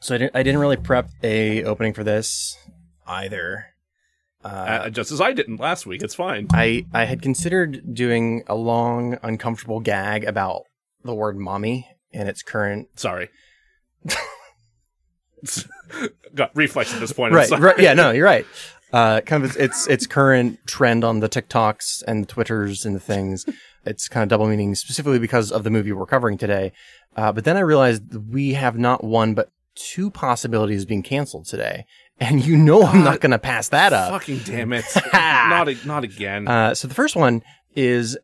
So I didn't, I didn't really prep a opening for this either. Uh, Uh, just as I didn't last week. It's fine. I I had considered doing a long, uncomfortable gag about the word "mommy" and its current Sorry. Got reflex at this point. Right, right. Yeah, no, you're right. Uh, kind of its, its its current trend on the TikToks and the Twitters and the things. It's kind of double meaning specifically because of the movie we're covering today. Uh, but then I realized we have not one but two possibilities being canceled today, and you know I'm not going to pass that up. Fucking damn it! not a, not again. Uh, so the first one is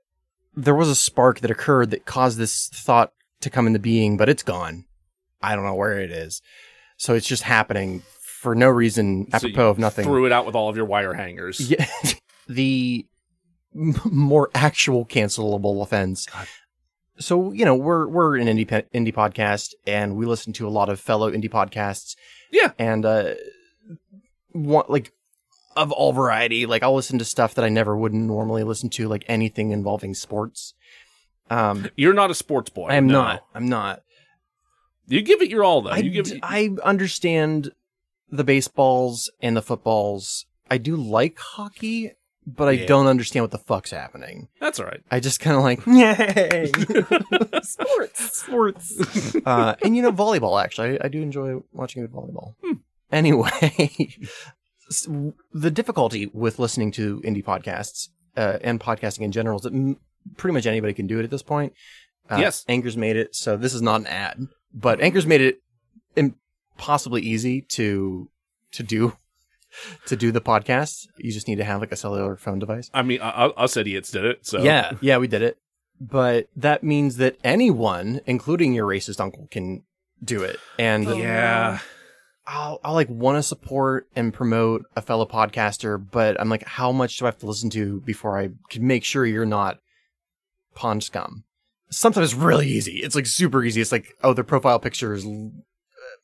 there was a spark that occurred that caused this thought to come into being, but it's gone. I don't know where it is. So it's just happening for no reason, So apropos of nothing. Threw it out with all of your wire hangers. Yeah, the m- more actual cancelable offense. God. So you know we're we're an indie indie podcast, and we listen to a lot of fellow indie podcasts. Yeah. and uh, one, like of all variety. Like I'll listen to stuff that I never would normally listen to, like anything involving sports. Um, You're not a sports boy. I am no. not. I'm not. You give it your all, though. I, you give d- it, I understand the baseballs and the footballs. I do like hockey, but I Yeah. don't understand what the fuck's happening. That's all right. I just kind of like, yay, sports, sports. Uh, and you know, volleyball. Actually, I, I do enjoy watching good volleyball. Hmm. Anyway, the difficulty with listening to indie podcasts uh, and podcasting in general is that m- pretty much anybody can do it at this point. Uh, Yes. Anchor's made it, so this is not an ad, but Anchor's made it impossibly easy to to do to do the podcast. You just need to have like a cellular phone device. I mean, I uh, us idiots did it. So Yeah, yeah, we did it. But that means that anyone, including your racist uncle, can do it. And Oh, yeah. I'll, I'll like want to support and promote a fellow podcaster, but I'm like, how much do I have to listen to before I can make sure you're not pond scum? Sometimes it's really easy. It's like super easy. It's like, oh, their profile picture is,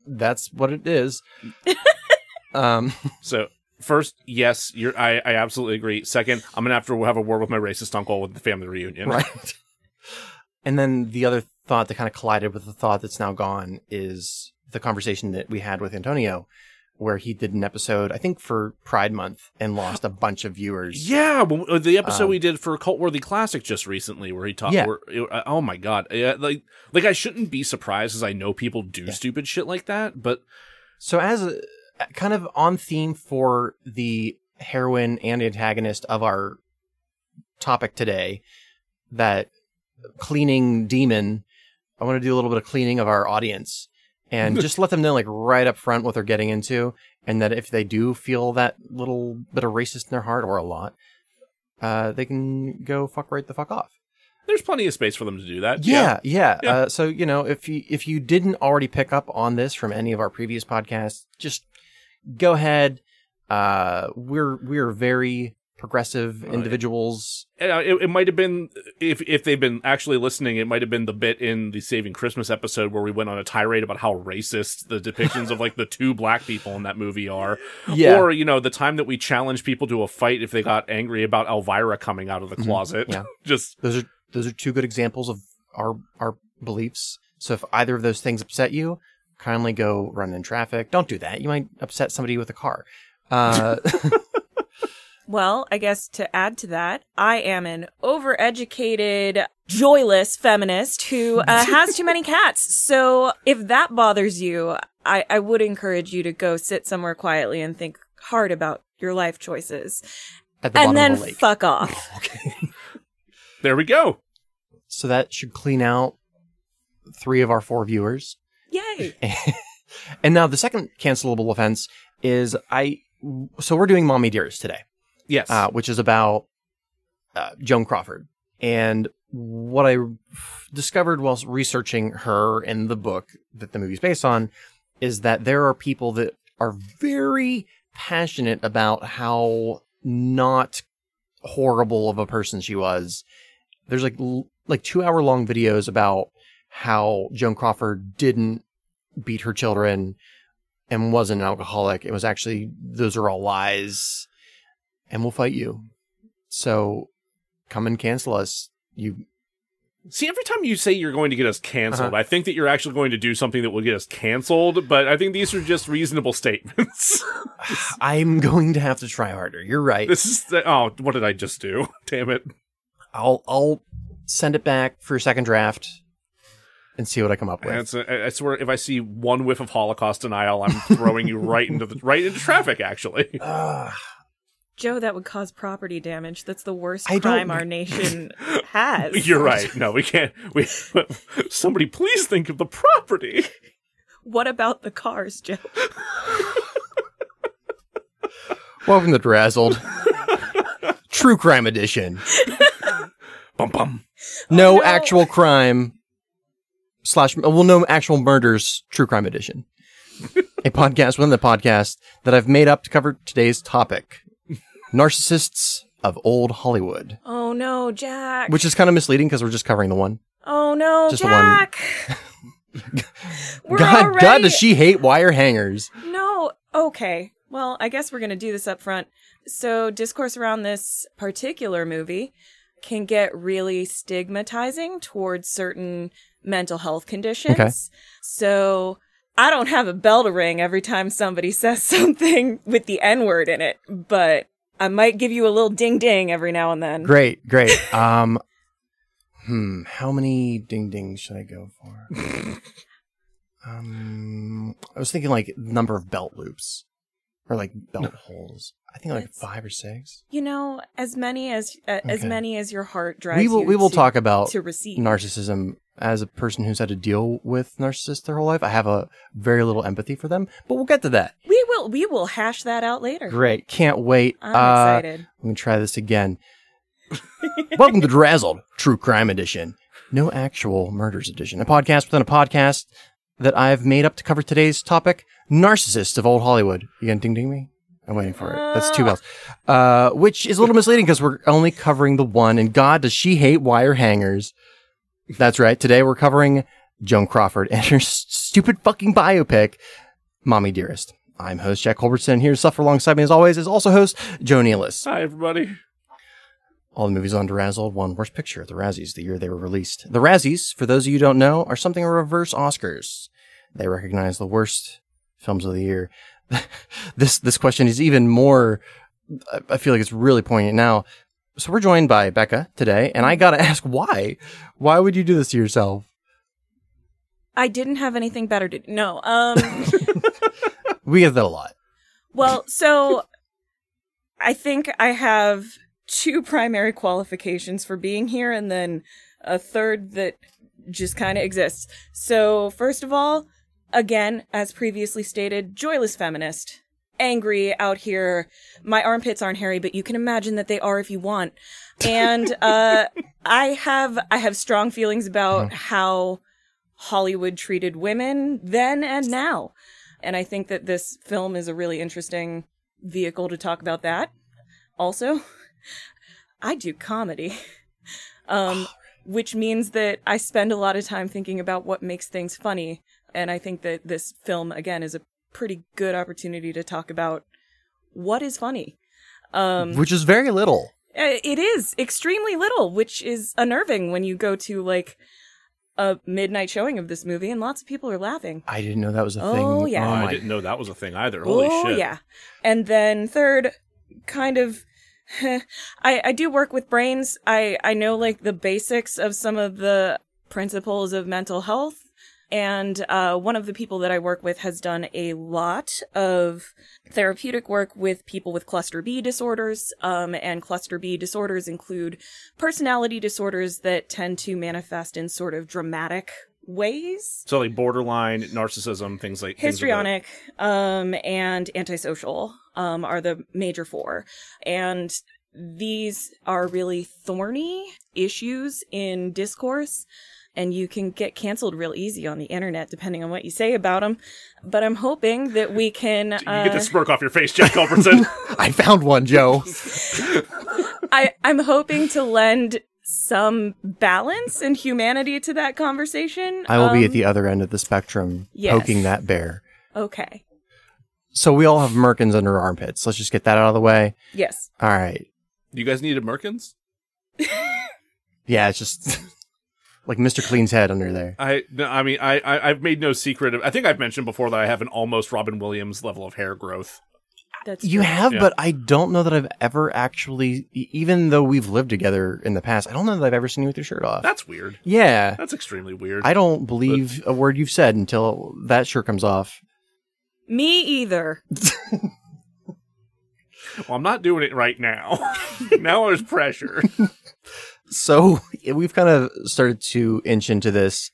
that's what it is. um, So first, yes, you're. I, I absolutely agree. Second, I'm gonna have to have a word with my racist uncle with the family reunion. right. And then the other thought that kind of collided with the thought that's now gone is the conversation that we had with Antonio, where he did an episode, I think for Pride Month, and lost a bunch of viewers. Yeah, when, uh, the episode Um, we did for Cult Worthy Classic just recently, where he talked. Yeah. Where, uh, oh my god! Yeah, like, like I shouldn't be surprised, as I know people do Yeah. stupid shit like that. But So, as a kind of on theme for the heroine and antagonist of our topic today, that cleaning demon, I want to do a little bit of cleaning of our audience and just let them know, like, right up front what they're getting into. And that if they do feel that little bit of racist in their heart, or a lot, uh, they can go fuck right the fuck off. there's plenty of space for them to do that. Yeah, yeah. Yeah. Uh, so you know, if you if you didn't already pick up on this from any of our previous podcasts, just go ahead. Uh, we're we're very progressive Right. individuals. Uh, it, it might have been if if they've been actually listening, it might have been the bit in the Saving Christmas episode where we went on a tirade about how racist the depictions of like the two black people in that movie are. Yeah, Or, you know, the time that we challenged people to a fight if they got angry about Elvira coming out of the closet. Mm-hmm. Yeah. Just those are those are two good examples of our our beliefs. So if either of those things upset you, kindly go run in traffic. Don't do that. You might upset somebody with a car. Uh, Well, I guess to add to that, I am an overeducated, joyless feminist who uh, has too many cats. So if that bothers you, I, I would encourage you to go sit somewhere quietly and think hard about your life choices. at the And then of the lake. fuck off. okay. there we go. So that should clean out three of our four viewers. Yay. and now the second cancelable offense is I. So we're doing Mommie Dearest today, Yes. uh, which is about uh, Joan Crawford. And what I discovered whilst researching her and the book that the movie's based on is that there are people that are very passionate about how not horrible of a person she was. There's like like two hour long videos about how Joan Crawford didn't beat her children and wasn't an alcoholic. It was actually those are all lies, and we'll fight you. So come and cancel us. You See, every time you say you're going to get us canceled, Uh-huh. I think that you're actually going to do something that will get us canceled, but I think these are just reasonable statements. I'm going to have to try harder. You're right. this is the, oh, what did I just do? Damn it. I'll I'll send it back for a second draft and see what I come up with. A, I swear, if I see one whiff of Holocaust denial, I'm throwing you right into the right into traffic. Actually, Ugh. Joe, that would cause property damage. That's the worst I don't- crime our nation has. you're right. No, we can't. We somebody please think of the property. What about the cars, Joe? Welcome to DeRazzled. True crime edition. Bum bum. Oh, no, no. actual crime slash well, no actual murders. True crime edition. a podcast within the podcast that I've made up to cover today's topic: narcissists of old Hollywood. Oh no, Jack. Which is kind of misleading because we're just covering the one. oh no, Just the one. Jack. We're God, God, does she hate wire hangers? No. Okay. Well, I guess we're going to do this up front. So, discourse around this particular movie can get really stigmatizing towards certain mental health conditions. Okay. So, I don't have a bell to ring every time somebody says something with the N word in it, but I might give you a little ding ding every now and then. Great, great. Um, hmm, how many ding dings should I go for? um, I was thinking like number of belt loops or like belt holes. I think like It's- five or six. You know, as many as uh, as many as your heart drives We will you we will to- talk about to receive. narcissism as a person who's had to deal with narcissists their whole life. I have a very little empathy for them, but we'll get to that. we will we will hash that out later. Great, can't wait. I'm Uh, excited. I'm gonna try this again. Welcome to DeRazzled, True Crime Edition. No actual murders edition. A podcast within a podcast that I've made up to cover today's topic: narcissists of old Hollywood. You gonna ding ding me? I'm waiting for it. That's two bells. Uh, which is a little misleading because we're only covering the one. And God, does she hate wire hangers? That's right. Today we're covering Joan Crawford and her stupid fucking biopic, Mommie Dearest. I'm host Jack Culbertson. Here to suffer alongside me, as always, is also host Joe Nealis. Hi, everybody. All the movies on DeRazzled won Worst Picture at the Razzies the year they were released. The Razzies, for those of you who don't know, are something of reverse Oscars. They recognize the worst films of the year. this this question is even more. I- I feel like it's really poignant now. So we're joined by Becca today, and I gotta ask why? Why would you do this to yourself? I didn't have anything better to do. no. Um We get that a lot. well, so I think I have two primary qualifications for being here and then a third that just kind of exists. So, first of all, again, as previously stated, joyless feminist. Angry out here. My armpits aren't hairy, but you can imagine that they are if you want. And uh I have I have strong feelings about how Hollywood treated women then and now. And I think that this film is a really interesting vehicle to talk about that. Also, I do comedy. Um, which means that I spend a lot of time thinking about what makes things funny. And I think that this film, again, is a pretty good opportunity to talk about what is funny. Um, Which is very little. uh, It is extremely little, which is unnerving when you go to like a midnight showing of this movie and lots of people are laughing. I didn't know that was a oh, thing. Oh, yeah. Oh, I oh didn't know that was a thing either. Holy shit. oh, shit. yeah. And then third, kind of I I do work with brains. I I know like the basics of some of the principles of mental health. And uh, one of the people that I work with has done a lot of therapeutic work with people with cluster B disorders. Um, and cluster B disorders include personality disorders that tend to manifest in sort of dramatic ways. So like borderline narcissism, things like things like. Histrionic um, and antisocial um, are the major four. And these are really thorny issues in discourse. And you can get canceled real easy on the internet depending on what you say about them. But I'm hoping that we can. You Uh, get the smirk off your face, Jack Culbertson. I found one, Joe. I, I'm hoping to lend some balance and humanity to that conversation. I will be at Um, the other end of the spectrum, yes. poking that bear. Okay. So we all have merkins under our armpits. Let's just get that out of the way. Yes. All right. You guys needed Merkins? Yeah, it's just like Mr. Clean's head under there. I no, I mean I, I I've made no secret of I think I've mentioned before that I have an almost Robin Williams level of hair growth. That's You true. have, Yeah. but I don't know that I've ever actually, even though we've lived together in the past, I don't know that I've ever seen you with your shirt off. That's weird. yeah. That's extremely weird. I don't believe a word you've said until that shirt comes off. Me either. well, I'm not doing it right now. now there's pressure. So we've kind of started to inch into this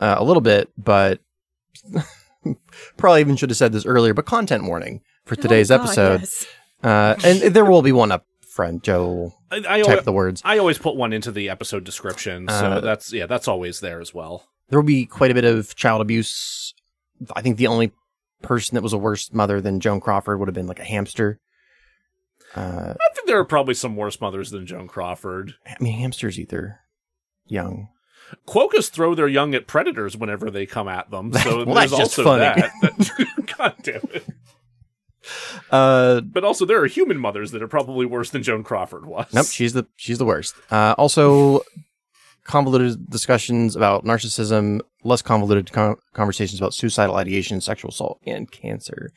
uh, a little bit, but probably even should have said this earlier. But content warning for today's Oh, God, episode, yes. uh, and there will be one up front. Joe will I, I, type the words. I always put one into the episode description, so Uh, that's yeah, that's always there as well. There will be quite a bit of child abuse. I think the only person that was a worse mother than Joan Crawford would have been like a hamster. Uh, I think there are probably some worse mothers than Joan Crawford. I mean, hamsters eat their young. Quokkas throw their young at predators whenever they come at them, so Well, there's that's also. That- God damn it! Uh, But also, there are human mothers that are probably worse than Joan Crawford was. Nope, she's the she's the worst. Uh, also, convoluted discussions about narcissism, less convoluted con- conversations about suicidal ideation, sexual assault, and cancer.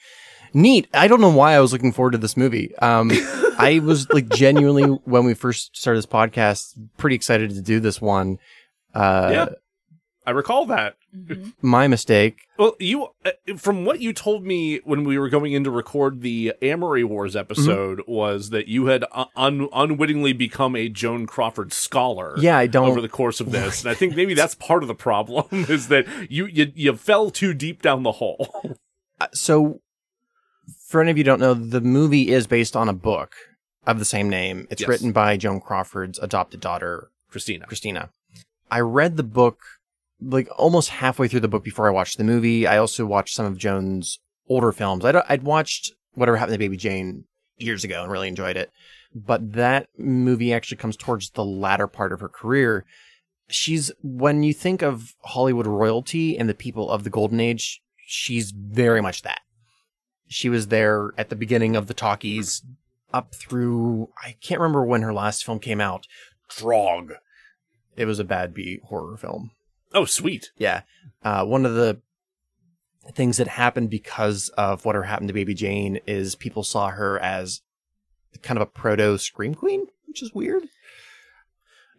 Neat. I don't know why I was looking forward to this movie. Um, I was like genuinely when we first started this podcast, pretty excited to do this one. Uh, Yeah. I recall that. Mhm. My mistake. Well, you, uh, from what you told me when we were going in to record the Amory Wars episode, Mm-hmm. was that you had uh, un- unwittingly become a Joan Crawford scholar. Yeah, I don't. Over the course of this, and I think maybe that's part of the problem is that you you, you fell too deep down the hole. Uh, so, for any of you who don't know, the movie is based on a book of the same name. It's Yes. written by Joan Crawford's adopted daughter, Christina, Christina. I read the book like almost halfway through the book before I watched the movie. I also watched some of Joan's older films. I'd, I'd watched Whatever Happened to Baby Jane years ago and really enjoyed it. But that movie actually comes towards the latter part of her career. She's, when you think of Hollywood royalty and the people of the golden age, she's very much that. She was there at the beginning of the talkies up through, I can't remember when her last film came out. Trog. It was a bad B horror film. oh sweet, Yeah. Uh, one of the things that happened because of whatever happened to Baby Jane is people saw her as kind of a proto Scream Queen, which is weird.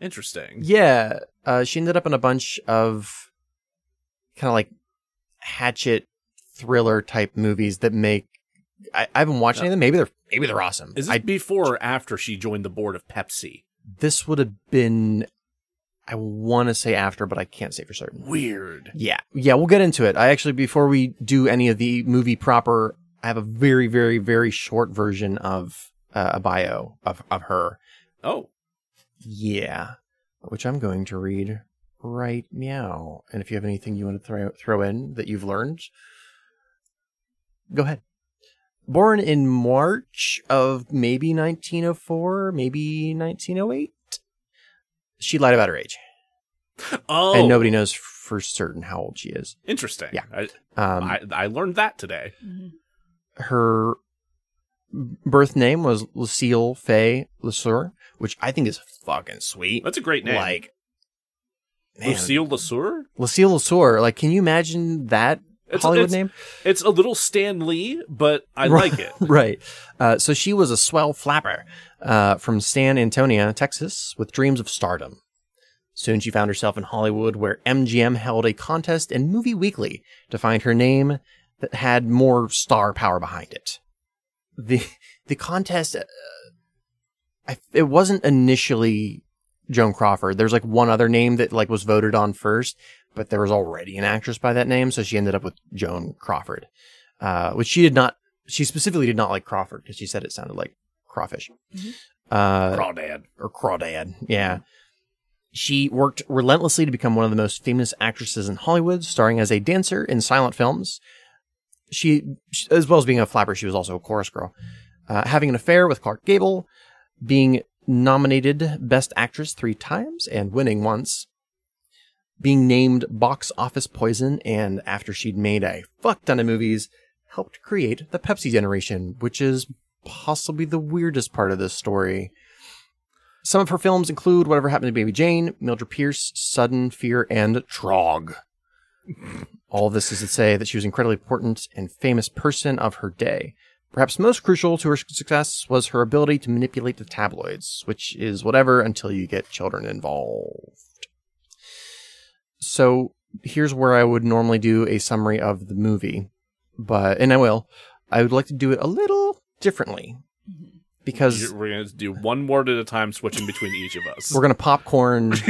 interesting. Yeah. Uh, she ended up in a bunch of kind of like hatchet thriller type movies that make. I, I haven't watched any of them. Maybe they're maybe they're awesome. Is this I, before or after she joined the board of Pepsi? this would have been. I want to say after, but I can't say for certain. Weird. Yeah. Yeah, we'll get into it. I actually, before we do any of the movie proper, I have a very, very, very short version of uh, a bio of, of her. Oh, Yeah. Which I'm going to read right now. And if you have anything you want to throw, throw in that you've learned, go ahead. Born in March of maybe 1904, maybe 1908. She lied about her age. oh, And nobody knows for certain how old she is. Interesting. Yeah. I, Um, I I learned that today. Mhm. her birth name was Lucille Fay Lesueur, which I think is fucking sweet. That's a great name. Like, man, Lucille Lesueur. Lucille Lesueur. Like, can you imagine that It's- Hollywood it's- name? It's a little Stan Lee, but I like it. right. Uh, so she was a swell flapper uh, from San Antonio, Texas, with dreams of stardom. Soon she found herself in Hollywood, where MGM held a contest in Movie Weekly to find her name that had more star power behind it. the The contest, uh, I, it wasn't initially Joan Crawford. There's like one other name that like was voted on first, but there was already an actress by that name, so she ended up with Joan Crawford, uh, which she did not. She specifically did not like Crawford because she said it sounded like crawfish. Mhm. Uh, Crawdad. or Crawdad. Yeah. She worked relentlessly to become one of the most famous actresses in Hollywood, starring as a dancer in silent films. She, as well as being a flapper, she was also a chorus girl. Uh, having an affair with Clark Gable, being nominated Best Actress three times and winning once, being named box office poison, and after she'd made a fuck ton of movies, helped create the Pepsi generation, which is possibly the weirdest part of this story. Some of her films include Whatever Happened to Baby Jane, Mildred Pierce, Sudden Fear, and Trog. All this is to say that she was an incredibly important and famous person of her day. Perhaps most crucial to her success was her ability to manipulate the tabloids, which is whatever until you get children involved. So here's where I would normally do a summary of the movie, but, and I will, I would like to do it a little differently mm-hmm. because We're going to do one word at a time, switching between each of us. we're going to popcorn.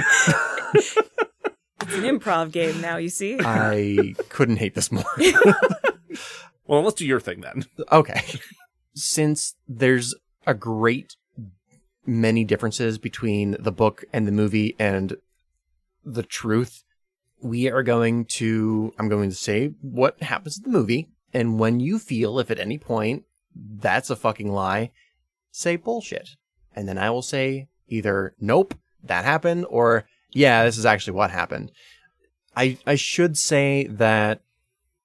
It's an improv game now, you see. I couldn't hate this more. Well, let's do your thing then. Okay. Since there's a great many differences between the book and the movie and the truth, we are going to, I'm going to say what happens in the movie. And when you feel if at any point that's a fucking lie, say bullshit. And then I will say either nope, that happened, or yeah, this is actually what happened. I, I should say that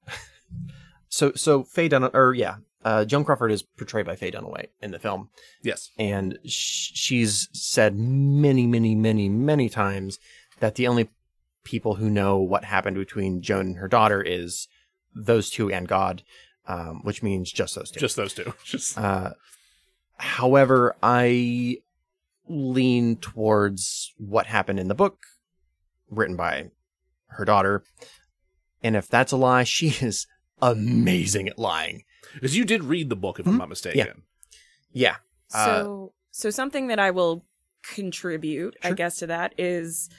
so so Faye Dunaway, or yeah, uh, Joan Crawford is portrayed by Faye Dunaway in the film, Yes. and sh- she's said many, many, many, many times that the only people who know what happened between Joan and her daughter is those two and God, um, which means just those two. Just those two. Just Uh, however, I lean towards what happened in the book written by her daughter. And if that's a lie, she is amazing at lying. because you did read the book, if I'm Mhm. not mistaken. Yeah. Uh, So, so something that I will contribute, I guess, to that is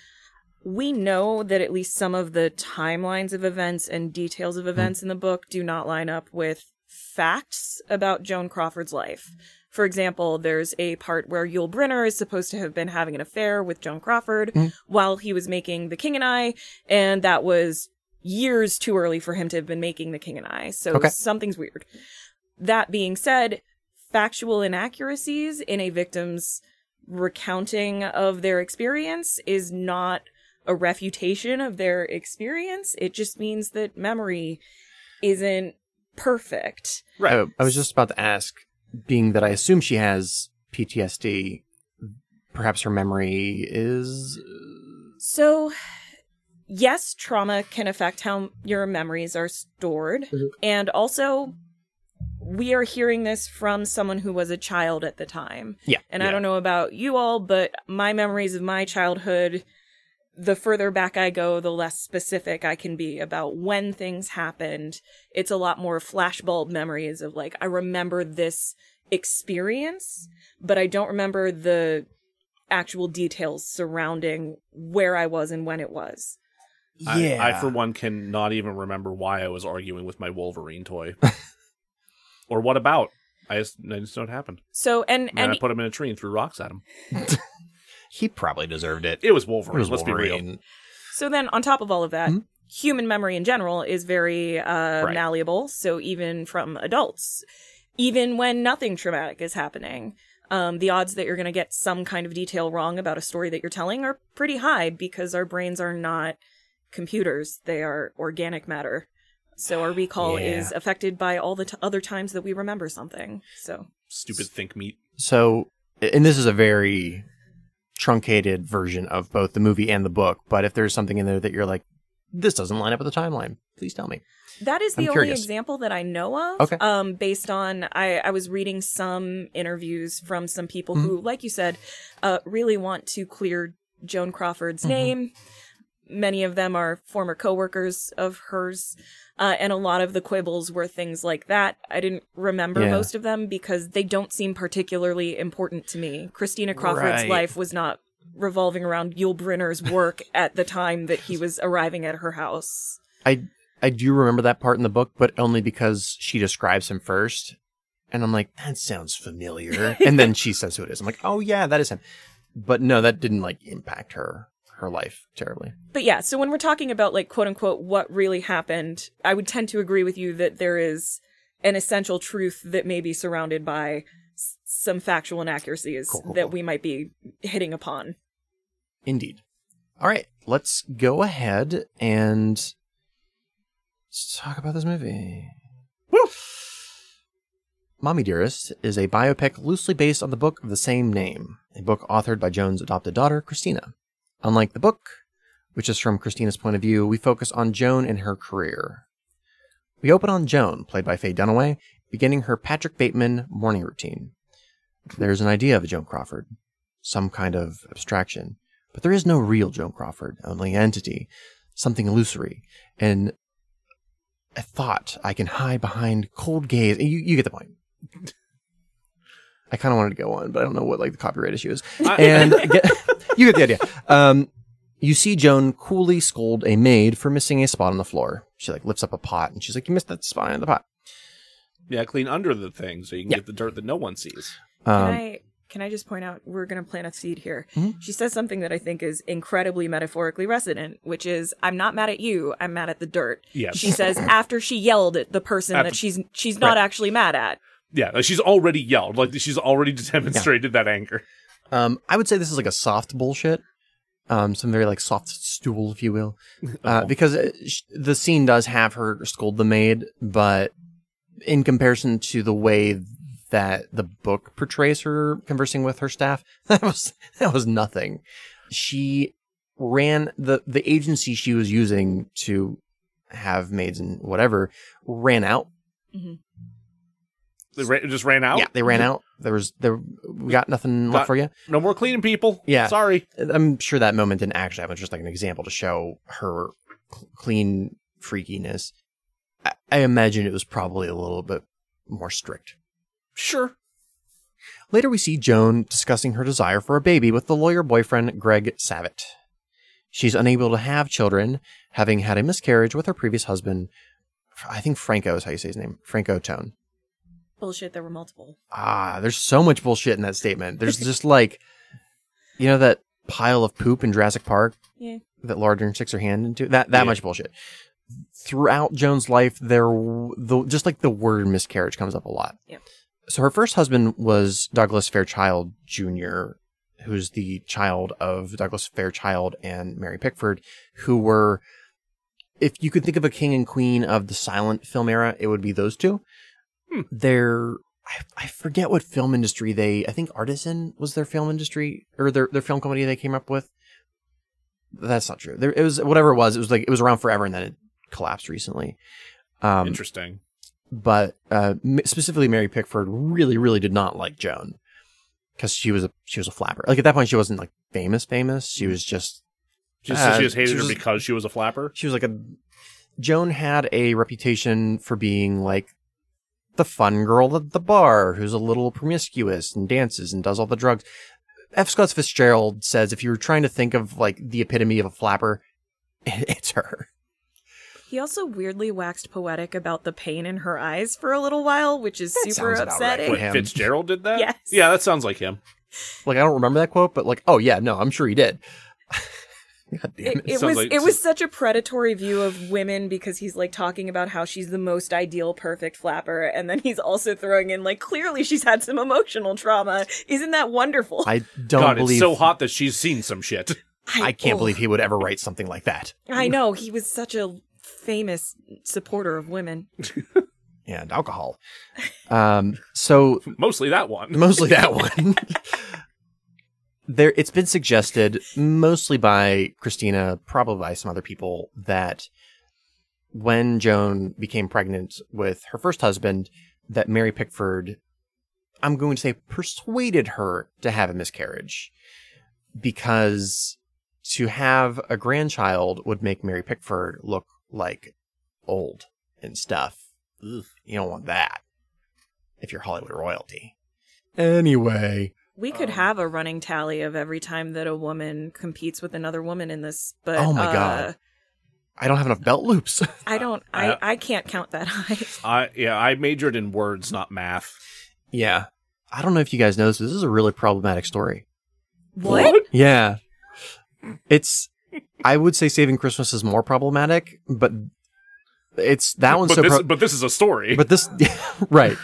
we know that at least some of the timelines of events and details Hmm. of events in the book do not line up with facts about Joan Crawford's life. For example, there's a part where Yul Brynner is supposed to have been having an affair with Joan Crawford Mhm. while he was making The King and I, and that was years too early for him to have been making The King and I. So Okay. something's weird. That being said, factual inaccuracies in a victim's recounting of their experience is not a refutation of their experience. It just means that memory isn't perfect. I, I was just about to ask, being that I assume she has PTSD, perhaps her memory is. So, yes, trauma can affect how your memories are stored. Mhm. And also, we are hearing this from someone who was a child at the time. Yeah. And I don't know about you all, but my memories of my childhood, the further back I go, the less specific I can be about when things happened. It's a lot more flashbulb memories of like, I remember this experience, but I don't remember the actual details surrounding where I was and when it was. Yeah. I, I, for one, cannot even remember why I was arguing with my Wolverine toy. or what about? I just, I just know what happened. So, and, And and I put him in a tree and threw rocks at him. he probably deserved it. It was It Wolverine. was let's be real. So then, on top of all of that, Mhm. human memory in general is very uh, Right. malleable. So even from adults, even when nothing traumatic is happening, um, the odds that you're going to get some kind of detail wrong about a story that you're telling are pretty high because our brains are not computers; they are organic matter. So our recall Yeah. is affected by all the t- other times that we remember something. So Stupid think meat. So, and this is a very truncated version of both the movie and the book, but if there's something in there that you're like, this doesn't line up with the timeline, please tell me. That is the I'm only curious. example that I know of. Okay. Um, based on I, I was reading some interviews from some people Mm-hmm. who, like you said, uh, really want to clear Joan Crawford's Mhm. name. Many of them are former coworkers of hers, uh, and a lot of the quibbles were things like that. I didn't remember Yeah. most of them because they don't seem particularly important to me. Christina Crawford's Right. life was not revolving around Yul Brynner's work at the time that he was arriving at her house. I I do remember that part in the book, but only because she describes him first. And I'm like, that sounds familiar. and then she says who it is. I'm like, oh yeah, that is him. But no, that didn't like impact her her life terribly. But yeah, so when we're talking about like quote unquote what really happened, I would tend to agree with you that there is an essential truth that may be surrounded by s- some factual inaccuracies Cool, cool, that cool. we might be hitting upon. Indeed. All right, let's go ahead and let's talk about this movie. Woo! Mommie Dearest is a biopic loosely based on the book of the same name, a book authored by Joan's adopted daughter, Christina. Unlike the book, which is from Christina's point of view, we focus on Joan and her career. We open on Joan, played by Faye Dunaway, beginning her Patrick Bateman morning routine. There's an idea of a Joan Crawford, some kind of abstraction, but there is no real Joan Crawford, only an entity, something illusory, and a thought I can hide behind cold gaze. You, you get the point. I kind of wanted to go on, but I don't know what like the copyright issue is. And get, you get the idea. Um, you see Joan coolly scold a maid for missing a spot on the floor. She like lifts up a pot and she's like, "You missed that spot in the pot." Yeah, clean under the thing so you can Yeah. get the dirt that no one sees. Can Um, I can I just point out we're going to plant a seed here? Mhm. She says something that I think is incredibly metaphorically resonant, which is I'm not mad at you, I'm mad at the dirt. Yes. She says after she yelled at the person After- that she's she's not Right. actually mad at. Yeah, like she's already yelled. Like she's already demonstrated that anger. Um, I would say this is like a soft bullshit. Um, some very like soft stool, if you will, uh, Oh. because uh, sh- the scene does have her scold the maid, but in comparison to the way that the book portrays her conversing with her staff, that was that was nothing. She ran the the agency she was using to have maids and whatever ran out. They ra- just ran out. Yeah, they ran out. There was there we got nothing left for you. No more cleaning people. Yeah. Sorry. I'm sure that moment didn't actually happen. It's just like an example to show her cl- clean freakiness. I, I imagine it was probably a little bit more strict. Sure. Later, we see Joan discussing her desire for a baby with the lawyer boyfriend Greg Savitt. She's unable to have children, having had a miscarriage with her previous husband. I think Franco is how you say his name. Franco Tone. Bullshit, there were multiple. Ah, there's so much bullshit in that statement. There's just like, you know, that pile of poop in Jurassic Park Yeah. that Laura Dern sticks her hand into. That that Yeah. much bullshit. Throughout Joan's life, there the just like the word miscarriage comes up a lot. Yep. So her first husband was Douglas Fairchild Jr., who's the child of Douglas Fairchild and Mary Pickford, who were, if you could think of a king and queen of the silent film era, it would be those two. Hmm. They're I, I forget what film industry they I think Artisan was their film industry or their their film company they came up with. That's not true. There it was whatever it was. It was like it was around forever and then it collapsed recently. Um, Interesting. but uh, specifically Mary Pickford really really did not like Joan because she was a she was a flapper. Like at that point she wasn't like famous famous. She was just Just uh, she just hated she her was- because she was a flapper. she was like a Joan had a reputation for being like the fun girl at the bar who's a little promiscuous and dances and does all the drugs. F. Scott Fitzgerald says if you were trying to think of like the epitome of a flapper, it's her. He also weirdly waxed poetic about the pain in her eyes for a little while, which is That super sounds about right upsetting. Wait. Fitzgerald did that? Yes. Yeah, that sounds like him. Like I don't remember that quote, but like oh yeah, no, I'm sure he did. God damn It, it. it sounds was like- it was such a predatory view of women because he's like talking about how she's the most ideal perfect flapper and then he's also throwing in like clearly she's had some emotional trauma. Isn't that wonderful? I don't God, believe it's so hot that she's seen some shit. I can't oh, believe he would ever write something like that. I know he was such a famous supporter of women. And alcohol. Um so Mostly that one. mostly that one. there, it's been suggested, mostly by Christina, probably by some other people, that when Joan became pregnant with her first husband, that Mary Pickford, I'm going to say, persuaded her to have a miscarriage, because to have a grandchild would make Mary Pickford look like old and stuff. You don't want that if you're Hollywood royalty. Anyway, We could Um, have a running tally of every time that a woman competes with another woman in this, but Oh my uh, God. I don't have enough belt loops. I don't. I- I, I can't count that high. I yeah, I majored in words, not math. yeah. I don't know if you guys know this, but this is a really problematic story. What? Yeah. It's, I would say Saving Christmas is more problematic, but it's, that one's but so, this, pro- but this is a story. but this, right.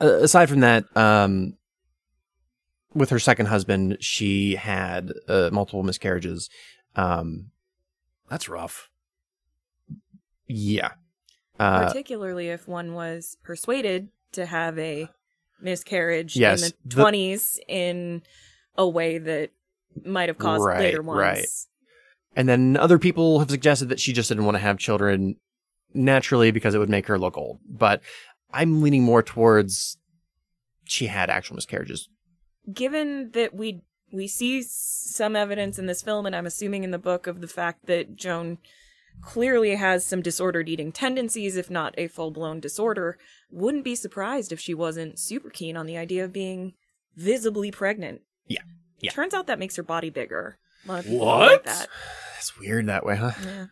Uh, aside from that, um, with her second husband, she had uh, multiple miscarriages. Um, That's rough. yeah. Uh, Particularly if one was persuaded to have a miscarriage Yes, in the the- twenties in a way that might have caused Right, later ones. right. and then other people have suggested that she just didn't want to have children naturally because it would make her look old. But I'm leaning more towards she had actual miscarriages. Given that we we see some evidence in this film, and I'm assuming in the book of the fact that Joan clearly has some disordered eating tendencies, if not a full blown disorder, wouldn't be surprised if she wasn't super keen on the idea of being visibly pregnant. Yeah. Yeah. Turns out that makes her body bigger. A lot of people What? Like that. That's weird that way, huh? Yeah.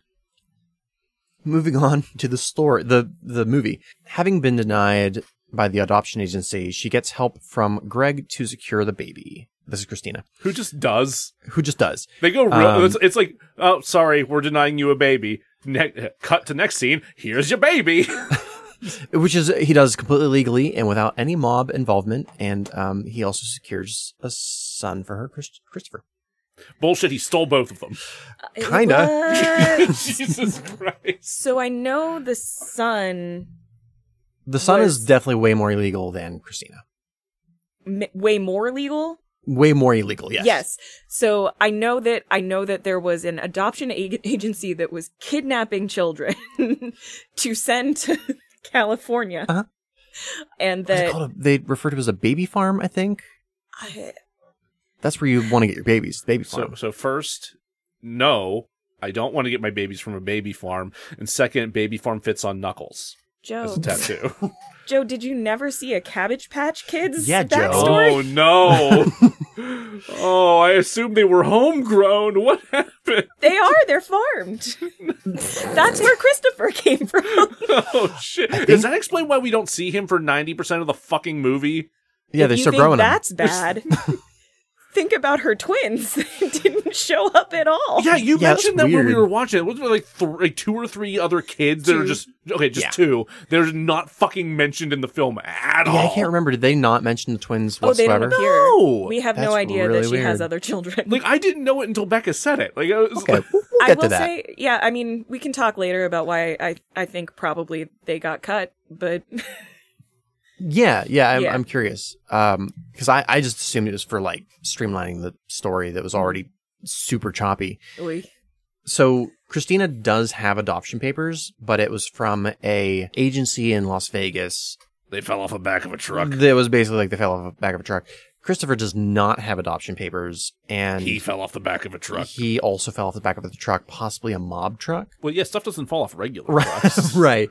Moving on to the story, the the movie. Having been denied by the adoption agency, she gets help from Greg to secure the baby. This is Christina, Who just does? who just does. They go real. Um, it's, it's like, oh, sorry, we're denying you a baby. Ne- cut to next scene. Here's your baby. which is he does completely legally and without any mob involvement, and um, he also secures a son for her, Chris- Christopher. Bullshit. He stole both of them. Kinda. What? Jesus Christ. so I know the son The son is definitely way more illegal than Christina. m- way more legal. Way more illegal, yes. Yes. So I know that I know that there was an adoption ag- agency that was kidnapping children to send to California, Uh-huh. and that called? they refer to it as a baby farm, I think. I, That's where you want to get your babies. Baby farm. So, so first, no, I don't want to get my babies from a baby farm. And second, baby farm fits on knuckles Joe. as a tattoo. Joe, did you never see a Cabbage Patch Kids Yeah, Joe. backstory? oh no! oh, I assumed they were homegrown. What happened? They are. They're farmed. That's where Christopher came from. Oh shit! Does that explain why we don't see him for ninety percent of the fucking movie? yeah, If they're you still think growing them. That's bad. Think about her twins. They didn't show up at all. Yeah, you Yeah, that's mentioned that when we were watching it. Wasn't there like, th- like two or three other kids that are just okay, just Yeah. two? They're not fucking mentioned in the film at all. Yeah, I can't remember. Did they not mention the twins Oh, they don't appear. No! We have no idea really that she has other children. Like I didn't know it until Becca said it. Like I was okay, like, we'll, we'll I get will to that. say, yeah. I mean, we can talk later about why I I think probably they got cut, but Yeah, yeah, I'm, Yeah. I'm curious. Um, because I, I just assumed it was for like streamlining the story that was already super choppy. we- So Christina does have adoption papers, but it was from a agency in Las Vegas they fell off the back of a truck. that was basically like they fell off the back of a truck. Christopher does not have adoption papers, and He fell off the back of a truck. he also fell off the back of the truck, possibly a mob truck. Well, yeah, stuff doesn't fall off regular Right, trucks. right.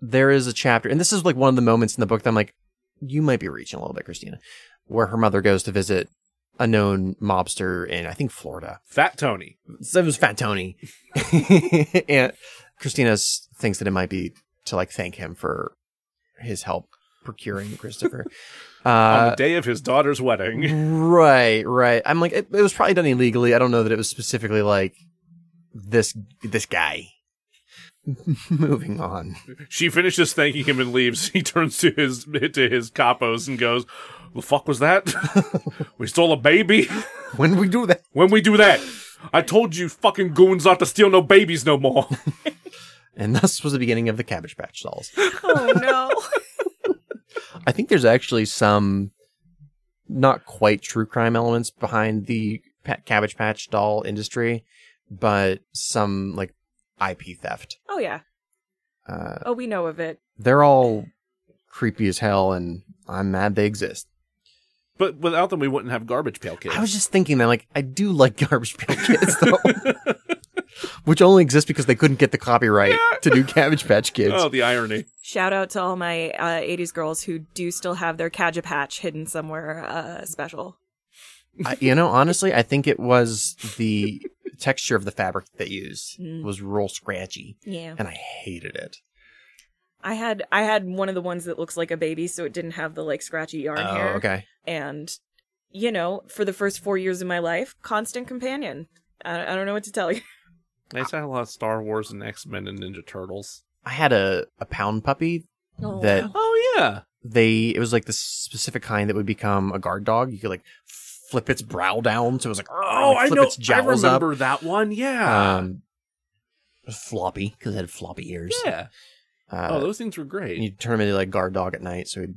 There is a chapter, and this is like one of the moments in the book that I'm like, you might be reaching a little bit, Christina, where her mother goes to visit a known mobster in, I think, Florida. Fat Tony. So it was Fat Tony, and Christina thinks that it might be to like thank him for his help procuring Christopher. on Uh, the day of his daughter's wedding. right, right. I'm like, it, it was probably done illegally. I don't know that it was specifically like this this guy. Moving on. She finishes thanking him and leaves. He turns to his to his capos and goes, "The fuck was that? we stole a baby. When we do that, when we do that, I told you fucking goons not to steal no babies no more." and thus was the beginning of the Cabbage Patch dolls. oh no. I think there's actually some not quite true crime elements behind the pa- Cabbage Patch doll industry, but some like IP theft. Oh yeah. Uh, Oh, we know of it. they're all creepy as hell, and I'm mad they exist. but without them, we wouldn't have garbage pail kids. I was just thinking that, like, I do like Garbage Pail Kids, though, which only exists because they couldn't get the copyright to do Cabbage Patch Kids. oh, the irony. Shout out to all my uh, 80s girls who do still have their Cabbage Patch hidden somewhere uh, special. I, you know, honestly, I think it was the texture of the fabric they used Mm. was real scratchy, Yeah. and I hated it. I had I had one of the ones that looks like a baby, so it didn't have the like scratchy yarn Oh, hair. okay. And you know, for the first four years of my life, constant companion. I, I don't know what to tell you. I used to have a lot of Star Wars and X Men and Ninja Turtles. I had a, a pound puppy that Oh yeah, they it was like the specific kind that would become a guard dog. You could like flip its brow down, so it was like Oh, like, I know. its I jowls remember that one. Yeah. Um, floppy because it had floppy ears. yeah. Uh, oh, those things were great. you turn him into like guard dog at night, so he'd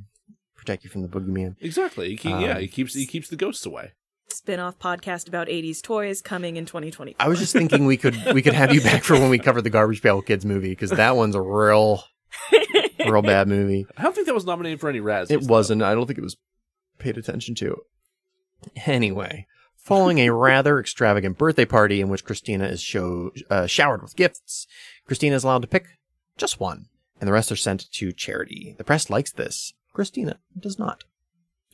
protect you from the boogeyman. Exactly. He keep, yeah, Um, he keeps he keeps the ghosts away. Spin-off podcast about 80s toys coming in 2020. I was just thinking we could we could have you back for when we cover the Garbage Pail Kids movie because that one's a real real bad movie. I don't think that was nominated for any Razzies. It wasn't. I don't think it was paid attention to. Anyway, following a rather extravagant birthday party in which Christina is show, uh, showered with gifts, Christina is allowed to pick just one, and the rest are sent to charity. The press likes this. Christina does not.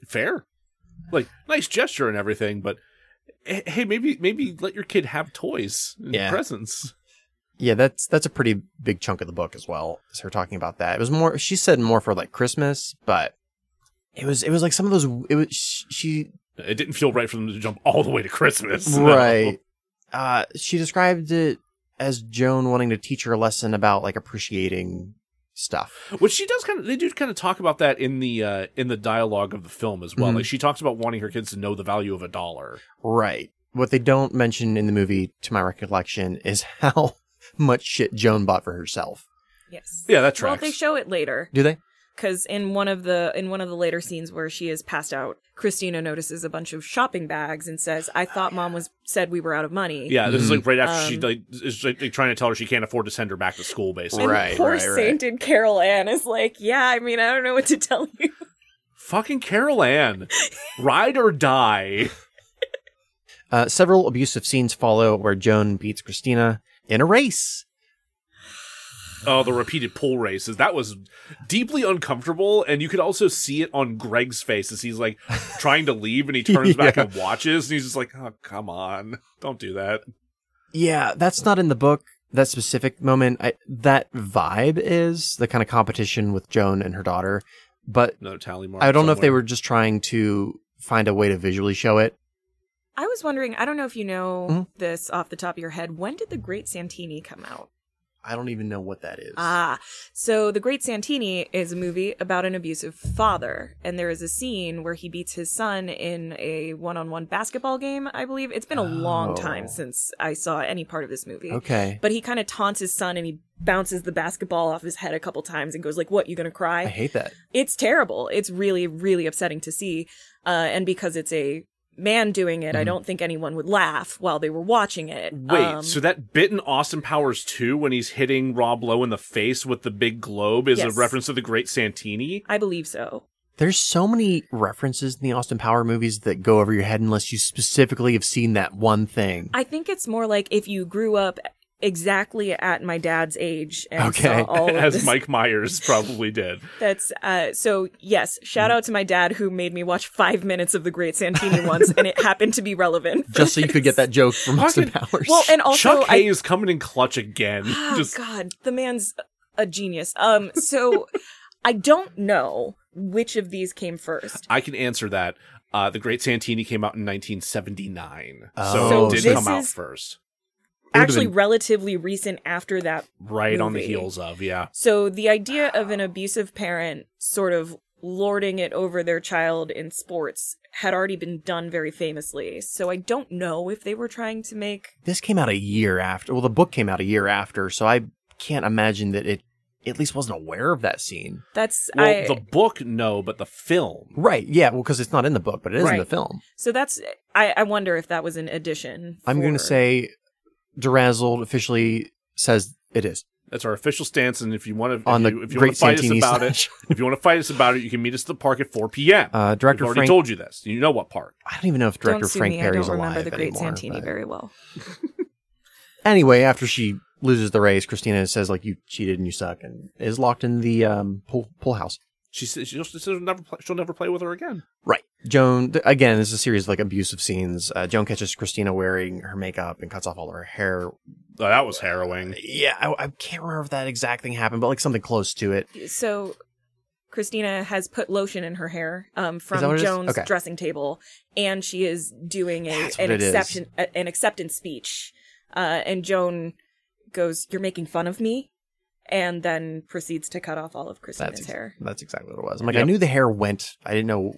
fair. Like nice gesture and everything, but hey, maybe maybe let your kid have toys and Yeah. presents. Yeah, that's that's a pretty big chunk of the book as well. Is her talking about that? It was more. She said more for like Christmas, but it was it was like some of those. It was she It didn't feel right for them to jump all the way to Christmas. No. right. Uh, she described it as Joan wanting to teach her a lesson about like appreciating stuff. Which she does kind of. They do kind of talk about that in the uh, in the dialogue of the film as well. Mhm. Like she talks about wanting her kids to know the value of a dollar. Right. What they don't mention in the movie, to my recollection, is how much shit Joan bought for herself. Yes. Yeah, that Well, they show it later Do they? Because in one of the in one of the later scenes where she is passed out, Christina notices a bunch of shopping bags and says, "I thought mom was said we were out of money." yeah, this is like right after she Um, like is like, like, trying to tell her she can't afford to send her back to school. Basically, And Right, poor right, right. sainted Carol Ann is like, "Yeah, I mean, I don't know what to tell you." fucking Carol Ann, ride or die. Uh, several abusive scenes follow where Joan beats Christina in a race. Oh, the repeated pull races. That was deeply uncomfortable. And you could also see it on Greg's face as he's like trying to leave and he turns back and watches and he's just like, oh, come on. Don't do that. Yeah, that's not in the book. That specific moment, I, that vibe is the kind of competition with Joan and her daughter. But Another tally mark. I don't know if they were just trying to find a way to visually show it. I was wondering, I don't know if you know Mhm. this off the top of your head. When did The Great Santini come out? I don't even know what that is. Ah, so The Great Santini is a movie about an abusive father, and there is a scene where he beats his son in a one-on-one basketball game. I believe it's been a long time Oh. since I saw any part of this movie. okay. But he kind of taunts his son, and he bounces the basketball off his head a couple times, and goes like, "What? You gonna cry?" I hate that. it's terrible. It's really, really upsetting to see. Uh, and because it's a man doing it, I Mhm. don't think anyone would laugh while they were watching it. Wait, Um, so that bit in Austin Powers 2 when he's hitting Rob Lowe in the face with the big globe is Yes. a reference to the Great Santini? I believe so. There's so many references in the Austin Power movies that go over your head unless you specifically have seen that one thing. I think it's more like if you grew up exactly at my dad's age and Okay. saw all of As this. Mike Myers probably did. That's uh so yes, shout out to my dad who made me watch five minutes of the Great Santini once and it happened to be relevant. for Just so you could get that joke from Austin Powers. Well, and also Chuck I Hayes coming in clutch again. Oh Just God, the man's a genius. Um, so I don't know which of these came first. I can answer that. Uh, the Great Santini came out in 1979, Oh, so So it did this come out is- first, would've Actually, relatively recent after that. right on the heels of yeah. So the idea of an abusive parent sort of lording it over their child in sports had already been done very famously. So I don't know if they were trying to make. this came out a year after. Well, the book came out a year after, so I can't imagine that it at least wasn't aware of that scene. That's Well, I. the book no, but the film. Right. Yeah. Well, because it's not in the book, but it is in the film. so that's. I, I wonder if that was an addition. I'm going to say DeRazzled officially says it is That's our official stance, and if you want to, on if the you, if you Great want to fight us Santini about it, if you want to fight us about it, you can meet us at the park at 4 p.m. Uh, I've director already Frank. told you this. You know what park? I don't even know if Don't director Frank me. Perry's I don't alive remember the Great anymore, Santini but- very well. Anyway, after she loses the race, Christina says like you cheated and you suck, and is locked in the um, pool pool house. She says she'll, she'll never play, she'll never play with her again. Right. Joan, th- again, this is a series of like abusive scenes. Uh, Joan catches Christina wearing her makeup and cuts off all of her hair. Oh, that was harrowing. Yeah, I, I can't remember if that exact thing happened, but like something close to it. So Christina has put lotion in her hair um, from what it is? Joan's Okay. dressing table, and she is doing a an what it is. exception a, an acceptance speech. Uh, and Joan goes, "You're making fun of me," and then proceeds to cut off all of Christina's That's ex- hair. that's exactly what it was. I'm like, Yep. I knew the hair went. I didn't know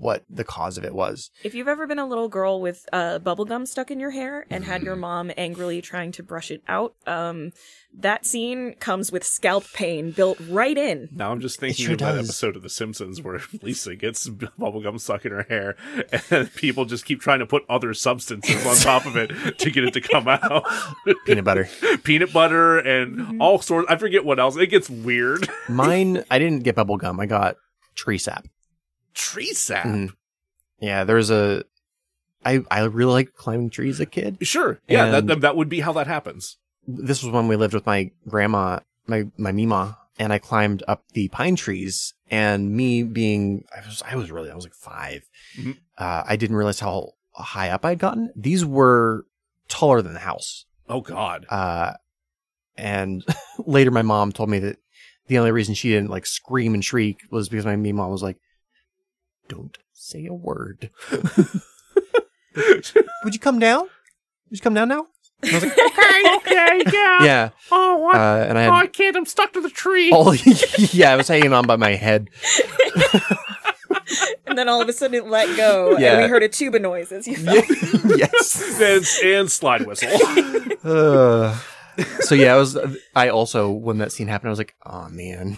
what the cause of it was. If you've ever been a little girl with uh, bubble gum stuck in your hair and had your mom angrily trying to brush it out, um, that scene comes with scalp pain built right in. Now I'm just thinking sure of that episode of The Simpsons where Lisa gets bubblegum stuck in her hair and people just keep trying to put other substances on top of it to get it to come out. Peanut butter. Peanut butter and all sorts. I forget what else. It gets weird. Mine, I didn't get bubble gum. I got tree sap. Tree sap. Mhm. Yeah, there's a. I I really liked climbing trees as a kid. Sure. Yeah, And- that, that would be how that happens. This was when we lived with my grandma, my my mima, and I climbed up the pine trees. And me being, I was I was really I was like 5 Mhm. Uh, I didn't realize how high up I'd gotten. These were taller than the house. Oh God. Uh, and later my mom told me that the only reason she didn't like scream and shriek was because my mom was like, "Don't say a word. Would you come down? Would you come down now?" I was like, okay, okay, yeah. "Yeah." Oh, what? Uh, and I oh, I can't. I'm stuck to the tree. all yeah, I was hanging on by my head. And then all of a sudden it let go, Yeah. and we heard a tuba noise as you fell. yes. and, and slide whistle. Uh, so yeah, I was. I also when that scene happened, I was like, "Oh man."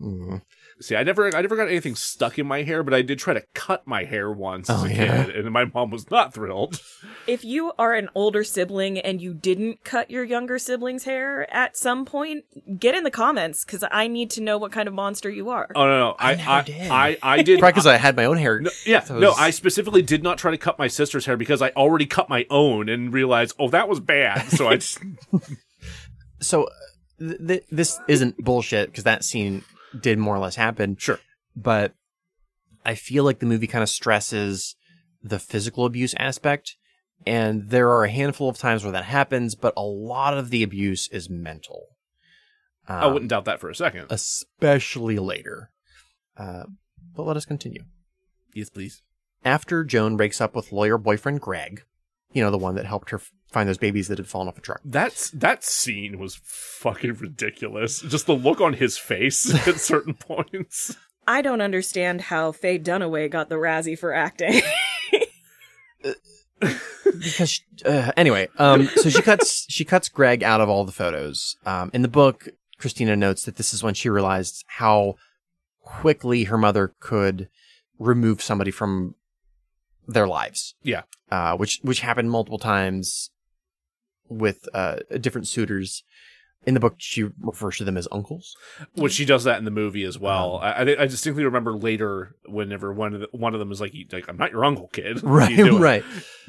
Mm. See, I never, I never got anything stuck in my hair, but I did try to cut my hair once as Oh, a yeah. kid, and my mom was not thrilled. If you are an older sibling and you didn't cut your younger sibling's hair at some point, get in the comments because I need to know what kind of monster you are. Oh no, no, I, never I, did. I, I did. Probably because I had my own hair. No, yeah, So it no, I specifically did not try to cut my sister's hair because I already cut my own and realized, oh, that was bad. So I just, so th- th- this isn't bullshit because that scene did more or less happen. Sure. But I feel like the movie kind of stresses the physical abuse aspect. And there are a handful of times where that happens, but a lot of the abuse is mental. Um, I wouldn't doubt that for a second. Especially later. Uh, but let us continue. yes, please. After Joan breaks up with lawyer boyfriend Greg, you know, the one that helped her find those babies that had fallen off a truck. That's that scene was fucking ridiculous. Just the look on his face at certain points. I don't understand how Faye Dunaway got the Razzie for acting. because she- uh, anyway um so she cuts she cuts greg out of all the photos um in the book christina notes that this is when she realized how quickly her mother could remove somebody from their lives Yeah. uh which which happened multiple times with uh different suitors in the book she refers to them as uncles Which she does that in the movie as well. Um, I, I distinctly remember later whenever one of the, one of them is like, like "I'm not your uncle, kid." Right, you doing?" right.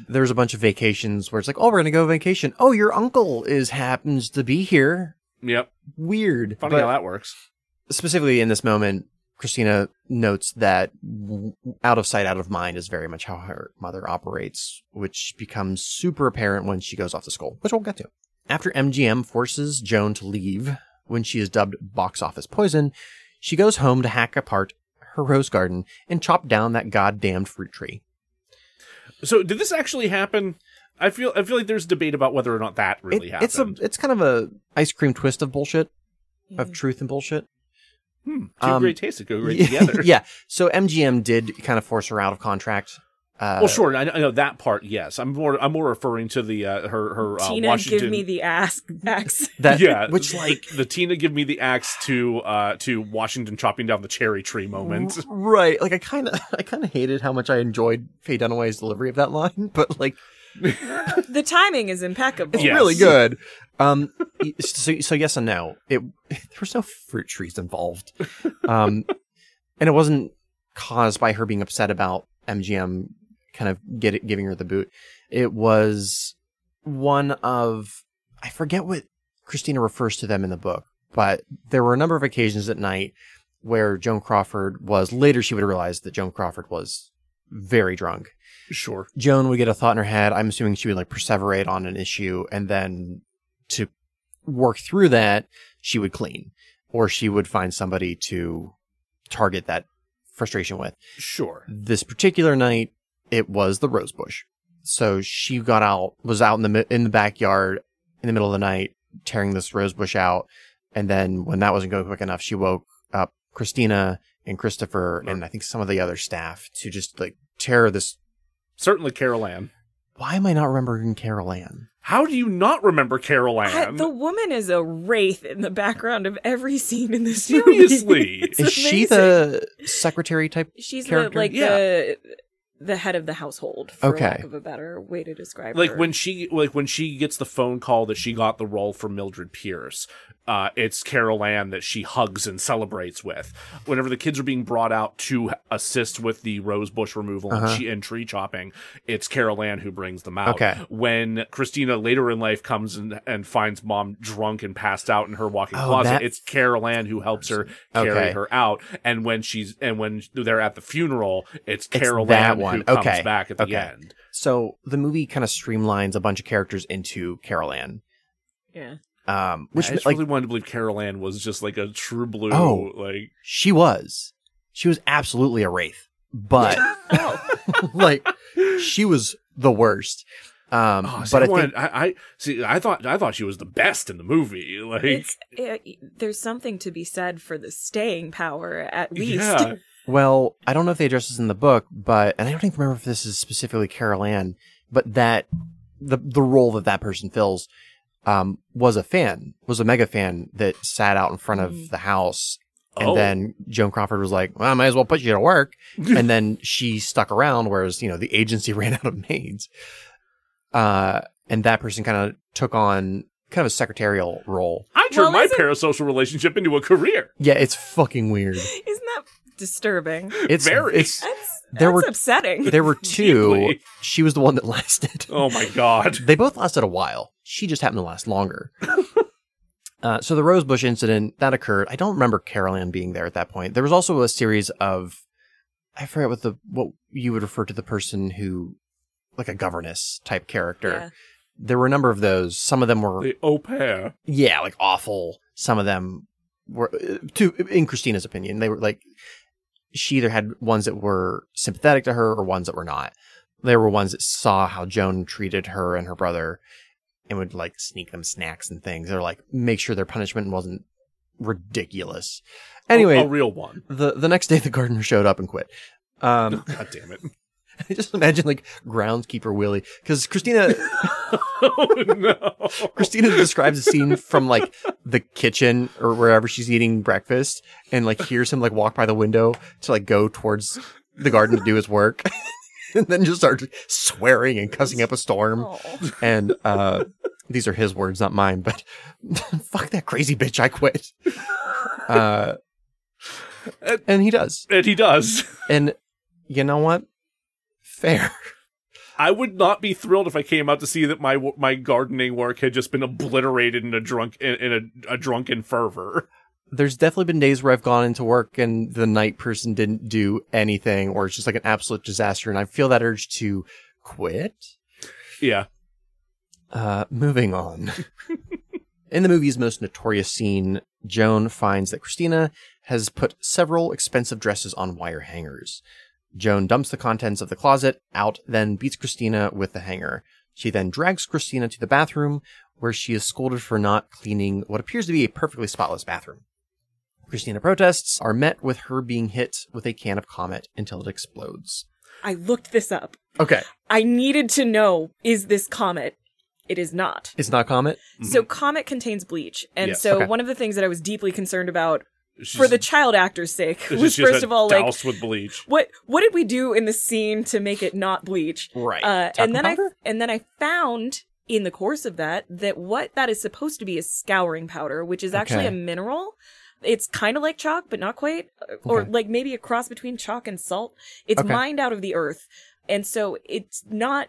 There's a bunch of vacations where it's like, oh, we're gonna go vacation. Oh, your uncle is happens to be here. Yep. Weird. Funny But how that works. specifically in this moment, Christina notes that out of sight, out of mind is very much how her mother operates, which becomes super apparent when she goes off to school, which we'll get to. After MGM forces Joan to leave when she is dubbed box office poison, she goes home to hack apart her rose garden and chop down that goddamned fruit tree. So did this actually happen? I feel I feel like there's debate about whether or not that really It- happened. it's a it's kind of a ice cream twist of bullshit, Mm-hmm. of truth and bullshit. Hmm, two um, great tastes that go great together. yeah. So MGM did kind of force her out of contract. Uh, Well, sure. I know, I know that part. Yes, I'm more. I'm more referring to the uh, her her uh, Tina, Washington. give me the ass. axe. That yeah, which like the Tina give me the axe to uh to Washington chopping down the cherry tree moment. right. Like I kind of I kind of hated how much I enjoyed Faye Dunaway's delivery of that line, but like the timing is impeccable. it's Yes. really good. Um. So so yes and no. It there was no fruit trees involved. Um, and it wasn't caused by her being upset about MGM kind of get it, giving her the boot. It was one of I forget what Christina refers to them in the book, but there were a number of occasions at night where Joan Crawford was later she would realize that Joan Crawford was very drunk. Sure. Joan would get a thought in her head. I'm assuming she would like perseverate on an issue and then to work through that, she would clean or she would find somebody to target that frustration with. Sure. This particular night, it was the rose bush. So she got out, was out in the in the backyard in the middle of the night, tearing this rose bush out. And then when that wasn't going quick enough, she woke up Christina and Christopher and I think some of the other staff to just like tear this. Certainly Carol Ann. Why am I not remembering Carol Ann? How do you not remember Carol I- Ann? the woman is a wraith in the background of every scene in this movie. Seriously. It's Is she the secretary type? She's the like Yeah. the the head of the household, for Okay. lack of a better way to describe like her. when she like when she gets the phone call that she got the role for Mildred Pierce, uh, it's Carol Ann that she hugs and celebrates with. Whenever the kids are being brought out to assist with the rose bush removal Uh-huh. and, she, and tree chopping, it's Carol Ann who brings them out. Okay. When Christina later in life comes and, and finds mom drunk and passed out in her walk-in Oh, closet, that- it's Carol Ann who helps her carry Okay. her out. And when she's and when they're at the funeral, it's Carol that Ann one. who comes Okay. back at the Okay. end. So the movie kind of streamlines a bunch of characters into Carol Ann. yeah, Um, Which which I just like really wanted to believe Carol Ann was just like a true blue. Oh. like she was, she was absolutely a wraith, but oh, like she was the worst. Um, oh, see, but I, I, wanted, think I, I see. I thought I thought she was the best in the movie. Like it's it, there's something to be said for the staying power, at least. yeah, well, I don't know if they address this in the book, but and I don't even remember if this is specifically Carol Ann, but that the the role that that person fills um, was a fan, was a mega fan that sat out in front of Mm. the house. And Oh. then Joan Crawford was like, well, I might as well put you to work. and then she stuck around, whereas, you know, the agency ran out of maids. Uh, and that person kind of took on kind of a secretarial role. I turned Well, my parasocial relationship into a career. Yeah, it's fucking weird. Isn't that disturbing? It's Very. It's That's There that's were- upsetting. there were two. She was the one that lasted. Oh my god. They both lasted a while. She just happened to last longer. uh, so the Rosebush incident that occurred. I don't remember Carol Ann being there at that point. There was also a series of, I forget what the what you would refer to the person who, like a governess type character. Yeah. There were a number of those. Some of them were The au pair. yeah, like awful. Some of them were, uh, to in Christina's opinion, they were like she either had ones that were sympathetic to her or ones that were not. There were ones that saw how Joan treated her and her brother and would like sneak them snacks and things. They're like make sure their punishment wasn't ridiculous. Anyway, a, a real one. the the next day the gardener showed up and quit. Um, God damn it. I just imagine like groundskeeper Willie because Christina oh no. Christina describes a scene from like the kitchen or wherever she's eating breakfast and like hears him like walk by the window to like go towards the garden to do his work. and then just starts swearing and cussing up a storm. Oh. And uh these are his words, not mine, but fuck that crazy bitch, I quit. Uh and he does. And he does. And you know what? Fair. I would not be thrilled if I came out to see that my my gardening work had just been obliterated in a drunk in, in a, a drunken fervor. there's definitely been days where I've gone into work and the night person didn't do anything or it's just like an absolute disaster and I feel that urge to quit. Yeah. Uh, moving on. In the movie's most notorious scene, Joan finds that Christina has put several expensive dresses on wire hangers. Joan dumps the contents of the closet out, then beats Christina with the hanger. She then drags Christina to the bathroom, where she is scolded for not cleaning what appears to be a perfectly spotless bathroom. Christina protests are met with her being hit with a can of Comet until it explodes. I looked this up. Okay. I needed to know is this comet? It is not. It's not Comet? So comet contains bleach, and Yes. so Mm-hmm. Okay. one of the things that I was deeply concerned about She's- for the child actor's sake she's was just first of all like with bleach. what what did we do in the scene to make it not bleach? Right. Uh, and then powder? I and then I found in the course of that that what that is supposed to be is scouring powder, which is actually Okay. a mineral. It's kind of like chalk, but not quite, uh, or Okay. like maybe a cross between chalk and salt. It's Okay. mined out of the earth, and so it's not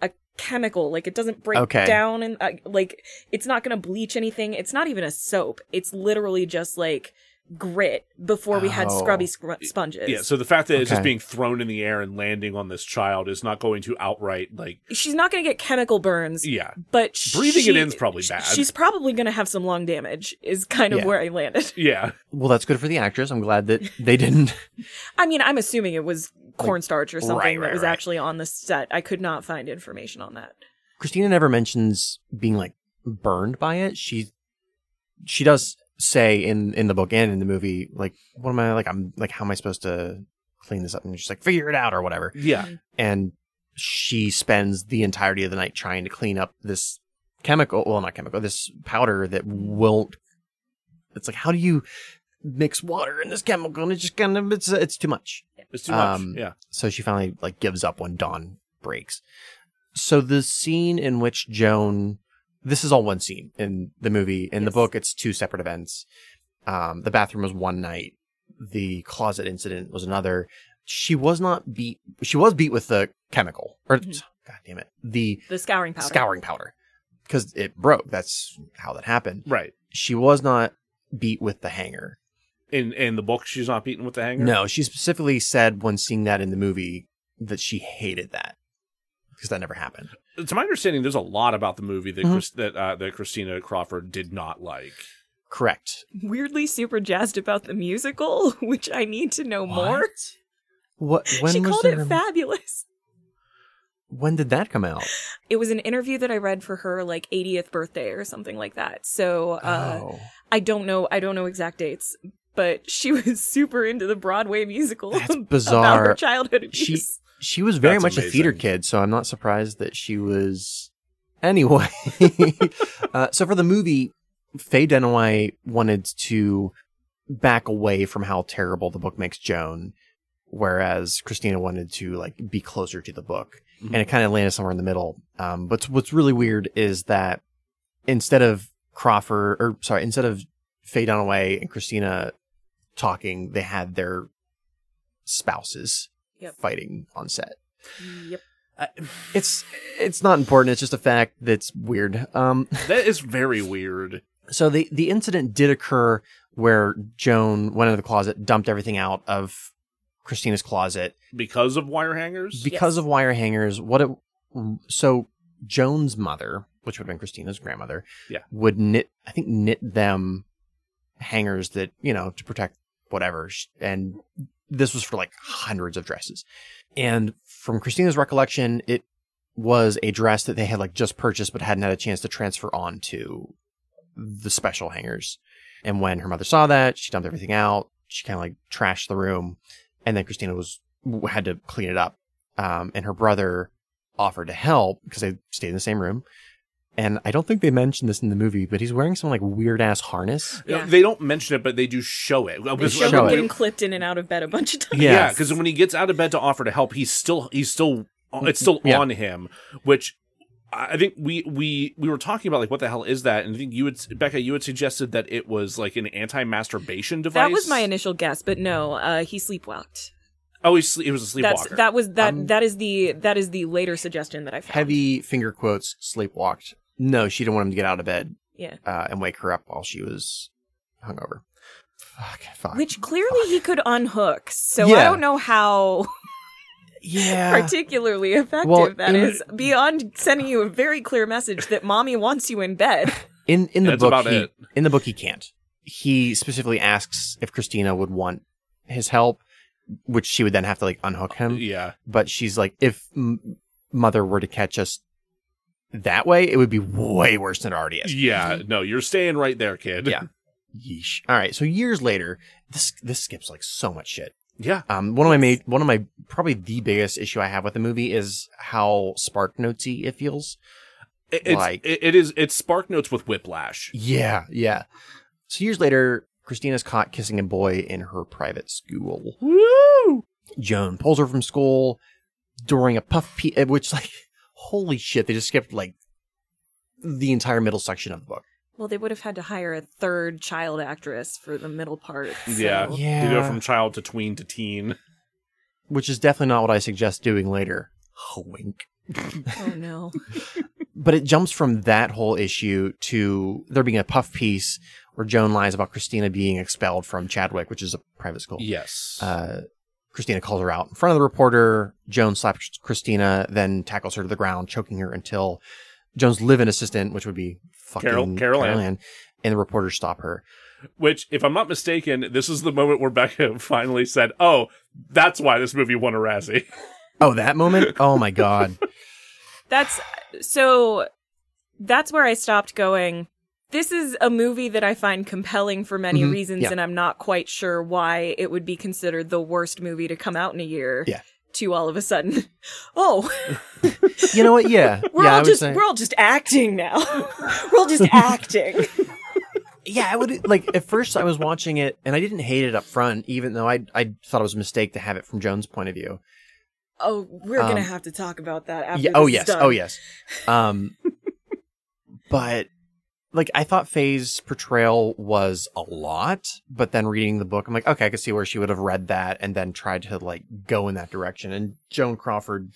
a chemical. Like it doesn't break Okay. down and uh, like it's not going to bleach anything. It's not even a soap. It's literally just like grit before we had Oh. scrubby scr- sponges. Yeah, so the fact that it's just being thrown in the air and landing on this child is not going to outright like She's not going to get chemical burns. yeah. but Breathing she, it is probably bad. She's probably going to have some lung damage. Is kind of Yeah. where I landed. Yeah. Well, that's good for the actress. I'm glad that they didn't. I mean, I'm assuming it was cornstarch or something right, that was right. actually on the set. I could not find information on that. Christina never mentions being like burned by it. She she does say in in the book and in the movie, like, what am I like? I'm like, how am I supposed to clean this up? And she's like, figure it out or whatever. Yeah. And she spends the entirety of the night trying to clean up this chemical. Well, not chemical. This powder that won't. It's like, how do you mix water in this chemical? And it's just kind of it's it's too much. It's too much. Um, yeah. So she finally like gives up when dawn breaks. So the scene in which Joan, this is all one scene in the movie. In the book, it's two separate events. Um, the bathroom was one night. The closet incident was another. She was not beat. She was beat with the chemical, or Mhm. god damn it, the The scouring powder. scouring powder, because it broke. That's how that happened. Right. She was not beat with the hanger. In in the book, she's not beaten with the hanger. No, she specifically said when seeing that in the movie that she hated that because that never happened. To my understanding, there's a lot about the movie that Mhm. Chris, that uh, that Christina Crawford did not like. Correct. Weirdly super jazzed about the musical, which I need to know more. What? When she was called it a- fabulous. When did that come out? It was an interview that I read for her like 80th birthday or something like that. So uh, oh, I don't know. I don't know exact dates, but she was super into the Broadway musical That's about her childhood abuse. she was very That's much a theater kid, so I'm not surprised that she was. Anyway, uh, so for the movie, Faye Dunaway wanted to back away from how terrible the book makes Joan, whereas Christina wanted to like be closer to the book. Mhm. and it kind of landed somewhere in the middle. Um, but what's really weird is that instead of Crawford, or sorry, instead of Faye Dunaway and Christina talking, they had their spouses Yep. fighting on set. Yep. I- It's it's not important. It's just a fact that's weird. Um, that is very weird. so the the incident did occur where Joan went into the closet, dumped everything out of Christina's closet, Because of wire hangers? because Yes. of wire hangers what it so joan's mother which would have been christina's grandmother Yeah. would knit i think knit them hangers that you know to protect whatever and this was for like hundreds of dresses and from christina's recollection it was a dress that they had like just purchased but hadn't had a chance to transfer on to the special hangers and when her mother saw that she dumped everything out she kind of like trashed the room and then christina was had to clean it up. Um, and her brother offered to help because they stayed in the same room. And I don't think they mentioned this in the movie, but he's wearing some like weird ass harness. You Yeah. They don't mention it, but they do show it. They Because- show show him getting clipped in and out of bed a bunch of times. Yeah. Yeah, because when he gets out of bed to offer to help, he's still he's still it's still Yeah. on him, which I think we we we were talking about like what the hell is that, and I think you had Becca you had suggested that it was like an anti masturbation device. That was my initial guess, but no, uh, he sleepwalked. Oh he sle- it was a That's sleepwalker. that was that Um, that is the that is the later suggestion that I found. Heavy finger quotes, sleepwalked. No, she didn't want him to get out of bed Yeah. uh, and wake her up while she was hungover. Fuck, fuck. Which clearly he could unhook. So I don't know how yeah. particularly effective Well, that in- is beyond sending you a very clear message that mommy wants you in bed. In in the That's book, he, it. in the book he can't. He specifically asks if Christina would want his help, which she would then have to like unhook him. yeah, but she's like, if m- mother were to catch us that way, it would be way worse than it already is. yeah. No, you're staying right there, kid. Yeah. Yeesh. All right. So years later, this this skips like so much shit. yeah. Um, one of my ma- one of my probably the biggest issue I have with the movie is how spark notesy it feels. It, it's, Like- it, it is it's Spark Notes with Whiplash. Yeah, yeah. So years later, Christina's caught kissing a boy in her private school. Woo! Joan pulls her from school during a puff piece, eh, which like, holy shit, they just skipped like the entire middle section of the book. Well, they would have had to hire a third child actress for the middle part. so- Yeah. Yeah. You go from child to tween to teen. Which is definitely not what I suggest doing later. Wink. Oh no. But it jumps from that whole issue to there being a puff piece where Joan lies about Christina being expelled from Chadwick, which is a private school. Yes. Uh, Christina calls her out in front of the reporter. Joan slaps Christina, then tackles her to the ground, choking her until Joan's live-in assistant, which would be fucking Carol- Carol Ann. and the reporters stop her. Which, if I'm not mistaken, this is the moment where Becca finally said, "Oh, that's why this movie won a Razzie." Oh, that moment! Oh my god! That's so that's where I stopped going. This is a movie that I find compelling for many Mhm, reasons, yeah. and I'm not quite sure why it would be considered the worst movie to come out in a year. Yeah. To all of a sudden, oh, You know what? Yeah, we're yeah. All just say- we're all just acting now. we're all just acting. yeah, I would like at first I was watching it and I didn't hate it up front, even though I I thought it was a mistake to have it from Joan's point of view. Oh, we're gonna Um, have to talk about that after. Yeah, oh yes, done. oh yes. Um, but like I thought Faye's portrayal was a lot, but then reading the book, I'm like, okay, I could see where she would have read that and then tried to like go in that direction. And Joan Crawford,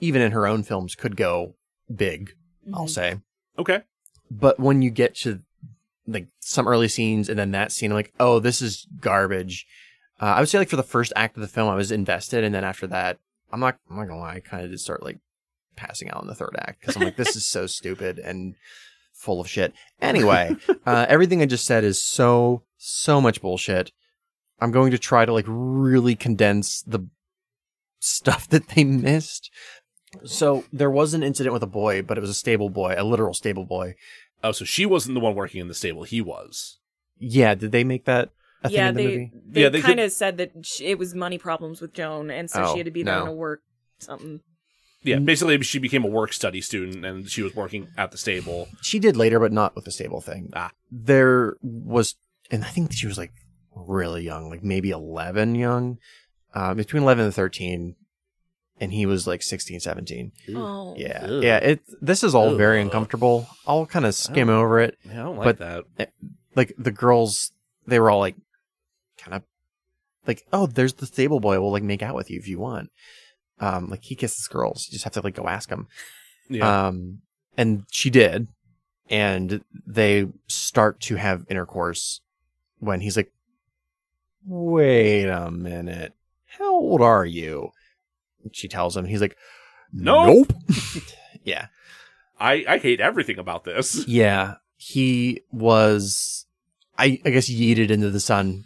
even in her own films, could go big. I'll Mhm. say. Okay. but when you get to like some early scenes and then that scene, I'm like, oh, this is garbage. Uh, I would say like for the first act of the film, I was invested, and then after that, I'm not, I'm not gonna lie, I kind of did start like passing out in the third act because I'm like, this is so stupid and full of shit. Anyway, uh, everything I just said is so so much bullshit. I'm going to try to like really condense the stuff that they missed. So there was an incident with a boy, but it was a stable boy, a literal stable boy. Oh, so she wasn't the one working in the stable. He was. Yeah, did they make that a thing yeah, in the they movie? they, Yeah, they kind of said that sh- it was money problems with Joan, and so Oh, she had to be there to work something. Yeah, basically she became a work study student and she was working at the stable. She did later, but not with the stable thing. Ah. There was, and I think she was like really young, like maybe 11 young, uh, between 11 and 13. And he was like 16, 17. Oh, Yeah. Ugh. Yeah. It, this is all very uncomfortable. I'll kind of skim Oh. over it. Yeah, I don't like But- that. Like the girls, they were all like, kind of like, oh, there's the stable boy. We'll like make out with you if you want. Um, like he kisses girls. You just have to like go ask him. Yeah. Um, and she did. And they start to have intercourse when he's like, wait a minute. How old are you? And She tells him. He's like, Nope. yeah. I, I hate everything about this. Yeah. He was, I, I guess, yeeted into the sun.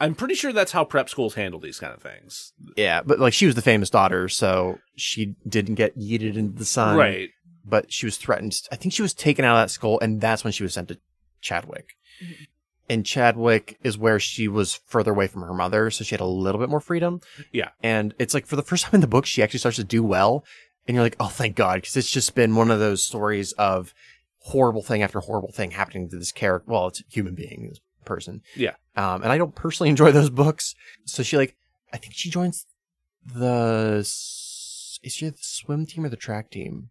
I'm pretty sure that's how prep schools handle these kind of things. Yeah. But like, she was the famous daughter. So she didn't get yeeted into the sun. right. but she was threatened. I think she was taken out of that school, and that's when she was sent to Chadwick. Mhm. And Chadwick is where she was further away from her mother, so she had a little bit more freedom. Yeah. And it's like for the first time in the book, she actually starts to do well, and you're like, oh, thank God, because it's just been one of those stories of horrible thing after horrible thing happening to this character. Well, it's a human being, person. Yeah. Um, and I don't personally enjoy those books, so she like, I think she joins the. Is she the swim team or the track team?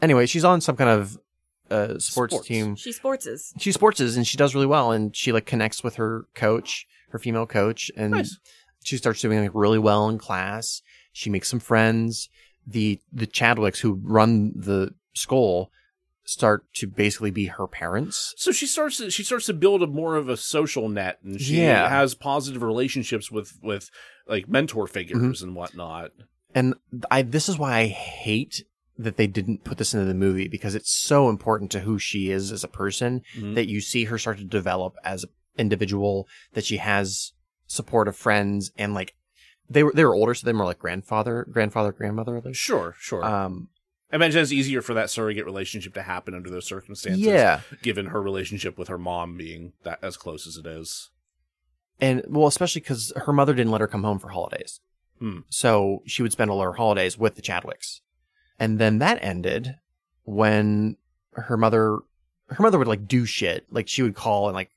Anyway, she's on some kind of uh, sports, Sports. team. she sportses. She sportses and she does really well, and she like connects with her coach, her female coach, and Nice. she starts doing like really well in class. She makes some friends. The the Chadwicks who run the school start to basically be her parents. So she starts to, she starts to build a more of a social net, and she Yeah. has positive relationships with with like mentor figures Mm-hmm. and whatnot. And I this is why I hate that they didn't put this into the movie because it's so important to who she is as a person Mhm. that you see her start to develop as an individual, that she has supportive friends and like they were they were older, so they were like grandfather, grandfather, grandmother. Like, Sure, sure. um, I imagine it's easier for that surrogate relationship to happen under those circumstances. yeah, given her relationship with her mom being that as close as it is. and well, especially because her mother didn't let her come home for holidays, Hmm. so she would spend all her holidays with the Chadwicks, and then that ended when her mother her mother would like do shit like she would call and like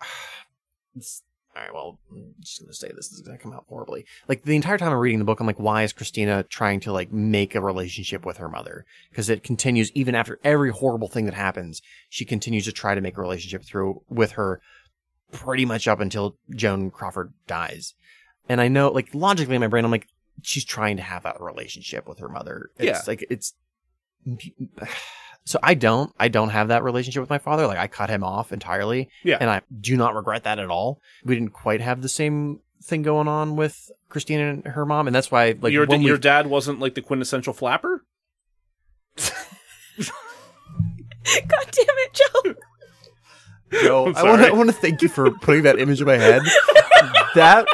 all right well i'm just gonna say this is gonna come out horribly. Like the entire time i'm reading the book i'm like why is christina trying to like make a relationship with her mother? Because it continues even after every horrible thing that happens she continues to try to make a relationship through with her pretty much up until joan crawford dies. And i know like logically in my brain i'm like she's trying to have a relationship with her mother. It's Yeah. like it's so I don't, I don't have that relationship with my father. Like I cut him off entirely. Yeah. And I do not regret that at all. We didn't quite have the same thing going on with Christina and her mom. And that's why, like, your when we- your dad wasn't like the quintessential flapper. God damn it, Joe! Joe, I'm want to. I want to thank you for putting that image in my head. that,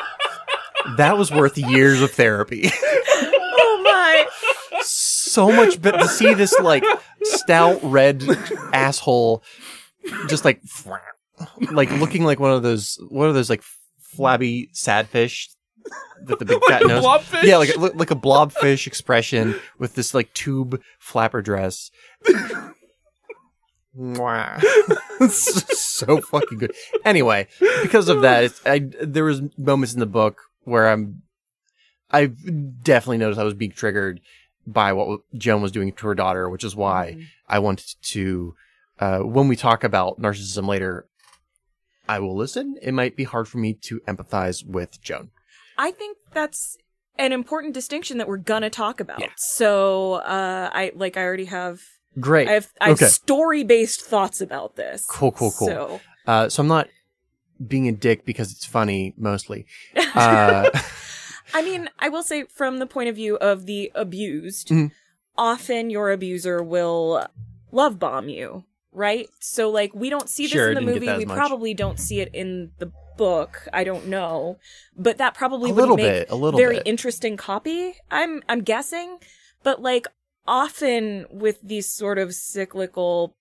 that was worth years of therapy. Oh my! So much, but to see this, like, stout red asshole, just like like looking like one of those one of those like flabby sad fish that the big Like cat knows. blobfish? Yeah, like a, like a blobfish expression with this like tube flapper dress. So fucking good. Anyway, because of that, it's, I there was moments in the book where I'm, I definitely noticed I was being triggered by what Joan was doing to her daughter, which is why I wanted to. Uh, when we talk about narcissism later, I will listen. It might be hard for me to empathize with Joan. I think that's an important distinction that we're gonna talk about. Yeah. So, uh, I like I already have Great. I have I have Okay. story based thoughts about this. Cool, cool, cool. So, Uh, so I'm not being a dick because it's funny mostly. Uh, I mean, I will say from the point of view of the abused, Mhm. often your abuser will love bomb you, right? So like we don't see this Sure, in the movie. We much. probably don't see it in the book. I don't know. But that probably a would little make bit, a little very bit. interesting copy. I'm I'm guessing, but like often with these sort of cyclical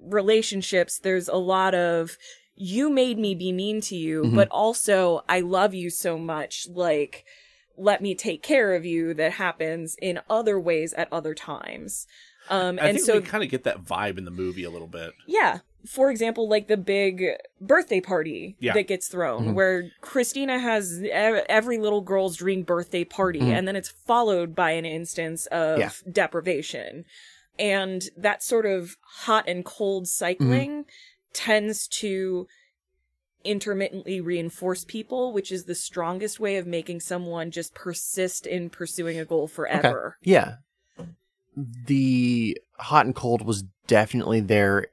relationships, there's a lot of you made me be mean to you, Mhm. but also I love you so much. Like, let me take care of you. That happens in other ways at other times. Um, I and think so we kind of get that vibe in the movie a little bit. yeah. For example, like the big birthday party Yeah. that gets thrown, Mhm. where Christina has every little girl's dream birthday party, Mhm. and then it's followed by an instance of Yeah. deprivation. And that sort of hot and cold cycling tends to intermittently reinforce people, which is the strongest way of making someone just persist in pursuing a goal forever. yeah. The hot and cold was definitely there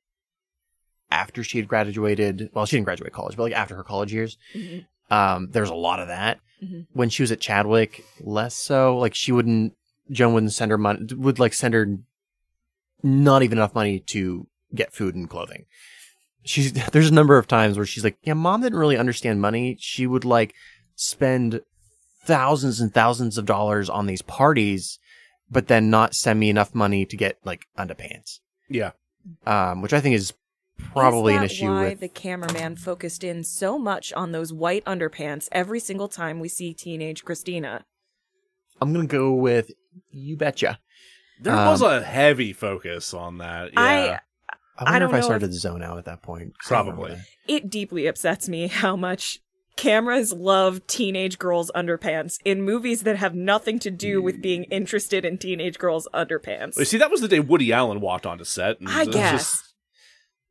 after she had graduated. Well, she didn't graduate college, but like after her college years. Mhm. Um, there's a lot of that. Mhm. When she was at Chadwick, less so. Like she wouldn't, Joan wouldn't send her money, would like send her not even enough money to get food and clothing. She's, there's a number of times where she's like, yeah, mom didn't really understand money. She would like spend thousands and thousands of dollars on these parties, but then not send me enough money to get like underpants. Yeah. Um, which I think is probably Is an issue why with the cameraman focused in so much on those white underpants every single time we see teenage Christina. I'm gonna go with you betcha. There Um, was a heavy focus on that. Yeah. I I wonder I don't if I started if- to zone out at that point. Probably. it deeply upsets me how much cameras love teenage girls' underpants in movies that have nothing to do with being interested in teenage girls' underpants. You see, that was the day Woody Allen walked onto set. and I guess. just-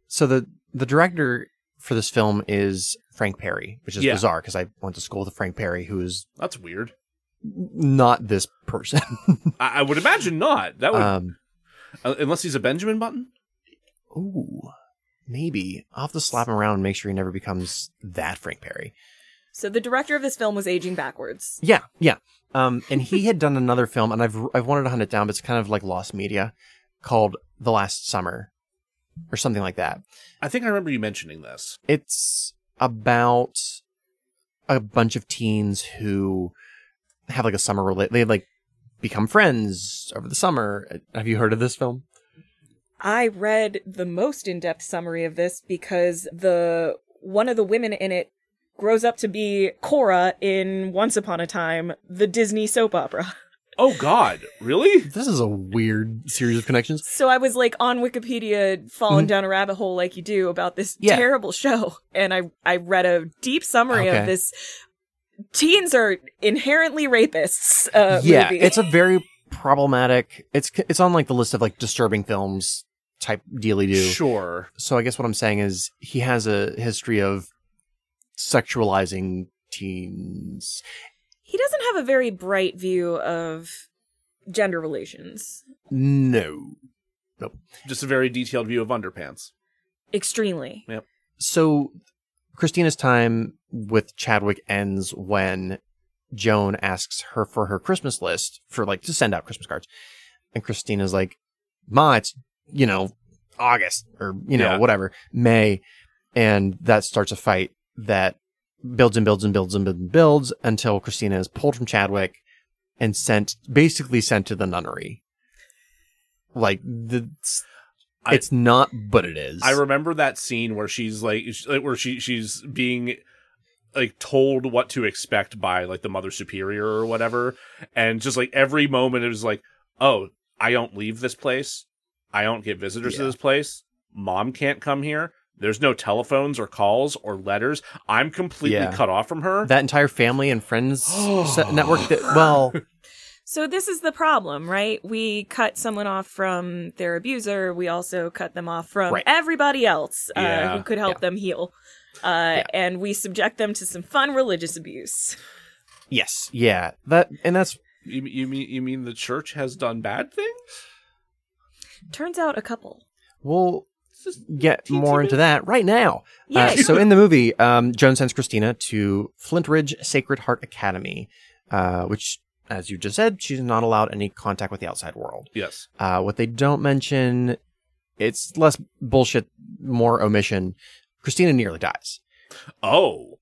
So the the director for this film is Frank Perry, which is Yeah. bizarre because I went to school with Frank Perry, who is that's weird. not this person. I, I would imagine not. That would, um, uh, unless he's a Benjamin Button. Ooh, maybe I'll have to slap him around and make sure he never becomes that Frank Perry. so the director of this film was aging backwards. Yeah, yeah. Um, and he had done another film, and I've I've wanted to hunt it down, but it's kind of like lost media, called The Last Summer, or something like that. I think I remember you mentioning this. It's about a bunch of teens who have like a summer relate. They like become friends over the summer. Have you heard of this film? I read the most in-depth summary of this because the one of the women in it grows up to be Cora in Once Upon a Time, the Disney soap opera. Oh God, really? This is a weird series of connections. So I was like on Wikipedia falling down a rabbit hole like you do about this Mm-hmm. Yeah. terrible show and I I read a deep summary Okay. of this teens are inherently rapists uh yeah, movie. it's a very problematic. It's it's on like the list of like disturbing films type dealy do. Sure. So I guess what I'm saying is he has a history of sexualizing teens. he doesn't have a very bright view of gender relations. No. Nope. Just a very detailed view of underpants. Extremely. Yep. So Christina's time with Chadwick ends when Joan asks her for her Christmas list for like to send out Christmas cards. And Christina's like, Ma, it's, you know, August or, you know, Yeah. whatever, May. And that starts a fight that builds and builds and builds and builds and builds until Christina is pulled from Chadwick and sent, basically sent to the nunnery. Like the, I- it's not, but it is. I remember that scene where she's like, like, where she she's being like told what to expect by like the mother superior or whatever, and just like every moment it was like, oh, I don't leave this place, I don't get visitors to this place, mom can't come here. There's no telephones or calls or letters. I'm completely Yeah. cut off from her. that entire family and friends set network. That, well, So this is the problem, right? We cut someone off from their abuser. We also cut them off from Right. everybody else uh, Yeah. who could help Yeah. them heal. Uh, And we subject them to some fun religious abuse. yes, yeah, that and that's you, you mean you mean the church has done bad things? Turns out a couple. we'll get more into that right now. Uh, so in the movie, um, Joan sends Christina to Flintridge Sacred Heart Academy, uh, which, as you just said, she's not allowed any contact with the outside world. Yes. Uh, what they don't mention, it's less bullshit, more omission. Christina nearly dies. Oh,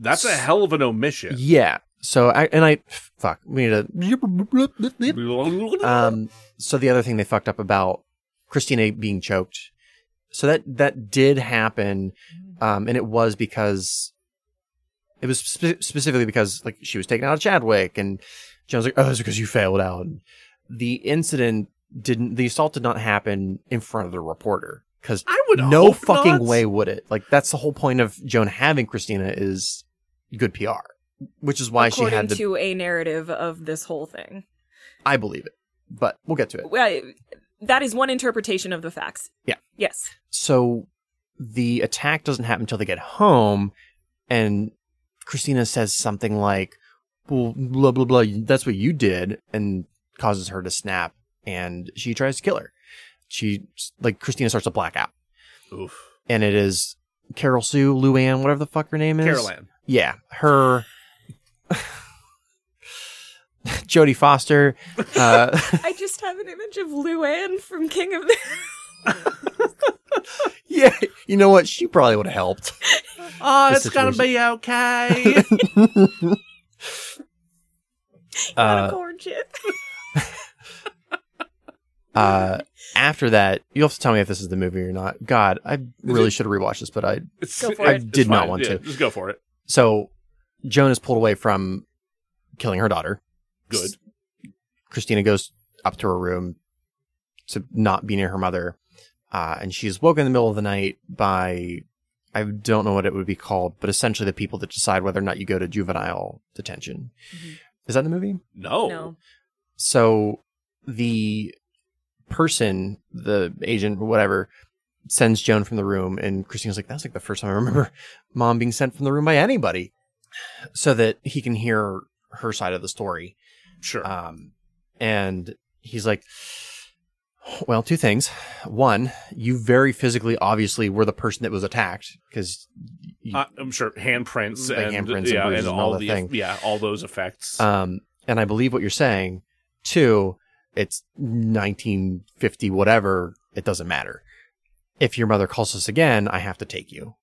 that's a hell of an omission. Yeah. So I and I fuck. We need to. Um. So the other thing they fucked up about Christina being choked. So that that did happen, um, and it was because it was spe- specifically because like she was taken out of Chadwick, and Joan's like, "Oh, it's because you failed out." And the incident didn't. The assault did not happen in front of the reporter because I would no fucking not. way would it. Like that's the whole point of Joan having Christina is good PR, which is why according she had to. to a narrative of this whole thing. I believe it, but we'll get to it. Well, that is one interpretation of the facts. Yeah. Yes. So the attack doesn't happen until they get home, and Christina says something like, "Well, blah blah blah. That's what you did," and causes her to snap, and she tries to kill her. She like Christina starts to black out, Oof. and it is Carol Sue, Luann, whatever the fuck her name is. Carol Ann. Yeah, her. Jodie Foster. Uh, I just have an image of Luann from King of the. yeah, you know what? She probably would have helped. Oh, The it's gonna be okay. Not a Uh, corn chip. uh, after that, you'll have to tell me if this is the movie or not. God, I really should have rewatched this, but I. It's, Go it- it. I it's did not fine. want Yeah, to. Just go for it. So, Joan is pulled away from killing her daughter. Good. Christina goes up to her room to not be near her mother. Uh, and she's woken in the middle of the night by, I don't know what it would be called, but essentially the people that decide whether or not you go to juvenile detention. Mhm. Is that in the movie? No. No. So the person, the agent or whatever, sends Joan from the room, and Christina's like, "That's like the first time I remember mom being sent from the room by anybody," so that he can hear her side of the story. Sure. Um, and he's like, "Well, two things. One, you very physically, obviously, were the person that was attacked because." Uh, I'm sure handprints Like and handprints and yeah, and and all all the thing. yeah, all those effects. Um, and I believe what you're saying. Two, it's 1950, whatever. It doesn't matter. If your mother calls us again, I have to take you.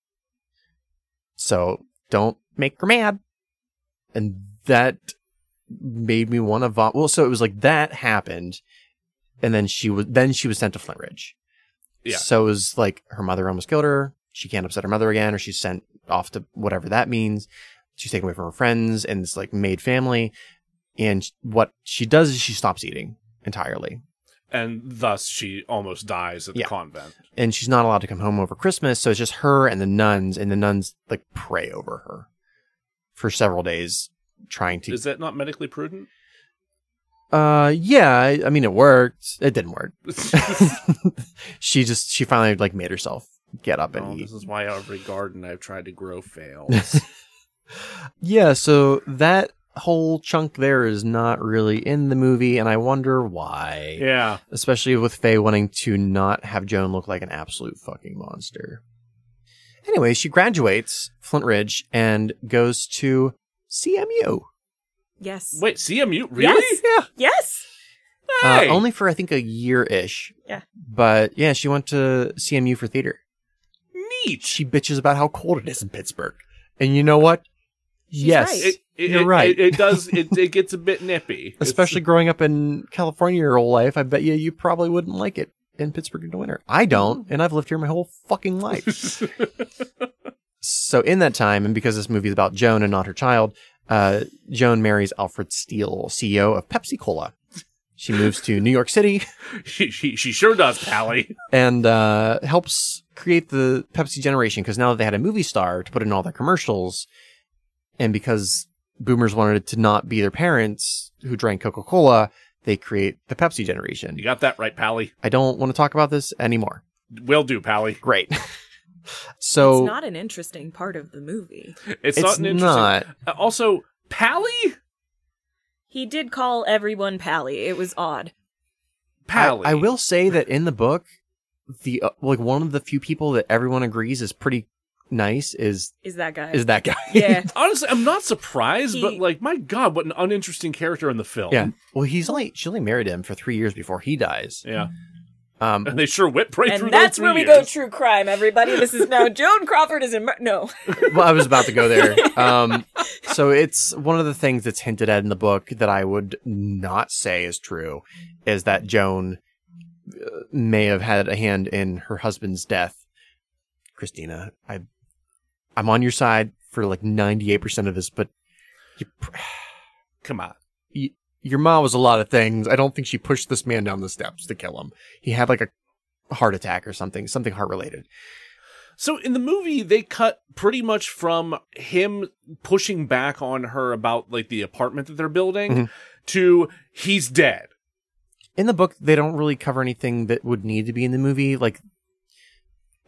So don't make her mad. And that made me want to vomit. Well, so it was like that happened, and then she was then she was sent to Flintridge. Yeah. So it was like her mother almost killed her. She can't upset her mother again, or she's sent off to whatever that means. She's taken away from her friends and this like made family. And what she does is she stops eating entirely. and thus she almost dies at the Yeah. convent. And she's not allowed to come home over Christmas. So it's just her and the nuns, and the nuns like pray over her for several days, trying to. Is that not medically prudent? uh, yeah. I, I mean, it worked. It didn't work. she just she finally like made herself get up and Oh, eat. this is why every garden I've tried to grow fails. Yeah, so that whole chunk there is not really in the movie, and I wonder why. yeah. Especially with Faye wanting to not have Joan look like an absolute fucking monster. Anyway, she graduates Flintridge and goes to CMU. Yes. Wait, CMU? Really? Yes. Yeah. Yes. Uh, only for, I think, a year ish. Yeah. But yeah, she went to CMU for theater. Neat. She bitches about how cold it is in Pittsburgh. And you know what? She's yes. right. It, It, You're right. It, it does. It, it gets a bit nippy, It's- Especially growing up in California your whole life, I bet you you probably wouldn't like it in Pittsburgh in the winter. I don't, and I've lived here my whole fucking life. so in that time, and because this movie is about Joan and not her child, uh, Joan marries Alfred Steele, CEO of Pepsi Cola. She moves to New York City she, she she sure does, Pally. and uh, helps create the Pepsi generation because now that they had a movie star to put in all their commercials, and because boomers wanted to not be their parents who drank Coca Cola, they create the Pepsi generation. You got that right, Pally. I don't want to talk about this anymore. Will do, Pally. Great. so it's not an interesting part of the movie. It's, it's not an interesting. not. Uh, also, Pally, He did call everyone Pally. It was odd. Pally. I, I will say that in the book, the uh, like one of the few people that everyone agrees is pretty nice is Is that guy? is that guy. yeah. Honestly, I'm not surprised, He- but like, my God, what an uninteresting character in the film. yeah. Well, he's only she only married him for three years before he dies. yeah. Um, And they sure whipped right through and that's where three we go true crime, everybody. This is now Joan Crawford is in. Mur- no. well, I was about to go there. Um, so it's one of the things that's hinted at in the book that I would not say is true is that Joan uh, may have had a hand in her husband's death. Christina, I, I'm on your side for like 98% of this, but you, Come on. y- your mom was a lot of things. I don't think she pushed this man down the steps to kill him. He had like a heart attack or something, something heart related. So in the movie, they cut pretty much from him pushing back on her about like the apartment that they're building Mhm. to he's dead. in the book they don't really cover anything that would need to be in the movie like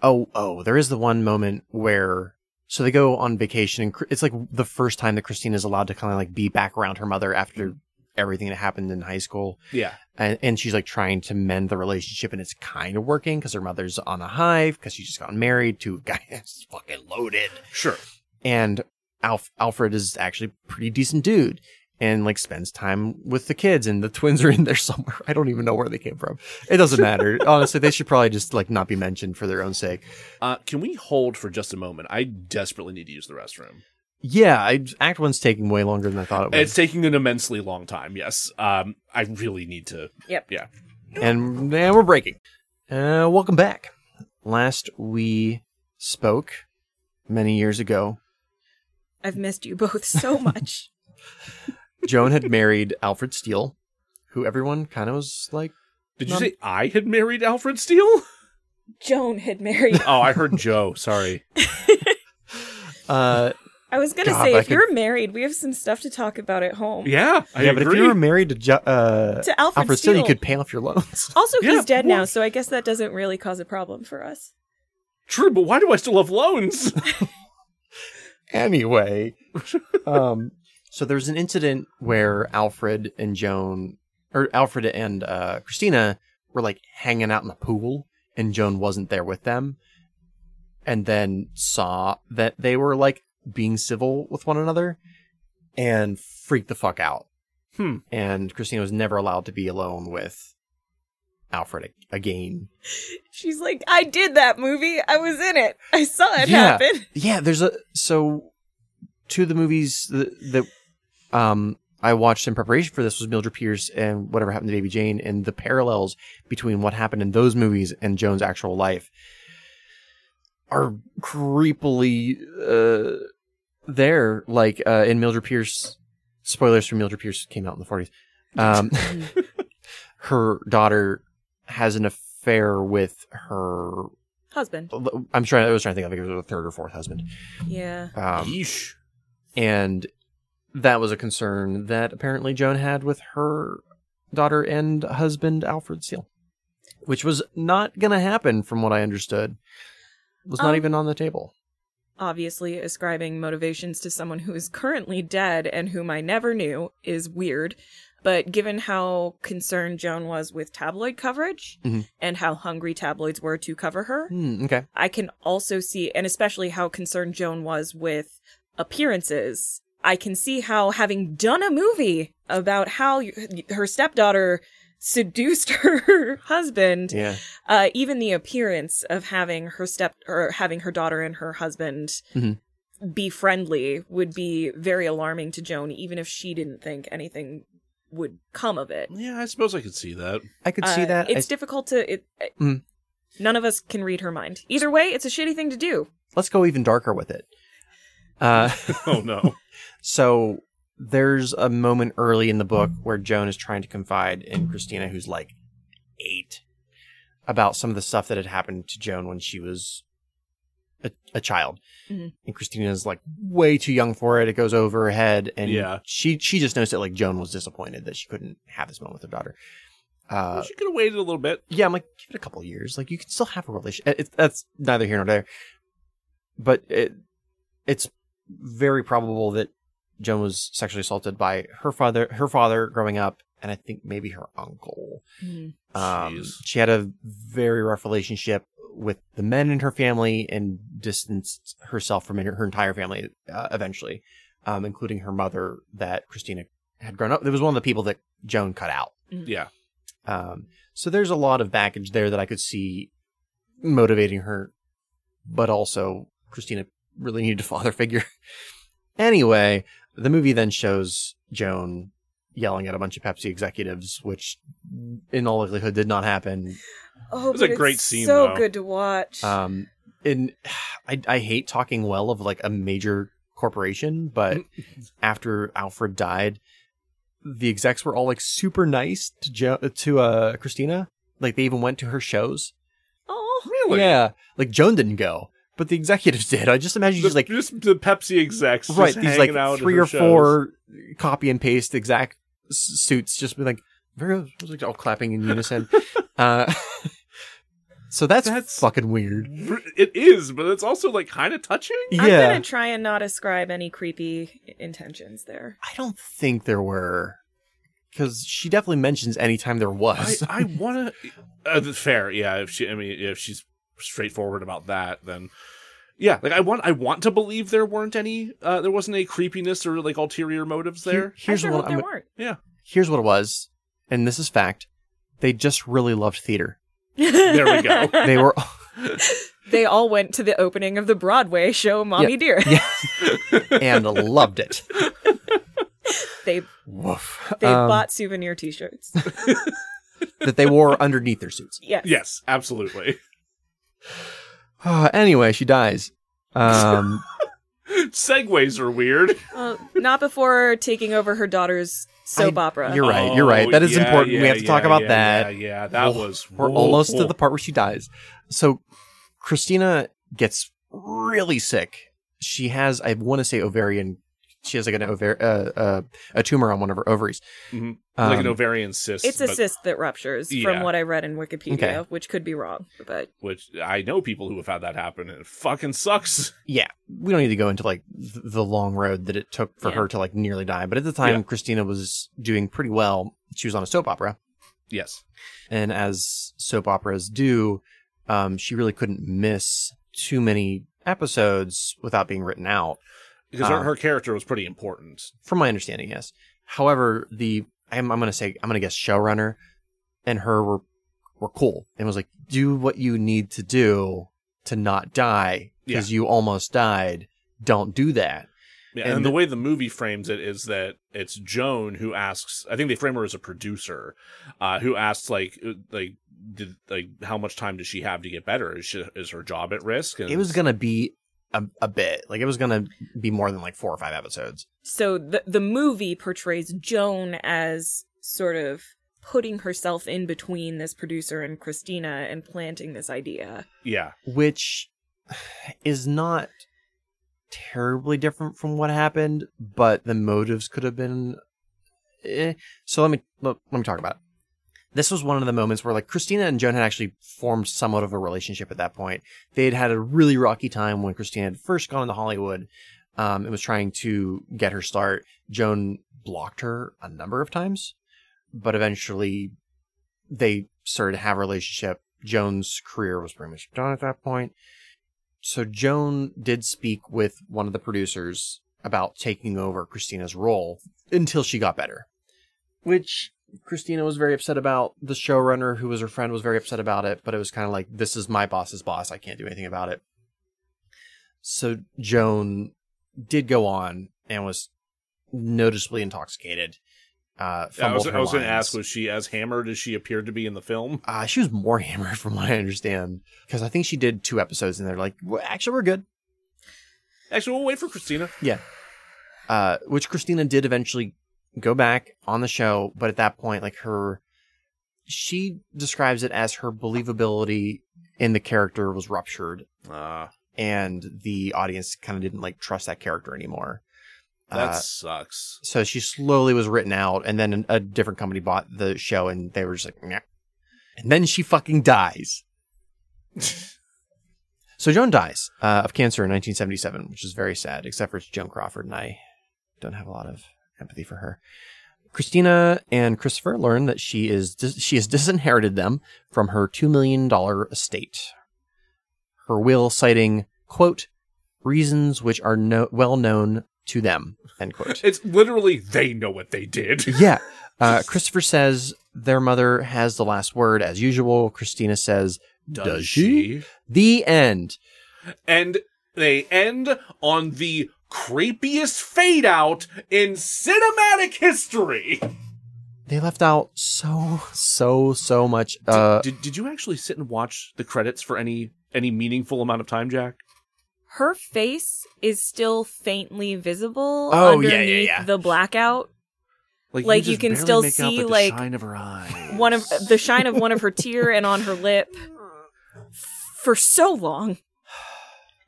oh oh there is the one moment where so they go on vacation and it's like the first time that christina is allowed to kind of like be back around her mother after mm-hmm. everything that happened in high school Yeah. and, and she's like trying to mend the relationship and it's kind of working because her mother's on a hive because she just got married to a guy that's fucking loaded Sure. and Alf- Alfred is actually a pretty decent dude and like spends time with the kids and the twins are in there somewhere. I don't even know where they came from. It doesn't matter. Honestly, they should probably just like not be mentioned for their own sake. Uh, can we hold for just a moment? I desperately need to use the restroom. Yeah, I, Act One's taking way longer than I thought it would. It's taking an immensely long time. Yes. Um, I really need to. Yep. Yeah. and, and we're breaking. Uh, welcome back. Last we spoke many years ago, I've missed you both so much. Joan had married Alfred Steele, who everyone kind of was like, Did you say I had married Alfred Steele? Joan had married. Oh, I heard Joe. Sorry. uh, I was gonna God, say, I if could- you're married, we have some stuff to talk about at home. Yeah. I yeah, but if agree. you were married to jo- uh, To Alfred, Alfred Steele, you Steele. could pay off your loans. Also, Yeah, he's dead now, what? so I guess that doesn't really cause a problem for us. True, but why do I still have loans? anyway, um, so there's an incident where Alfred and Joan, or Alfred and uh, Christina, were like hanging out in the pool, and Joan wasn't there with them, and then saw that they were like being civil with one another, and freaked the fuck out. Hmm. And Christina was never allowed to be alone with Alfred a- again. She's like, I did that movie. I was in it. I saw it Yeah. happen. Yeah, there's a so two of the movies that, that um I watched in preparation for this was Mildred Pierce and Whatever Happened to Baby Jane, and the parallels between what happened in those movies and Joan's actual life are creepily uh, there. Like uh, in Mildred Pierce, spoilers for Mildred Pierce came out in the 40s. Um, her daughter has an affair with her. Husband. I'm trying. I was trying to think. I think it was a third or fourth husband. Yeah. Um, Yeesh. and that was a concern that apparently Joan had with her daughter and husband Alfred Steele, which was not going to happen from what I understood. It Was not Um, even on the table. Obviously, ascribing motivations to someone who is currently dead and whom I never knew is weird. But given how concerned Joan was with tabloid coverage Mhm. and how hungry tabloids were to cover her, Hmm, okay. I can also see, and especially how concerned Joan was with appearances. I can see how having done a movie about how y- her stepdaughter seduced her husband, Yeah. uh, even the appearance of having her step or having her daughter and her husband Mhm. be friendly would be very alarming to Joan, even if she didn't think anything would come of it. Yeah, I suppose I could see that. I could see Uh, that. It's I- difficult to. It, Mm. None of us can read her mind. Either way, it's a shitty thing to do. let's go even darker with it. Uh, Oh no. so there's a moment early in the book where Joan is trying to confide in Christina, who's like eight, about some of the stuff that had happened to Joan when she was a, a child. Mhm. And Christina's like way too young for it. It goes over her head, and Yeah. she she just knows that like Joan was disappointed that she couldn't have this moment with her daughter. Uh, Well, she could have waited a little bit. yeah, I'm like, give it a couple years. Like, you can still have a relationship. It, that's neither here nor there. But it, it's very probable that Joan was sexually assaulted by her father, her father growing up, and I think maybe her uncle. Um, she had a very rough relationship with the men in her family and distanced herself from her, her entire family uh, eventually, um, including her mother that Christina had grown up. It was one of the people that Joan cut out. Yeah. Um, so there's a lot of baggage there that I could see motivating her, but also Christina really needed a father figure. Anyway, the movie then shows Joan yelling at a bunch of Pepsi executives, which in all likelihood did not happen. Oh, it was a but it's great scene, So though. good to watch. Um, and I, I hate talking well of like a major corporation, but after Alfred died, the execs were all like super nice to jo- to uh Christina. Like they even went to her shows. oh, Really? Yeah, like Joan didn't go, but the executives did. I just imagine The, she's like just the Pepsi execs, right just these like hanging out three or shows. four copy and paste exact suits, just be like very like all clapping in unison. uh, so that's, That's- fucking weird. It is, but it's also like kind of touching. I'm gonna try and not ascribe any creepy intentions there. I don't think there were. Because she definitely mentions anytime there was. I want to. Uh, fair, yeah. If she, I mean, if she's straightforward about that, then yeah. Like I want, I want to believe there weren't any, uh, there wasn't any creepiness or like ulterior motives there. Here- here's I sure what hope I'm, there weren't. yeah, here's what it was, and this is fact. They just really loved theater. there we go. They were They all went to the opening of the Broadway show Mommy Yeah. Dear. yeah, and loved it. They Woof. they Um, bought souvenir T-shirts. that they wore underneath their suits. Yes. yes, absolutely. anyway, she dies. Um, Segways are weird. Well, not before taking over her daughter's soap I- opera. you're right. You're right. Oh, That is yeah, important. We have to talk about yeah, that. Yeah, yeah, that Whoa. was. We're whoa, almost to the part where she dies. So Christina gets really sick. She has, I want to say, ovarian. She has like an ovar- uh, uh, a tumor on one of her ovaries. Mhm. like an Um, ovarian cyst. It's a but- cyst that ruptures, Yeah. from what I read in Wikipedia, Okay. which could be wrong. But which I know people who have had that happen, and it fucking sucks. yeah, we don't need to go into like th- the long road that it took for Yeah. her to like nearly die. But at the time, Yeah. Christina was doing pretty well. She was on a soap opera, Yes. and as soap operas do, um, she really couldn't miss too many episodes without being written out. Because her, Um, her character was pretty important. from my understanding, yes. However, the I'm, I'm going to say I'm going to guess showrunner and her were were cool and was like, do what you need to do to not die because you almost died. Don't do that. Yeah, And and, the the- way the movie frames it is that it's Joan who asks. I think they frame her as a producer, uh, who asks like uh, like did like how much time does she have to get better? Is she, is her job at risk? And It was going to be a, a bit like it was going to be more than like four or five episodes. so the the movie portrays Joan as sort of putting herself in between this producer and Christina and planting this idea. yeah which is not terribly different from what happened, but the motives could have been. Eh. So let me let, let me talk about it. This was one of the moments where like Christina and Joan had actually formed somewhat of a relationship at that point. They had had a really rocky time when Christina had first gone to Hollywood um, and was trying to get her start. Joan blocked her a number of times, but eventually they started to have a relationship. Joan's career was pretty much done at that point. So Joan did speak with one of the producers about taking over Christina's role until she got better. Which Christina was very upset about. The showrunner, who was her friend, was very upset about it, but it was kind of like, this is my boss's boss. I can't do anything about it. So Joan did go on and was noticeably intoxicated. Uh, I was, I was going to ask, was she as hammered as she appeared to be in the film? Uh, she was more hammered, from what I understand, because I think she did two episodes, and they're like, well, "Actually, we're good." Actually, we'll wait for Christina. Yeah. Uh, which Christina did eventually go back on the show, but at that point, like her, she describes it as her believability in the character was ruptured, Uh, and the audience kind of didn't like trust that character anymore. that Uh, sucks. so she slowly was written out, and then a different company bought the show, and they were just like, Nyeh. and then she fucking dies. so Joan dies uh, of cancer in 1977, which is very sad, except for it's Joan Crawford, and I don't have a lot of empathy for her. Christina and Christopher learn that she is dis- she has disinherited them from her two million dollar estate. Her will citing quote reasons which are no- well known to them end quote. It's literally they know what they did. Yeah. Uh, Christopher says their mother has the last word as usual. Christina says, Does she? The end. And they end on the creepiest fade out in cinematic history. They left out so, so, so much. Uh, did, did you actually sit and watch the credits for any any meaningful amount of time, Jack? Her face is still faintly visible Oh, yeah, yeah, underneath yeah. the blackout. Like, like you just can still make out see, the like, shine of her eyes. One of the shine of one of her tear and on her lip for so long.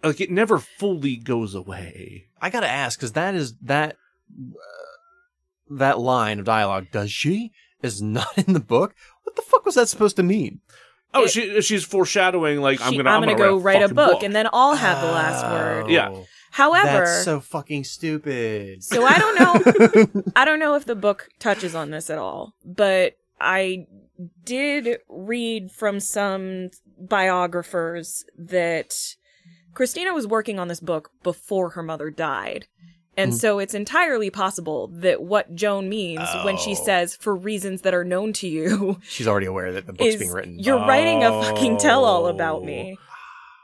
Like it never fully goes away. I gotta ask, because that is, that, uh, that line of dialogue, does she, is not in the book. What the fuck was that supposed to mean? Oh, It- she she's foreshadowing like I'm She- gonna I'm, gonna, go write a fucking book, and then I'll have the last Oh, word. Yeah. However, That's so fucking stupid. So I don't know. I don't know if the book touches on this at all, but I did read from some biographers that Christina was working on this book before her mother died. And Hmm. so it's entirely possible that what Joan means when she Oh. says, for reasons that are known to you, She's already aware that the book's is being written. you're writing a fucking tell all about me.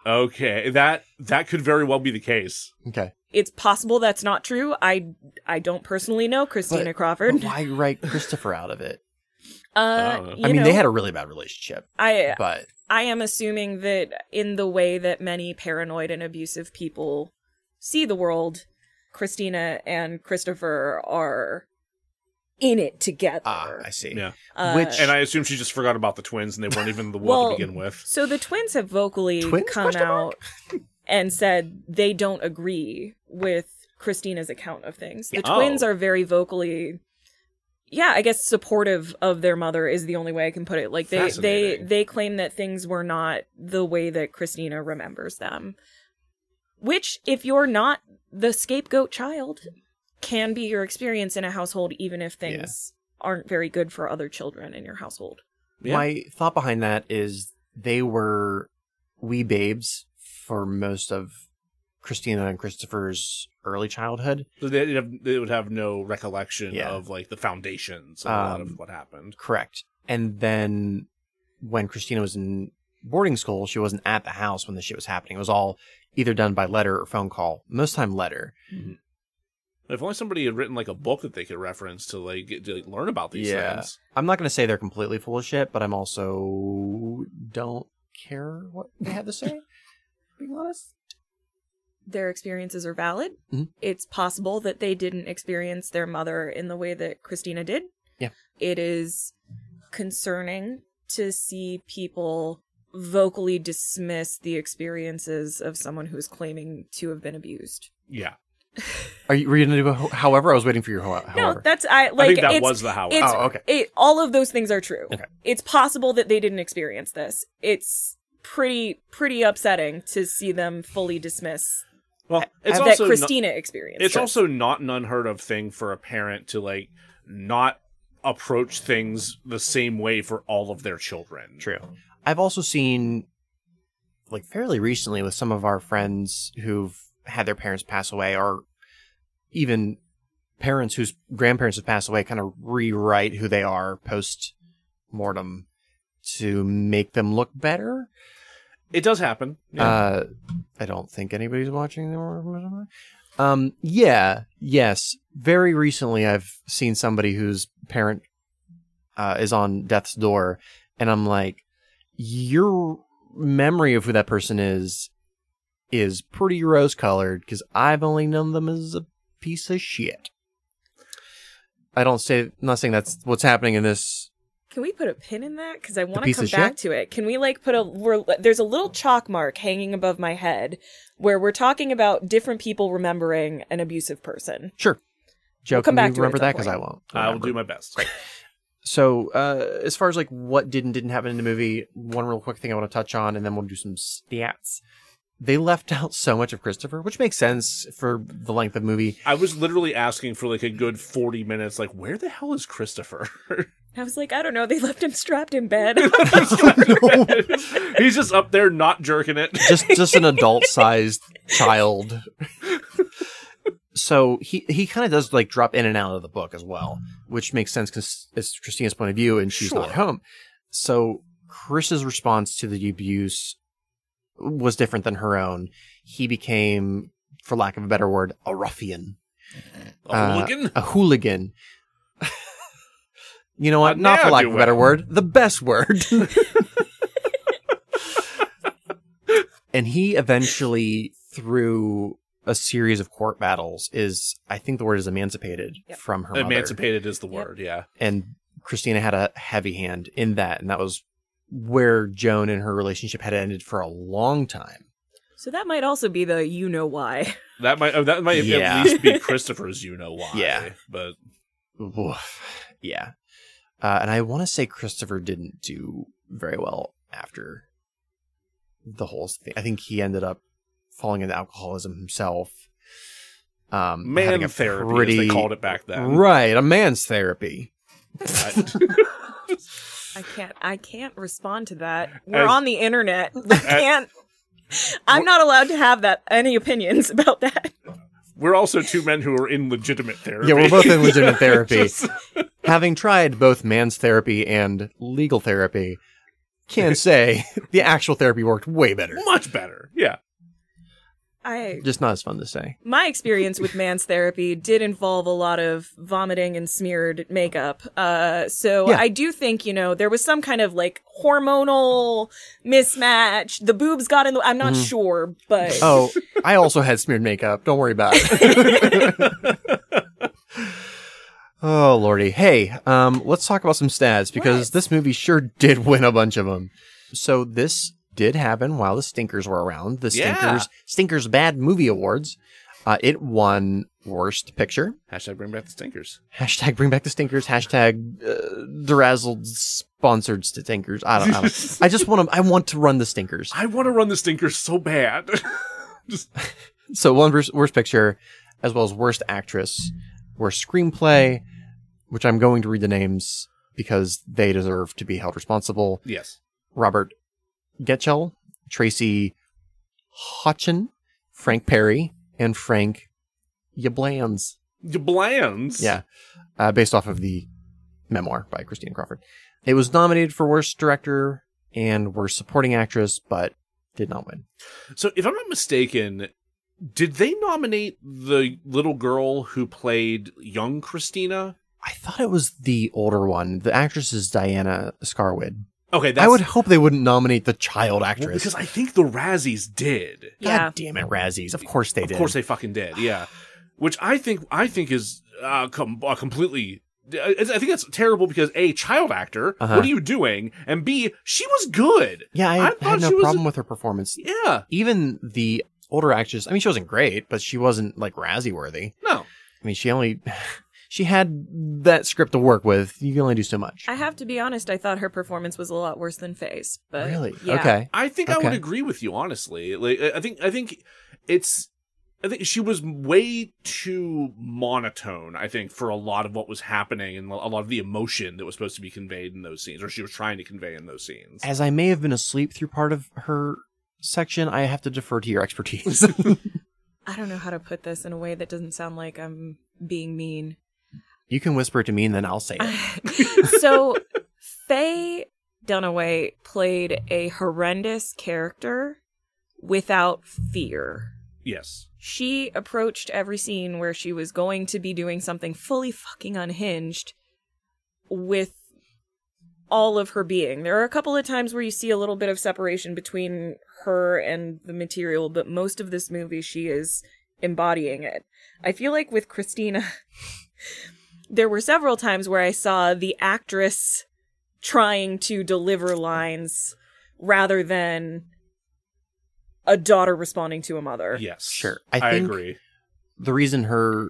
Okay, that that could very well be the case. Okay. It's possible that's not true. I I don't personally know Christina But- Crawford. But why write Christopher out of it? Uh, Oh. you I mean, know, they had a really bad relationship, I but I am assuming that in the way that many paranoid and abusive people see the world, Christina and Christopher are in it together. ah, I see. Yeah, Uh, which- and I assume she just forgot about the twins, and they weren't even the one Well, to begin with. so the twins have vocally Twins, come out and said they don't agree with Christina's account of things. The Yeah. twins Oh. are very vocally yeah, I guess supportive of their mother is the only way I can put it. Like they they they claim that things were not the way that Christina remembers them. Which if you're not the scapegoat child can be your experience in a household even if things aren't very good for other children in your household. Yeah. My thought behind that is they were wee babes for most of Christina and Christopher's early childhood. So they have they would have no recollection Yeah. of like the foundations of a lot Um, of what happened. Correct. And then when Christina was in boarding school, she wasn't at the house when the shit was happening. It was all either done by letter or phone call. Most time letter. If only somebody had written like a book that they could reference to like get, to like, learn about these Yeah. things. I'm not going to say they're completely full of shit, but I'm also don't care what they have to say. Being honest. Their experiences are valid. Mhm. It's possible that they didn't experience their mother in the way that Christina did. Yeah. It is concerning to see people vocally dismiss the experiences of someone who is claiming to have been abused. Yeah, Are you, were you going to do a, ho- however? I was waiting for your ho- No, however. that's I like I think that it's, was the however. it's Oh, okay. it, all of those things are true. Okay. It's possible that they didn't experience this. It's pretty pretty upsetting to see them fully dismiss well, it's that also not- Christina experience. it's Sure. also not an unheard of thing for a parent to like not approach things the same way for all of their children. True. I've also seen, like, fairly recently with some of our friends who've had their parents pass away, or even parents whose grandparents have passed away, kind of rewrite who they are post mortem to make them look better. It does happen. Yeah. Uh, I don't think anybody's watching the Um, yeah, yes. Very recently, I've seen somebody whose parent uh, is on death's door, and I'm like, your memory of who that person is is pretty rose colored because I've only known them as a piece of shit. I don't say, I'm not saying that's what's happening in this. Can we put a pin in that? Because I want to come back shit? to it. Can we like put a? We're, there's a little chalk mark hanging above my head where we're talking about different people remembering an abusive person. Sure. Joe, We'll come can back you to remember at that? Because I won't. I will do my best. So, uh, as far as like what did and didn't happen in the movie, one real quick thing I want to touch on, and then we'll do some stats. They left out so much of Christopher, which makes sense for the length of the movie. I was literally asking for like a good 40 minutes, like, where the hell is Christopher? I was like, I don't know. They left him strapped in bed. He's just up there not jerking it. Just, just an adult-sized child. So he he kind of does like drop in and out of the book as well, which makes sense because it's Christina's point of view and she's not Sure. home. So Chris's response to the abuse was different than her own. He became, for lack of a better word, a ruffian. A Uh, hooligan? a hooligan. You know what? Uh, Not for now lack of a better it. word, the best word. and he eventually, through a series of court battles, is I think the word is emancipated Yep. from her mother. Emancipated is the word, yeah. And Christina had a heavy hand in that, and that was where Joan and her relationship had ended for a long time. so that might also be the you know why. That might oh, that might Yeah. at least be Christopher's you know why. Yeah. But Oof. Yeah. Uh, and I want to say Christopher didn't do very well after the whole thing. I think he ended up falling into alcoholism himself. Um, man having a therapy, as pretty- they called it back then. Right, a man's therapy. I can't. I can't respond to that. We're As- on the internet. I can't. I'm not allowed to have that any opinions about that. We're also two men who are in legitimate therapy. Yeah, we're both in legitimate therapy. Just- Having tried both man's therapy and legal therapy, can say the actual therapy worked way better. much better. Yeah. I Just not as fun to say. my experience with man's therapy did involve a lot of vomiting and smeared makeup. Uh, so Yeah. I do think you know there was some kind of like hormonal mismatch. The boobs got in. the I'm not Mhm. sure, but Oh, I also had smeared makeup. Don't worry about it. oh lordy. Hey, um, let's talk about some stats because Let's. this movie sure did win a bunch of them. So this did happen while the Stinkers were around. The Yeah. Stinkers Stinkers Bad Movie Awards. Uh, it won Worst Picture. Hashtag bring back the stinkers. Hashtag Bring Back the Stinkers. Hashtag uh, DeRazzled sponsored Stinkers. I don't. I, don't. I just want to. I want to run the Stinkers. I want to run the stinkers so bad. Just So one worst, worst picture, as well as worst actress, worst screenplay, which I'm going to read the names because they deserve to be held responsible. yes. Robert Getchell, Tracy Hotchner, Frank Perry, and Frank Yablans. Yablans? Yeah, uh, based off of the memoir by Christine Crawford. It was nominated for worst director and worst supporting actress, but did not win. So if I'm not mistaken, did they nominate the little girl who played young Christina? I thought it was the older one. The actress is Diana Scarwid. Okay, that's I would hope they wouldn't nominate the child well, actress. because I think the Razzies did. Yeah, God yeah. damn it, Razzies. Of course they did. Of course they fucking did. Yeah. Which I think I think is uh, com- uh, completely. I I think that's terrible because a child actor. Uh-huh. What are you doing? And b she was good. yeah, I, I had no problem a- with her performance. Yeah. Even the older actress, I mean, she wasn't great, but she wasn't like Razzie worthy. No. I mean, she only, she had that script to work with. You can only do so much. I have to be honest. I thought her performance was a lot worse than Faye's. But really? yeah. Okay. I think I would agree with you honestly. Like I I think I think it's I think she was way too monotone, I think, for a lot of what was happening and a lot of the emotion that was supposed to be conveyed in those scenes, or she was trying to convey in those scenes. As I may have been asleep through part of her section, I have to defer to your expertise. I don't know how to put this in a way that doesn't sound like I'm being mean. You can whisper it to me and then I'll say it. so Faye Dunaway played a horrendous character without fear. Yes. she approached every scene where she was going to be doing something fully fucking unhinged with all of her being. There are a couple of times where you see a little bit of separation between her and the material, but most of this movie she is embodying it. I feel like with Christina, there were several times where I saw the actress trying to deliver lines rather than a daughter responding to a mother. Yes. Sure. I I, agree. the reason her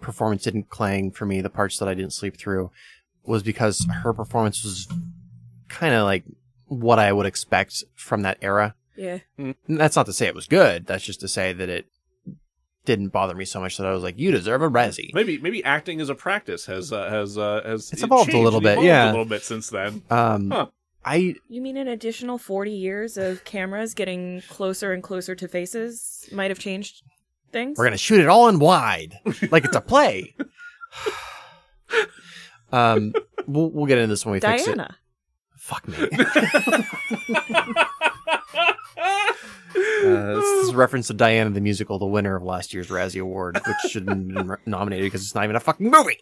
performance didn't clang for me, the parts that I didn't sleep through, was because her performance was kind of like what I would expect from that era. Yeah. Mm. That's not to say it was good. That's just to say that it didn't bother me so much that I was like, "You deserve a Razzie." Maybe maybe acting as a practice has uh, has uh, has It's evolved a little bit, yeah. a little bit since then. Um, Huh. I You mean an additional 40 years of cameras getting closer and closer to faces might have changed things? we're gonna shoot it all in wide, like it's a play. um, we'll we'll get into this when we fix it. Fuck me. Uh, this is a reference to Diana the musical, the winner of last year's Razzie Award, which shouldn't have been nominated because it's not even a fucking movie.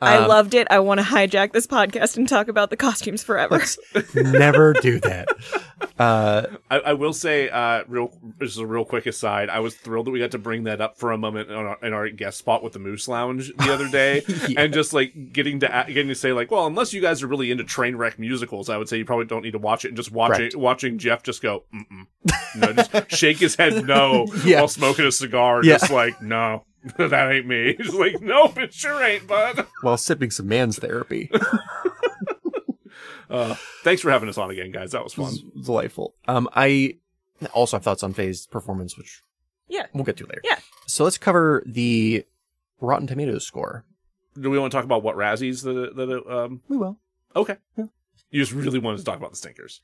I Um, loved it. I want to hijack this podcast and talk about the costumes forever. Never do that. Uh, I, I will say, uh, real this is a real quick aside. I was thrilled that we got to bring that up for a moment in our, in our guest spot with the Moose Lounge the other day, Yeah. and just like getting to getting to say like, well, unless you guys are really into train wreck musicals, I would say you probably don't need to watch it. And just watching Correct. watching Jeff just go, Mm-mm. no, just shake his head no Yeah. while smoking a cigar, Yeah. just like no. that ain't me. He's like, nope, it sure ain't, bud. while sipping some man's therapy. Uh, thanks for having us on again, guys. That was fun. was delightful. Um, I also have thoughts on Faye's performance, which yeah. we'll get to later. Yeah. So let's cover the Rotten Tomatoes score. Do we want to talk about what Razzies that that um? We will. Okay. Yeah. You just really wanted to talk about the stinkers.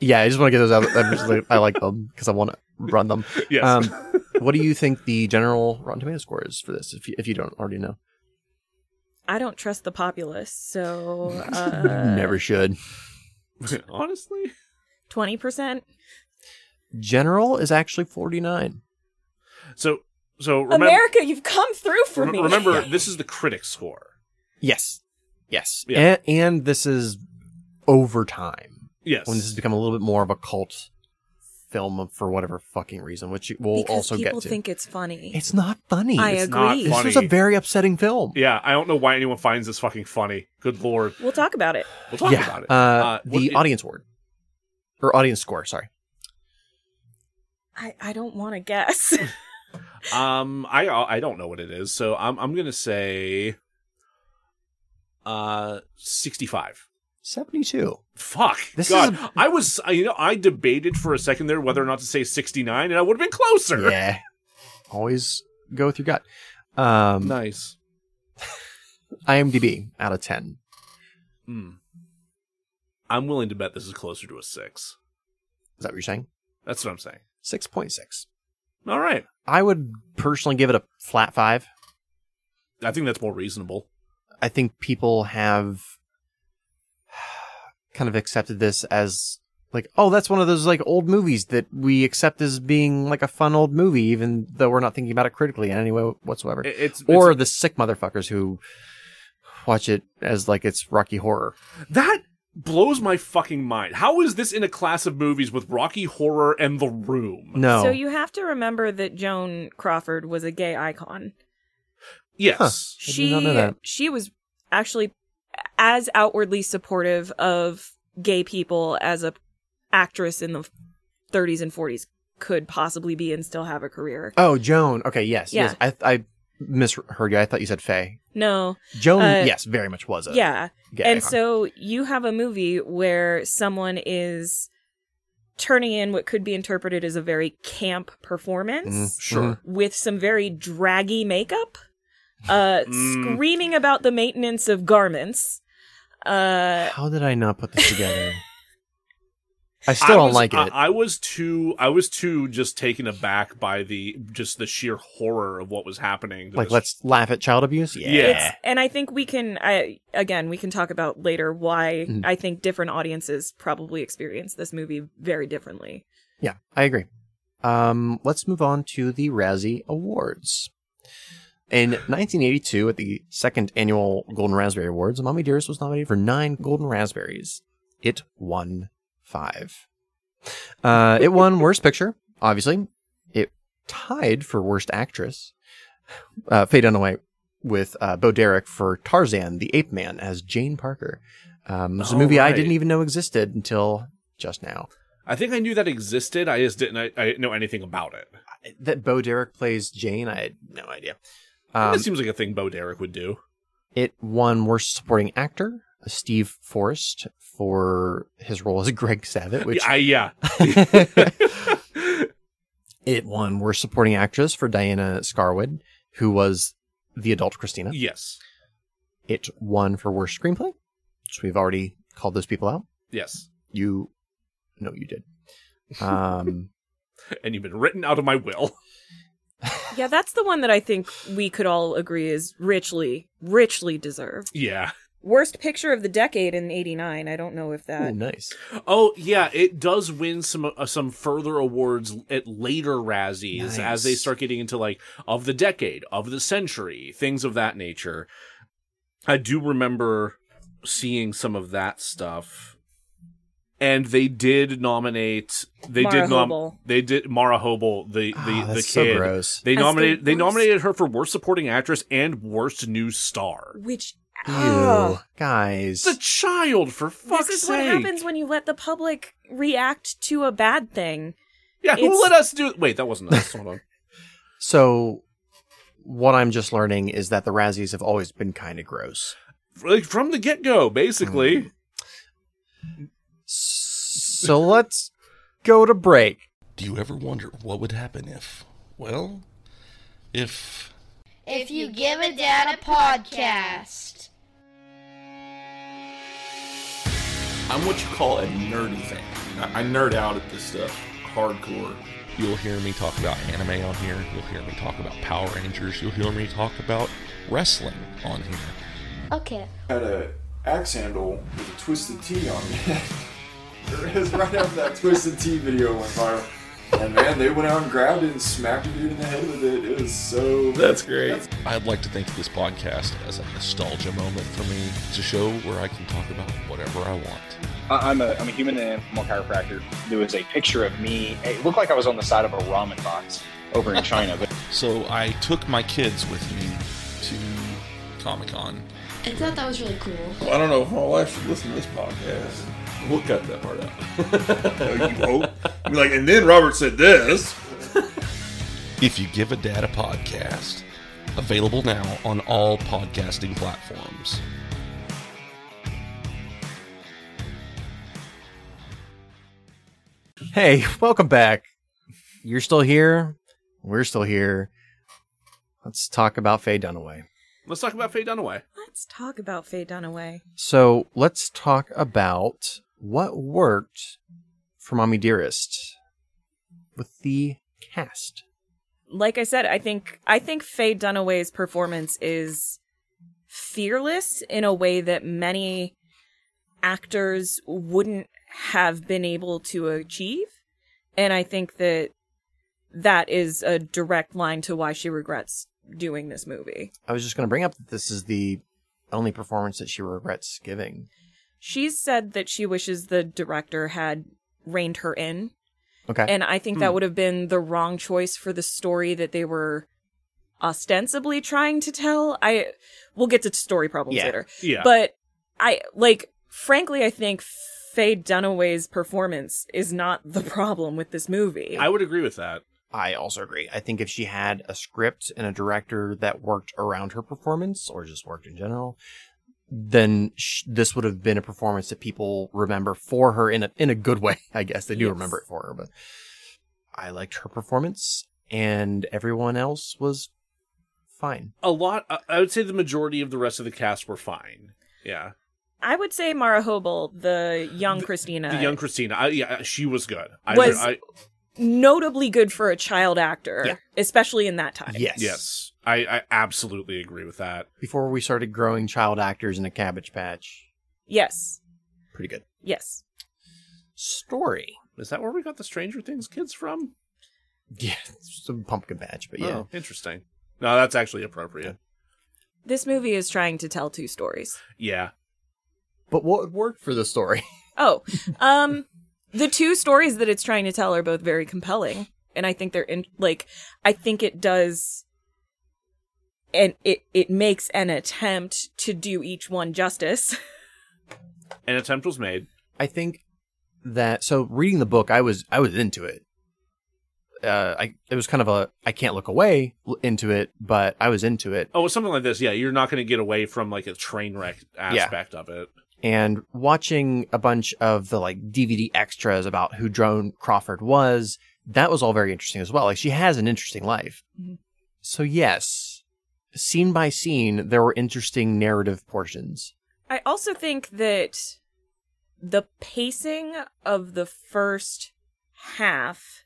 Yeah, I just want to get those out. I'm just like, I like them because I want to run them. Yes. Um, what do you think the general Rotten Tomato score is for this? If you, if you don't already know, I don't trust the populace, so uh, never should. Honestly, 20%. General is actually forty nine. so so remember America, you've come through for rem- me. remember this is the critic score. Yes, yes, Yeah. and, and this is over time Yes. when this has become a little bit more of a cult film for whatever fucking reason, which we'll because also people get to. think it's funny. it's not funny. I it's not agree. this funny. was a very upsetting film. yeah, I don't know why anyone finds this fucking funny. Good lord. We'll talk about it. We'll talk yeah. about it. Uh, Uh, the what- audience award or audience score. Sorry. I, I don't want to guess. Um, I I don't know what it is, so I'm I'm gonna say, uh, sixty five. 72. Fuck. This God, is I was you know I debated for a second there whether or not to say sixty nine, and I would have been closer. Yeah. Always go with your gut. Um, Nice. IMDb out of 10. Hmm. I'm willing to bet this is closer to a six. Is that what you're saying? That's what I'm saying. 6.6. All right. I would personally give it a flat five. I think that's more reasonable. I think people have kind of accepted this as like, oh, that's one of those like old movies that we accept as being like a fun old movie, even though we're not thinking about it critically in any way whatsoever. It- It's, or the sick motherfuckers who watch it as like it's Rocky Horror. that blows my fucking mind. How is this in a class of movies with Rocky Horror and The Room? No. So you have to remember that Joan Crawford was a gay icon. Yes. I did She not know that. she was actually as outwardly supportive of gay people as a actress in the 30s and 40s could possibly be and still have a career. Oh, Joan. Okay, yes, Yeah. yes. I I misheard you. I thought you said Faye. No. Joan, Uh, yes, very much was a Yeah. and icon. so you have a movie where someone is turning in what could be interpreted as a very camp performance Mhm. Sure. with some very draggy makeup, uh, Mm. screaming about the maintenance of garments. Uh, How did I not put this together? I still I don't was- like I, it. I was too. I was too just taken aback by the just the sheer horror of what was happening. like, this- let's laugh at child abuse. Yeah. Yeah. it's, and I think we can, I, again, we can talk about later why Mhm. I think different audiences probably experience this movie very differently. Yeah, I agree. Um, let's move on to the Razzie Awards. In 1982, at the second annual Golden Raspberry Awards, Mommie Dearest was nominated for nine Golden Raspberries. It won five. Uh, it won Worst Picture, obviously. It tied for Worst Actress. Uh, Faye Dunaway with uh, Bo Derek for Tarzan, the Ape Man, as Jane Parker. Um, it's a movie I didn't even know existed until just now. I think I knew that existed. I just didn't I, I didn't know anything about it. That Bo Derek plays Jane, I had no idea. That Um, seems like a thing Bo Derek would do. it won Worst Supporting Actor, Steve Forrest, for his role as Greg Savitt, which I, yeah. it won Worst Supporting Actress for Diana Scarwid, who was the adult Christina. yes. It won for Worst Screenplay, which we've already called those people out. Yes. You, no, you did. Um, And you've been written out of my will. Yeah, that's the one that I think we could all agree is richly, richly deserved. Yeah. Worst picture of the decade in 89. I don't know if that. ooh, nice. Oh yeah, it does win some uh, some further awards at later Razzies Nice. as they start getting into like of the decade, of the century, things of that nature. I do remember seeing some of that stuff. And they did nominate they Mara did nom- Hobel. they did Mara Hobel, the the, Ah, the that's so kid. gross. They As the nominated they nominated her for worst supporting actress and worst new star. Which. Ew, Oh, guys. It's a child for fuck's this is sake. what happens when you let the public react to a bad thing. Yeah, who let us do Wait, that wasn't us. Hold on. So, what I'm just learning is that the Razzies have always been kind of gross. like from the get go, basically. So let's go to break. Do you ever wonder what would happen if, well, if If you give a dad a podcast. I'm what you call a nerdy fan. I, I nerd out at this stuff hardcore. you'll hear me talk about anime on here, you'll hear me talk about Power Rangers, you'll hear me talk about wrestling on here. Okay. I had a axe handle with a twisted T on it. it was right after that twisted T video went viral. And man, they went out and grabbed it and smacked a dude in the head with it. It was so. That's great. I'd like to think of this podcast as a nostalgia moment for me. It's a show where I can talk about whatever I want. I- I'm a, I'm a human and animal chiropractor. There was a picture of me. It looked like I was on the side of a ramen box over in China. But So I took my kids with me to Comic Con. I thought that was really cool. I don't know if my wife should listen to this podcast. We'll cut that part out. you hope. Be like, and then Robert said this. If you give a dad a podcast, available now on all podcasting platforms. Hey, welcome back. You're still here. We're still here. Let's talk about Faye Dunaway. Let's talk about Faye Dunaway. Let's talk about Faye Dunaway. So let's talk about what worked for Mommie Dearest with the cast. Like I said, I think I think Faye Dunaway's performance is fearless in a way that many actors wouldn't have been able to achieve. And I think that that is a direct line to why she regrets doing this movie. I was just going to bring up that this is the only performance that she regrets giving. She's said that she wishes the director had reined her in. Okay. And I think Hmm. that would have been the wrong choice for the story that they were ostensibly trying to tell. I we'll get to story problems Yeah. later. Yeah. But I like frankly I think Faye Dunaway's performance is not the problem with this movie. I would agree with that. I also agree. I think if she had a script and a director that worked around her performance or just worked in general, then sh- this would have been a performance that people remember for her in a in a good way. I guess they do Yes. remember it for her, but I liked her performance, and everyone else was fine. A lot. I- I would say the majority of the rest of the cast were fine. Yeah. I would say Mara Hobel, the young Christina, The young Christina. I, yeah, she was good. I, Was- I, notably good for a child actor, Yeah. especially in that time. Yes, yes. I, I absolutely agree with that. Before we started growing child actors in a cabbage patch, Yes. pretty good Yes. story. Is that where we got the Stranger Things kids from? Yeah, some pumpkin patch, but yeah. Oh, interesting. No, that's actually appropriate. This movie is trying to tell two stories. Yeah. But what worked for the story? Oh, um, the two stories that it's trying to tell are both very compelling, and I think they're in like I think it does, and it it makes an attempt to do each one justice. An attempt was made. I think that so reading the book, I was I was into it. Uh, I it was kind of a I can't look away into it, but I was into it. Oh, something like this. Yeah, you're not going to get away from like a train wreck aspect of it. And watching a bunch of the like DVD extras about who Joan Crawford was, that was all very interesting as well. Like she has an interesting life. Mhm. So yes, scene by scene, there were interesting narrative portions. I also think that the pacing of the first half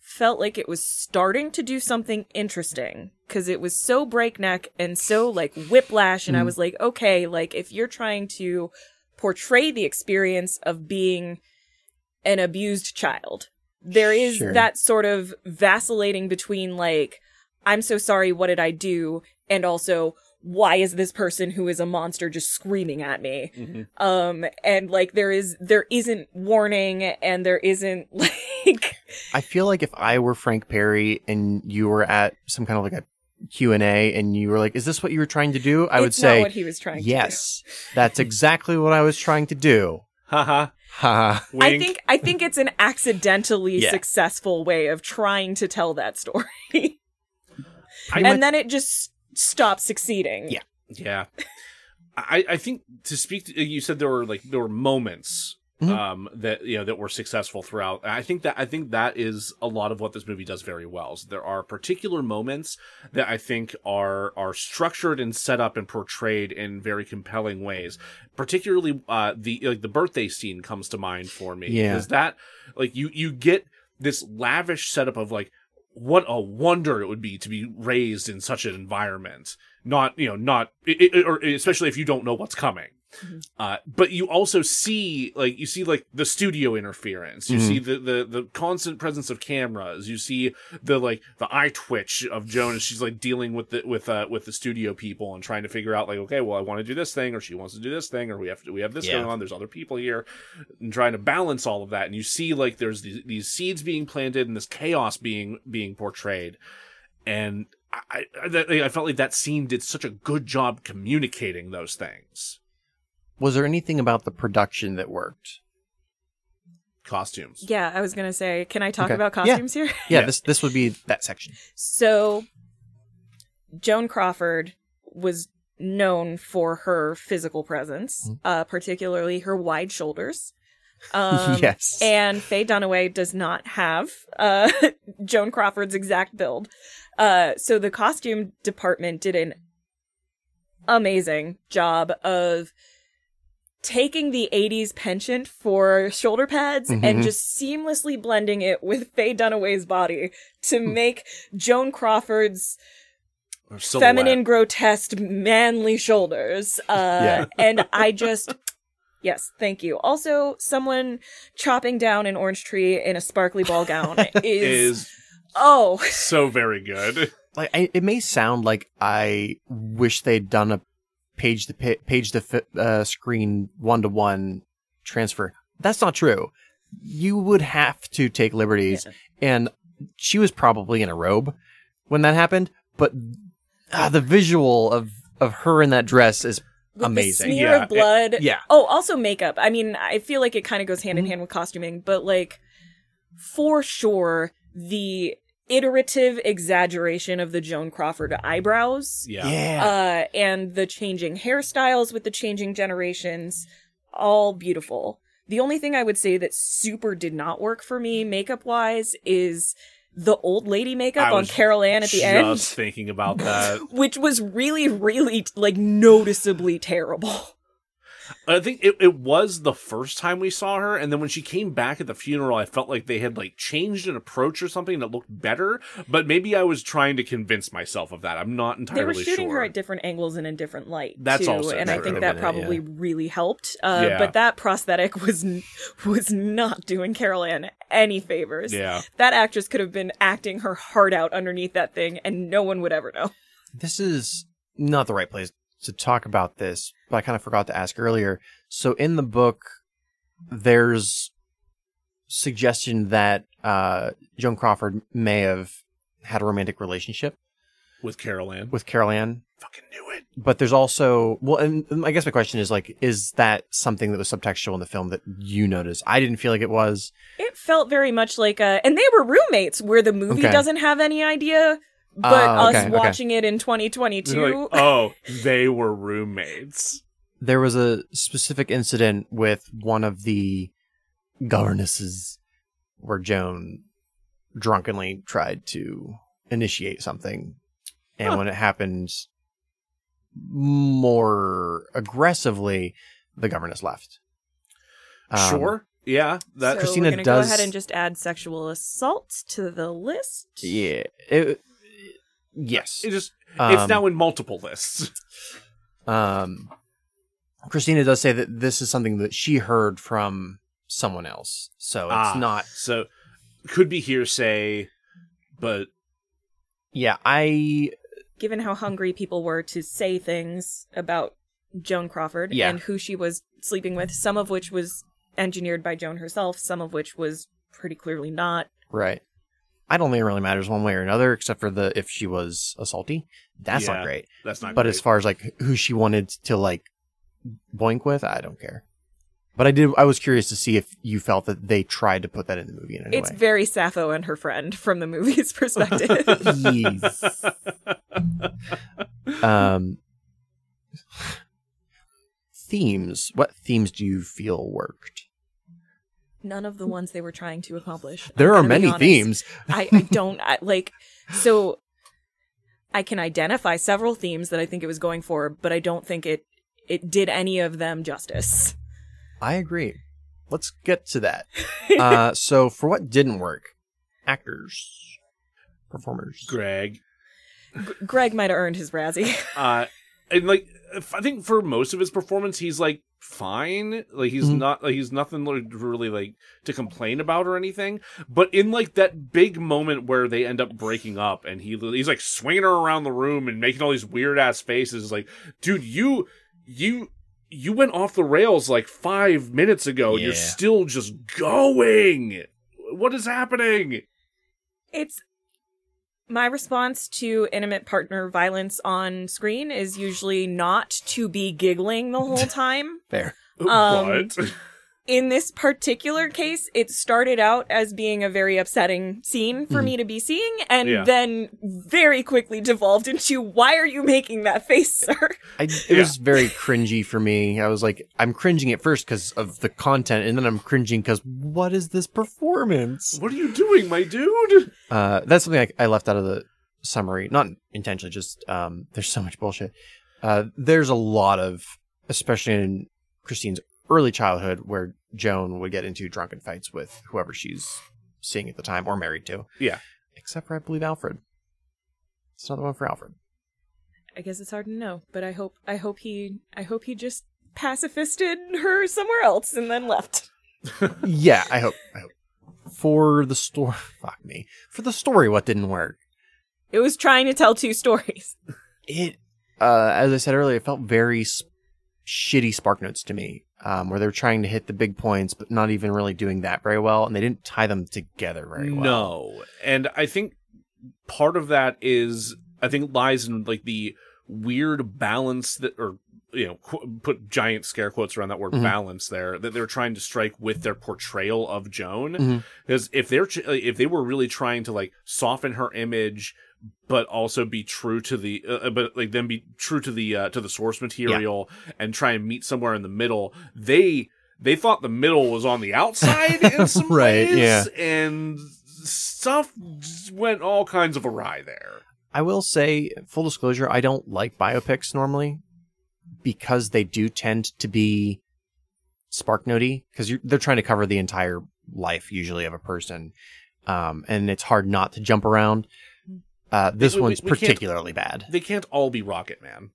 felt like it was starting to do something interesting because it was so breakneck and so like whiplash and i Mhm. was like okay like if you're trying to portray the experience of being an abused child there is Sure. that sort of vacillating between like i'm so sorry what did i do and also why is this person who is a monster just screaming at me Mm-hmm. um and like there is there isn't warning and there isn't like I feel like if I were Frank Perry and you were at some kind of like a Q&A and you were like, is this what you were trying to do? I would say, not what he was trying yes, that's exactly what I was trying to do. Haha. Ha. to do. I think I think it's an accidentally Yeah. successful way of trying to tell that story. And went- then it just stops succeeding. Yeah. Yeah. I, I think to speak to, you said there were like there were moments Mhm. um that you know that were successful throughout. I think that I think that is a lot of what this movie does very well. So there are particular moments that I think are are structured and set up and portrayed in very compelling ways. Particularly uh the like the birthday scene comes to mind for me. Yeah. Because that like you you get this lavish setup of like what a wonder it would be to be raised in such an environment not you know not i i or especially if you don't know what's coming uh but you also see like you see like the studio interference. You Mhm. see the, the the constant presence of cameras. You see the like the eye twitch of joan as she's like dealing with the with uh with the studio people and trying to figure out like okay well i want to do this thing or she wants to do this thing or we have to we have this Yeah. going on. There's other people here and trying to balance all of that. And you see like there's these, these seeds being planted and this chaos being being portrayed. And I, I, I felt like that scene did such a good job communicating those things Was there anything about the production that worked? costumes Yeah, I was gonna say, can I talk Okay. about Yeah. costumes here? Yeah, Yeah. this this would be that section. So, Joan Crawford was known for her physical presence, uh, particularly her wide shoulders. Um, yes. And Faye Dunaway does not have uh, Joan Crawford's exact build. Uh, so the costume department did an amazing job of taking the 80s penchant for shoulder pads and Mhm. just seamlessly blending it with Faye Dunaway's body to make Joan Crawford's feminine, grotesque, manly shoulders. Uh, Yeah. and I just, yes, thank you. Also, someone chopping down an orange tree in a sparkly ball gown is, is oh, so very good like I, it may sound like I wish they'd done a page to pa- page to uh, screen one to one transfer. That's not true. You would have to take liberties, and she was probably in a robe when that happened. But ah, the visual of of her in that dress is with amazing. The smear Yeah, of blood. yeah. Oh, also makeup. I mean, I feel like it kind of goes hand in hand with costuming, but like, for sure, the iterative exaggeration of the Joan Crawford eyebrows. yeah yeah. uh, and the changing hairstyles with the changing generations, all beautiful. The only thing I would say that super did not work for me makeup wise is the old lady makeup I on Carol Ann at the end. just end, thinking about that which was really, really like noticeably terrible. I think it, it was the first time we saw her, and then when she came back at the funeral, I felt like they had like changed an approach or something that looked better. But maybe I was trying to convince myself of that. I'm not entirely they were shooting sure. her at different angles and in different light That's too, also and I think that been it, probably yeah. really helped. Uh, Yeah. But that prosthetic was was not doing Carol Ann any favors. yeah, That actress could have been acting her heart out underneath that thing, and no one would ever know. This is not the right place to talk about this, but I kind of forgot to ask earlier. So in the book, there's suggestion that uh, Joan Crawford may have had a romantic relationship with Carol Ann. with Carol Ann. Fucking knew it. But there's also well, and I guess my question is like, is that something that was subtextual in the film that you noticed? I didn't feel like it was. It felt very much like a, and they were roommates, where the movie Okay. doesn't have any idea, but Oh, okay, us okay. watching it in 2022. Like, oh, they were roommates. There was a specific incident with one of the governesses where Joan drunkenly tried to initiate something. And Huh. when it happened more aggressively, the governess left. Um, sure. Yeah. That so Christina we're gonna does- go ahead and just add sexual assault to the list. Yeah. It, yes. it just Um, it's now in multiple lists. Um, Christina does say that this is something that she heard from someone else. So it's Ah. not. So could be hearsay, but Yeah, I Given how hungry people were to say things about Joan Crawford Yeah. and who she was sleeping with, some of which was engineered by Joan herself, some of which was pretty clearly not. right. I don't think it really matters one way or another, except for the if she was assaulty. That's Yeah. not great. that's not. But great. as far as like who she wanted to like boink with, I don't care. But I did. I was curious to see if you felt that they tried to put that in the movie in any It's way. very Sappho and her friend from the movie's perspective. Yes. um, themes. What themes do you feel worked? None of the ones they were trying to accomplish. I'm There are many themes. I, I don't I, like so I can identify several themes that I think it was going for, but I don't think it it did any of them justice. I agree. Let's get to that. uh, so for what didn't work, actors, performers. Greg. Greg might have earned his Razzie. Uh, and like I think for most of his performance, he's like fine. Like he's Mhm. not like he's nothing really like to complain about or anything. But in like that big moment where they end up breaking up, and he he's like swinging her around the room and making all these weird ass faces. Like, dude, you you. You went off the rails like five minutes ago. You're still just going. What is happening? It's my response to intimate partner violence on screen is usually not to be giggling the whole time. Fair. Um, what? In this particular case, it started out as being a very upsetting scene for Mhm. me to be seeing, and Yeah. then very quickly devolved into, why are you making that face, sir? I, it Yeah. was very cringy for me. I was like, I'm cringing at first because of the content, and then I'm cringing because what is this performance? What are you doing, my dude? Uh, that's something I, I left out of the summary, not intentionally. Just um, there's so much bullshit. Uh, there's a lot of, especially in Christine's early childhood, where Joan would get into drunken fights with whoever she's seeing at the time or married to. Yeah. Except for I believe Alfred. It's another one for Alfred. I guess it's hard to know, but I hope, I hope he, I hope he just pacifisted her somewhere else and then left. yeah, I hope. I hope. For the story, fuck me. For the story, what didn't work? It was trying to tell two stories. It, uh, as I said earlier, it felt very s- shitty SparkNotes to me, um, where they were trying to hit the big points, but not even really doing that very well, and they didn't tie them together very well. No. And I think part of that is I think lies in like the weird balance that or you know qu- put giant scare quotes around that word Mhm. balance there that they're trying to strike with their portrayal of Joan because if they're ch- if they were really trying to like soften her image but also be true to the uh, uh, but like then be true to the uh, to the source material and try and meet somewhere in the middle they they thought the middle was on the outside in some Right, ways yeah. and stuff went all kinds of awry there I will say, full disclosure, I don't like biopics normally, because they do tend to be spark notey because they're trying to cover the entire life usually of a person, um, and it's hard not to jump around. Uh, this We- we- one's we can't- particularly bad. They can't all be Rocketman.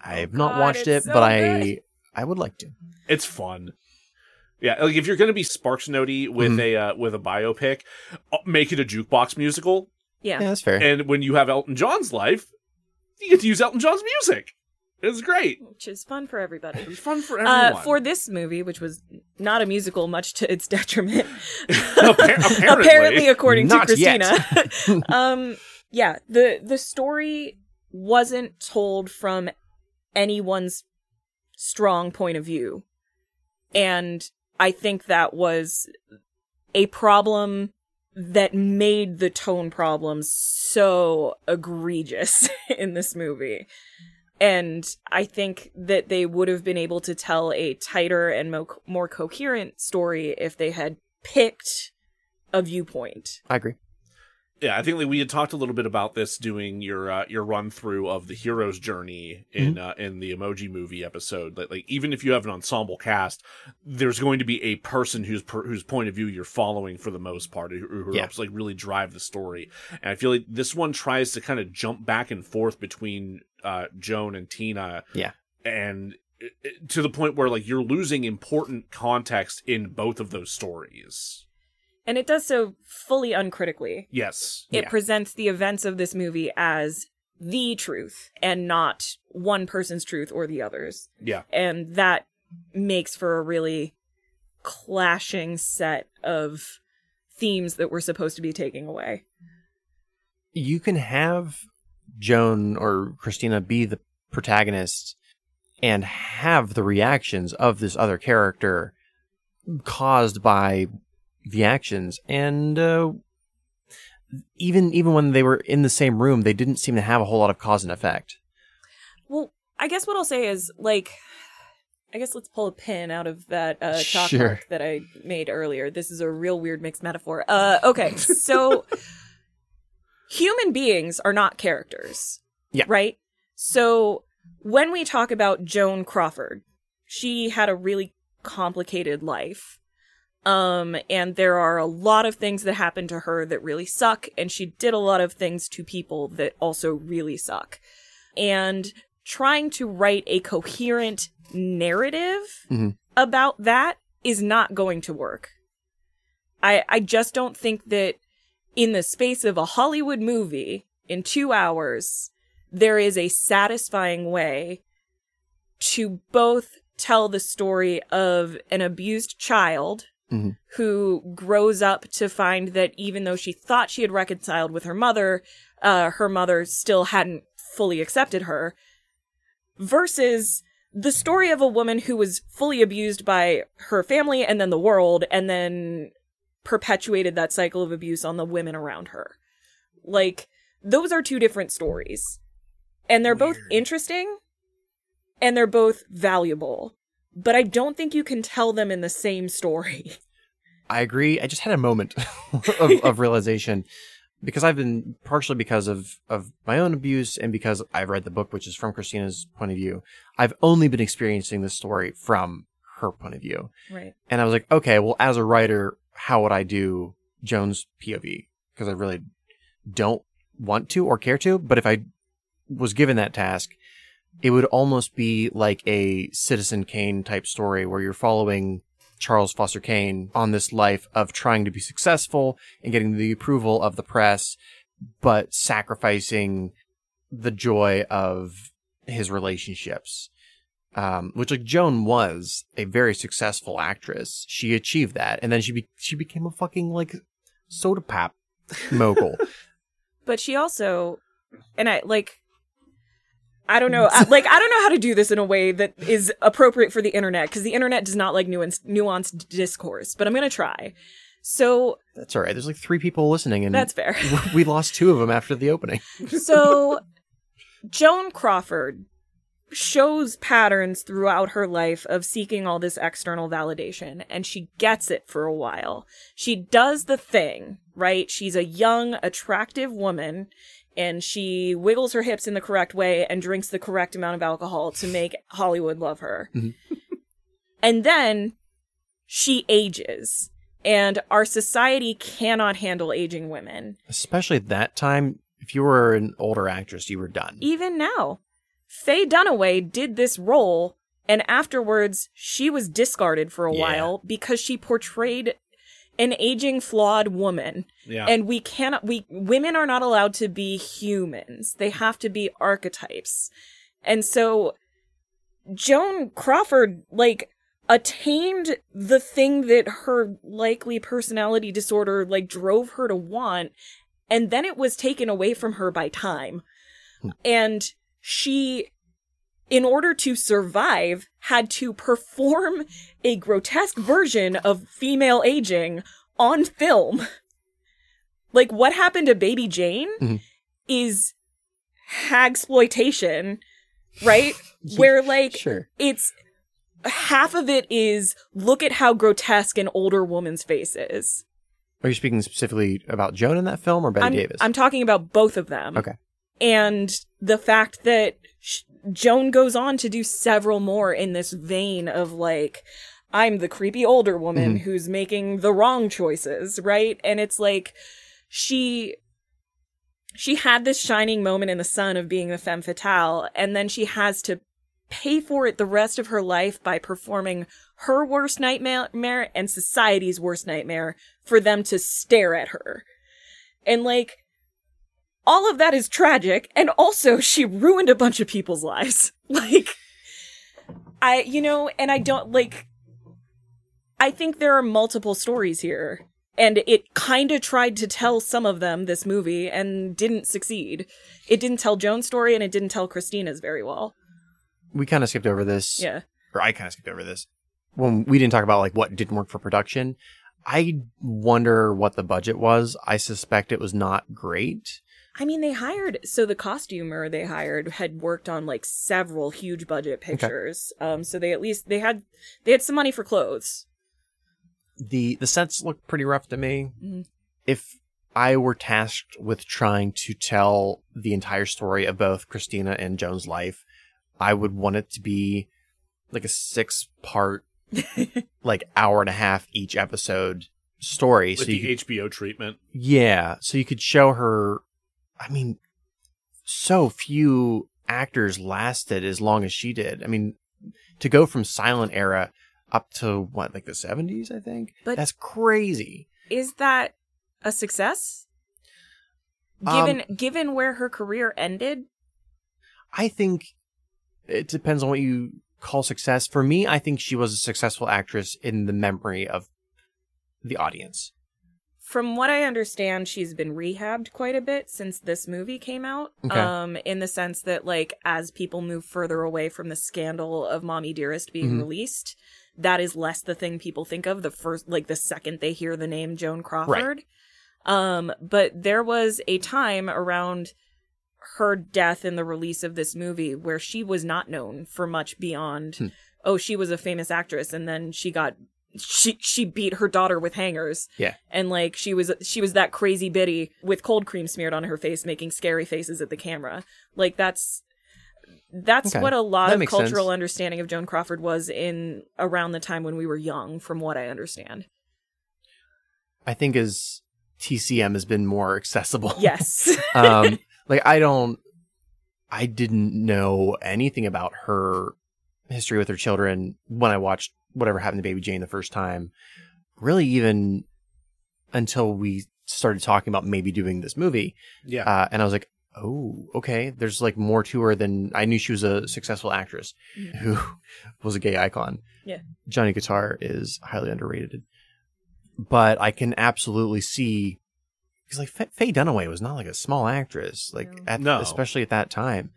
I have not God, watched it, so but I good. I would like to. It's fun. Yeah, like if you're gonna be Sparks Notey with Mhm. a uh, with a biopic, uh, make it a jukebox musical. Yeah. Yeah, that's fair. And when you have Elton John's life, you get to use Elton John's music. It's great. Which is fun for everybody. It's fun for everyone. Uh, for this movie, which was not a musical, much to its detriment, Appar- apparently. according to. Christina, um, yeah, the the story wasn't told from anyone's strong point of view, and I think that was a problem that made the tone problems so egregious in this movie. And I think that they would have been able to tell a tighter and mo- more coherent story if they had picked a viewpoint. I agree. Yeah, I think like we had talked a little bit about this doing your uh, your run through of the hero's journey in uh, in the Emoji Movie episode. Like, like even if you have an ensemble cast, there's going to be a person whose per, whose point of view you're following for the most part, who, who Yeah. helps like really drive the story. And I feel like this one tries to kind of jump back and forth between uh, Joan and Tina. Yeah. and it- it- to the point where like you're losing important context in both of those stories. And it does so fully uncritically. Yes. It Yeah. presents the events of this movie as the truth and not one person's truth or the other's. Yeah. And that makes for a really clashing set of themes that we're supposed to be taking away. you can have Joan or Christina be the protagonist and have the reactions of this other character caused by the actions and uh, even even when they were in the same room they didn't seem to have a whole lot of cause and effect Well, I guess what I'll say is like I guess let's pull a pin out of that uh chalk Sure. mark that I made earlier. This is a real weird mixed metaphor. Uh okay, so human beings are not characters. Yeah. Right? So when we talk about Joan Crawford, she had a really complicated life. Um, and there are a lot of things that happened to her that really suck, and she did a lot of things to people that also really suck. And trying to write a coherent narrative Mhm. about that is not going to work. I I just don't think that in the space of a Hollywood movie in 2 hours there is a satisfying way to both tell the story of an abused child Mhm. who grows up to find that even though she thought she had reconciled with her mother, uh, her mother still hadn't fully accepted her, versus the story of a woman who was fully abused by her family and then the world, and then perpetuated that cycle of abuse on the women around her. Like, those are two different stories. And they're both interesting and they're both valuable. But I don't think you can tell them in the same story. I agree. I just had a moment of, of realization because I've been partially because of of my own abuse and because I've read the book, which is from Christina's point of view. I've only been experiencing this story from her point of view, Right. and I was like, okay, well, as a writer, how would I do Joan's POV? Because I really don't want to or care to, but if I was given that task, it would almost be like a Citizen Kane type story where you're following Charles Foster Kane on this life of trying to be successful and getting the approval of the press, but sacrificing the joy of his relationships. Um, which like Joan was a very successful actress. She achieved that, and then she be- she became a fucking like soda pop mogul. But she also, and I like, I don't know, I, like I don't know how to do this in a way that is appropriate for the internet because the internet does not like nuanced, nuanced discourse. But I'm gonna try. So That's all right. There's like three people listening, and that's fair. we lost two of them after the opening. so Joan Crawford shows patterns throughout her life of seeking all this external validation and she gets it for a while. She does the thing, right? She's a young, attractive woman and she wiggles her hips in the correct way and drinks the correct amount of alcohol to make Hollywood love her. Mhm. and then she ages, and our society cannot handle aging women. Especially at that time, if you were an older actress, you were done. Even now, Faye Dunaway did this role, and afterwards she was discarded for a Yeah. while because she portrayed an aging, flawed woman. Yeah. And we cannot, we, women are not allowed to be humans. They have to be archetypes. And so, Joan Crawford, like, attained the thing that her likely personality disorder, like, drove her to want. And then it was taken away from her by time. Hmm. And she, in order to survive, had to perform a grotesque version of female aging on film. Like what happened to Baby Jane Mhm. is hagsploitation, right? Where like Sure. it's half of it is look at how grotesque an older woman's face is. Are you speaking specifically about Joan in that film or Betty I'm, Davis? I'm talking about both of them. Okay. And the fact that Joan goes on to do several more in this vein of like, I'm the creepy older woman Mhm. who's making the wrong choices, right? And it's like, she, she had this shining moment in the sun of being the femme fatale, and then she has to pay for it the rest of her life by performing her worst nightmare and society's worst nightmare for them to stare at her. And like, all of that is tragic, and also she ruined a bunch of people's lives. Like, I, you know, and I don't like, I think there are multiple stories here. And it kind of tried to tell some of them, this movie, and didn't succeed. It didn't tell Joan's story, and it didn't tell Christina's very well. we kind of skipped over this. Yeah. Or I kind of skipped over this. When we didn't talk about like what didn't work for production, I wonder what the budget was. I suspect it was not great. I mean, they hired so the costumer they hired had worked on like several huge budget pictures. Um, so they at least they had they had some money for clothes. the The sets look pretty rough to me. Mhm. If I were tasked with trying to tell the entire story of both Christina and Joan's life, I would want it to be like a six part, like hour and a half each episode story. With so you the could- HBO treatment. Yeah, so you could show her. I mean, so few actors lasted as long as she did. I mean, to go from silent era up to what, like the seventies, I think. But- that's crazy. Is that a success? Um, Given given where her career ended, I think it depends on what you call success. For me, I think she was a successful actress in the memory of the audience. From what I understand, she's been rehabbed quite a bit since this movie came out. Okay. Um, in the sense that like as people move further away from the scandal of Mommie Dearest being Mhm. released, that is less the thing people think of the first like the second they hear the name Joan Crawford. Um, but there was a time around her death and the release of this movie where she was not known for much beyond Hmm. oh she was a famous actress and then she got she she beat her daughter with hangers Yeah. and like she was she was that crazy biddy with cold cream smeared on her face making scary faces at the camera like that's that's Okay. what a lot That of cultural sense. understanding of joan crawford was in around the time when we were young from what i understand I think as TCM has been more accessible. yes um like i don't i didn't know anything about her history with her children when i watched whatever happened to baby jane the first time really even until we started talking about maybe doing this movie Yeah. uh, and i was like oh okay there's like more to her than i knew she was a successful actress Mhm. who was a gay icon Yeah. johnny guitar is highly underrated but i can absolutely see because like Fa- Faye Dunaway was not like a small actress, like No. at, No. especially at that time.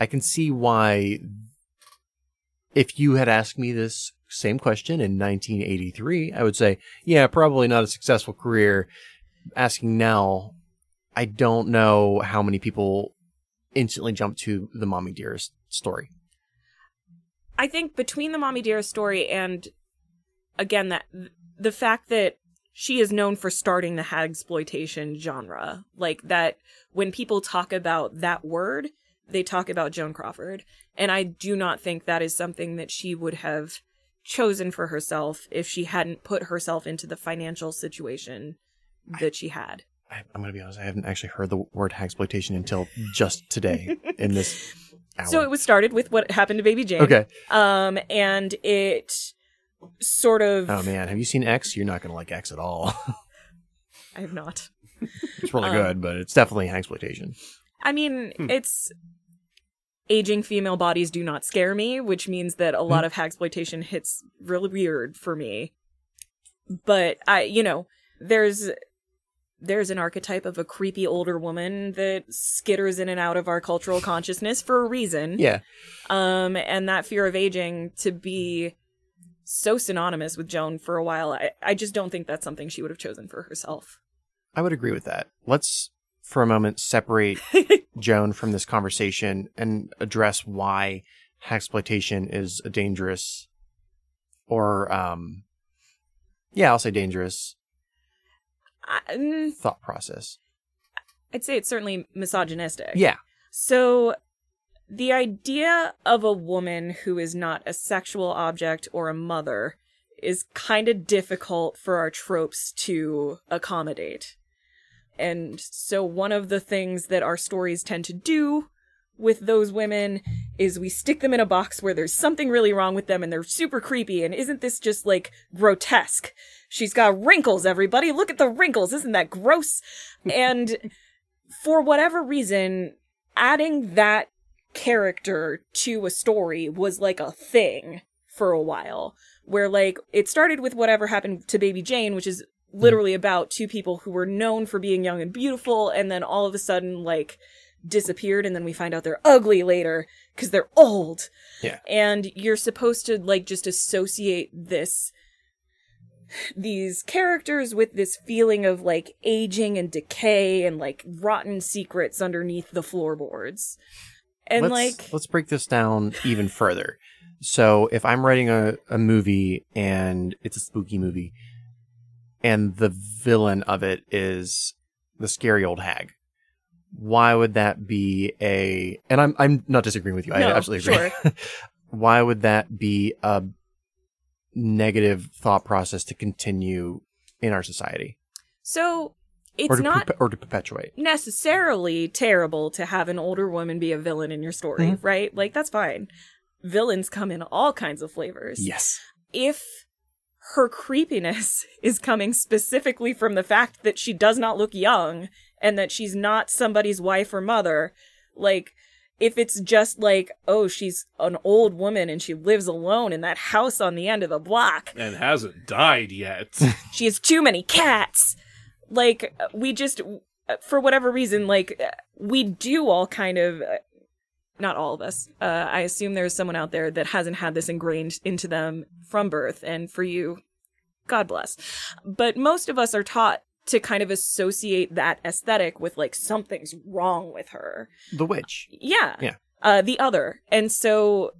I can see why. If you had asked me this same question in 1983, I would say, yeah, probably not a successful career. Asking now, I don't know how many people instantly jump to the Mommie Dearest story. I think between the Mommie Dearest story and again that the fact that she is known for starting the hagsploitation genre. Like that when people talk about that word, they talk about Joan Crawford. And I do not think that is something that she would have chosen for herself if she hadn't put herself into the financial situation that she had. I, I'm going to be honest. I haven't actually heard the word exploitation until just today in this hour. So it was started with what happened to Baby Jane. okay. Um, and it sort of. Oh man, have you seen X? You're not going to like X at all. I have not. it's really Um, good, but it's definitely exploitation. I mean, Hmm. it's aging female bodies do not scare me, which means that a Hmm. lot of hagsploitation hits really weird for me. But I, you know, there's there's an archetype of a creepy older woman that skitters in and out of our cultural consciousness for a reason. Yeah. Um, and that fear of aging to be so synonymous with Joan for a while, I, I just don't think that's something she would have chosen for herself. I would agree with that. Let's, for a moment, separate Joan from this conversation and address why exploitation is a dangerous, or um, yeah, I'll say dangerous mm, thought process. I'd say it's certainly misogynistic. Yeah, So, the idea of a woman who is not a sexual object or a mother is kind of difficult for our tropes to accommodate. And so, one of the things that our stories tend to do with those women is we stick them in a box where there's something really wrong with them and they're super creepy. And isn't this just like grotesque? She's got wrinkles, everybody. Look at the wrinkles. Isn't that gross? and for whatever reason, adding that character to a story was like a thing for a while. Where like it started with whatever happened to Baby Jane, which is Mm-hmm. literally about two people who were known for being young and beautiful, and then all of a sudden like disappeared, and then we find out they're ugly later because they're old. Yeah. And you're supposed to like just associate this these characters with this feeling of like aging and decay and like rotten secrets underneath the floorboards. And let's, like let's break this down even further. So if I'm writing a, a movie and it's a spooky movie, and the villain of it is the scary old hag, why would that be a? And I'm I'm not disagreeing with you. I absolutely agree. why would that be a negative thought process to continue in our society, so it's not perpe- or to perpetuate? necessarily terrible to have an older woman be a villain in your story, Mm-hmm. right? Like that's fine. Villains come in all kinds of flavors. Yes. if her creepiness is coming specifically from the fact that she does not look young and that she's not somebody's wife or mother, like, if it's just like, oh, she's an old woman and she lives alone in that house on the end of the block, and hasn't died yet. she has too many cats. Like, we just, for whatever reason, like, we do all kind of, not all of us. Uh, I assume there's someone out there that hasn't had this ingrained into them from birth, and for you, God bless. But most of us are taught to kind of associate that aesthetic with like something's wrong with her. The witch. Yeah. Yeah. Uh, the other. And so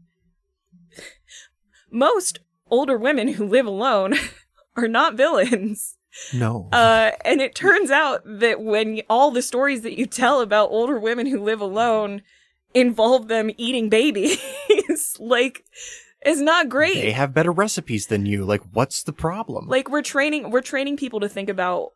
most older women who live alone are not villains. No. Uh, and it turns out that when all the stories that you tell about older women who live alone involve them eating babies, like, it's not great. they have better recipes than you. Like, what's the problem? like we're training we're training people to think about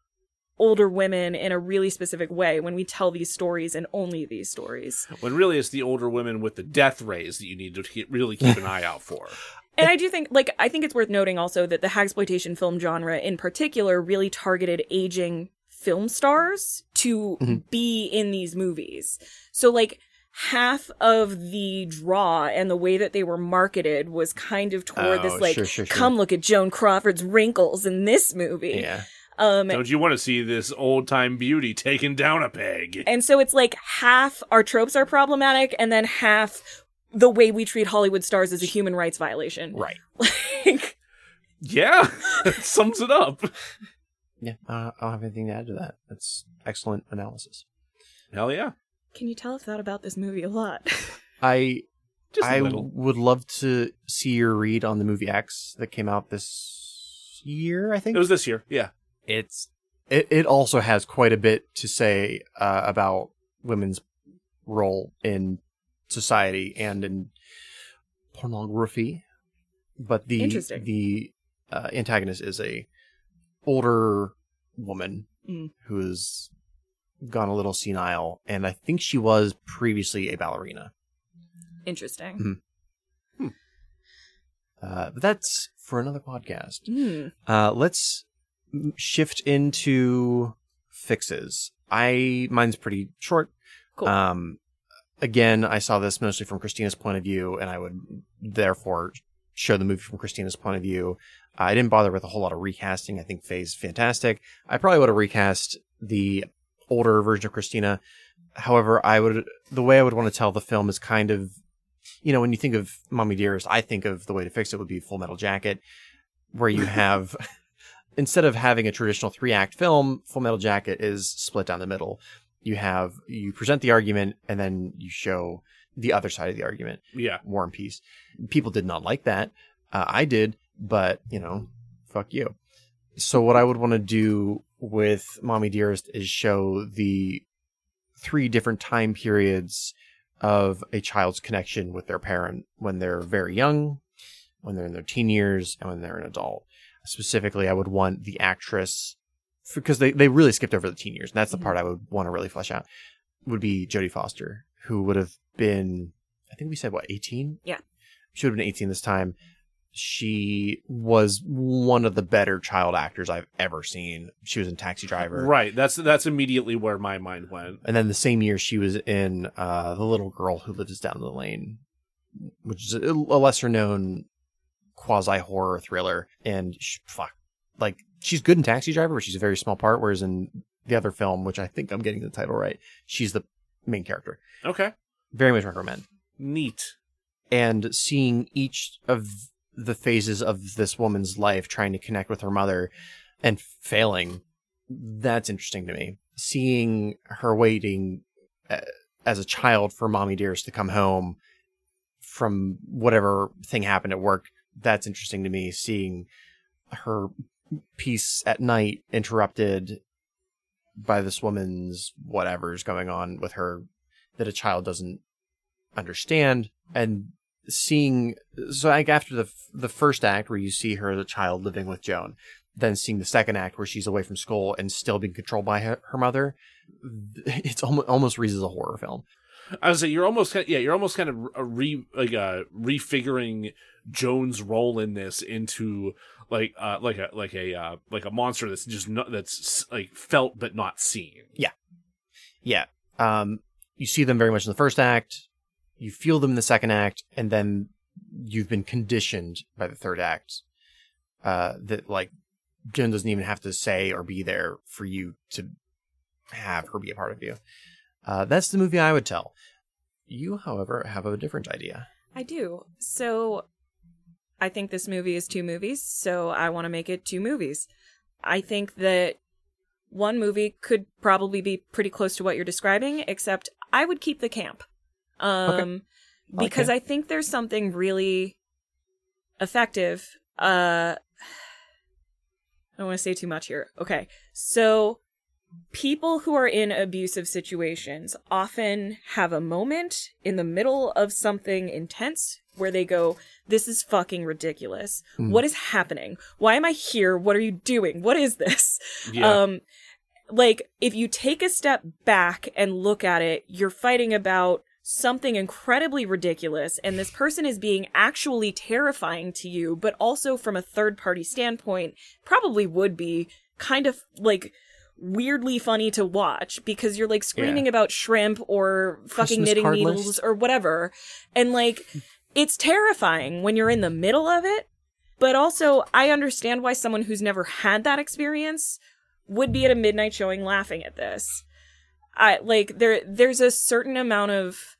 older women in a really specific way when we tell these stories and only these stories. when really it's the older women with the death rays that you need to ke- really keep an eye out for. And I do think, like, I think it's worth noting also that the hagsploitation film genre in particular really targeted aging film stars to mm-hmm. be in these movies. So, like, half of the draw and the way that they were marketed was kind of toward Oh, this, like, sure, sure, sure. come look at Joan Crawford's wrinkles in this movie. yeah. Um, Don't you want to see this old time beauty taken down a peg? And so it's like half our tropes are problematic, and then half the way we treat Hollywood stars is a human rights violation. Right. Like, Yeah, that sums it up. Yeah. Uh, I don't have anything to add to that. That's excellent analysis. Hell yeah. Can you tell us that about this movie a lot? I Just a I little. would love to see your read on the movie X that came out this year. I think It was this year. Yeah. it's it, it also has quite a bit to say uh, about women's role in society and in pornography. But the the uh, antagonist is a older woman Mm. who has gone a little senile, and I think she was previously a ballerina. Interesting. Uh, but that's for another podcast. Hmm. Uh, let's shift into fixes. I mine's pretty short. Cool. Um, again, I saw this mostly from Christina's point of view, and I would therefore show the movie from Christina's point of view. I didn't bother with a whole lot of recasting. I think Faye's fantastic. I probably would have recast the older version of Christina. However, I would the way I would want to tell the film is kind of, you know, when you think of Mommie Dearest, I think of the way to fix it would be Full Metal Jacket, where you have instead of having a traditional three act film, Full Metal Jacket is split down the middle. You have you present the argument and then you show the other side of the argument, Yeah. War and Peace. People did not like that. Uh, I did, but you know, fuck you. So what I would want to do with Mommie Dearest is show the three different time periods of a child's connection with their parent when they're very young, when they're in their teen years, and when they're an adult. Specifically, I would want the actress because they, they really skipped over the teen years, and that's the Mhm. part I would want to really flesh out. Would be Jodie Foster, who would have been, I think we said what, eighteen? Yeah. she would have been eighteen this time. She was one of the better child actors I've ever seen. She was in Taxi Driver, Right. That's that's immediately where my mind went. and then the same year she was in uh, The Little Girl Who Lives Down the Lane, which is a, a lesser known quasi horror thriller. And sh fuck, like she's good in Taxi Driver, but she's a very small part. Whereas in the other film, which I think I'm getting the title right, she's the main character. Okay. Very much recommend. Neat. And seeing each of the phases of this woman's life trying to connect with her mother and failing, that's interesting to me. Seeing her waiting uh, as a child for mommy dearest to come home from whatever thing happened at work, that's interesting to me. Seeing her peace at night interrupted by this woman's whatever's going on with her that a child doesn't understand and seeing so like after the the first act where you see her as a child living with Joan then seeing the second act where she's away from school and still being controlled by her, her mother it's almost almost reads as a horror film. I was say you're almost kind yeah you're almost kind of a re like uh refiguring Joan's role in this into like uh like a like a uh like a monster that's just not that's like felt but not seen. Yeah, yeah. Um you see them very much in the first act you feel them in the second act and then you've been conditioned by the third act uh that like Joan doesn't even have to say or be there for you to have her be a part of you uh that's the movie i would tell you however have a different idea I do. So I think this movie is two movies, so I want to make it two movies. I think that one movie could probably be pretty close to what you're describing, except I would keep the camp. Um like because camp. I think there's something really effective. Uh I don't want to say too much here. Okay. So people who are in abusive situations often have a moment in the middle of something intense where they go, This is fucking ridiculous. Hmm. What is happening? Why am I here? What are you doing? What is this? Yeah. Um, like, if you take a step back and look at it, you're fighting about something incredibly ridiculous, and this person is being actually terrifying to you, but also from a third party standpoint, probably would be kind of like weirdly funny to watch because you're like screaming about shrimp or fucking Christmas knitting needles list? or whatever. And like, it's terrifying when you're in the middle of it. But also, I understand why someone who's never had that experience would be at a midnight showing laughing at this. I like there there's a certain amount of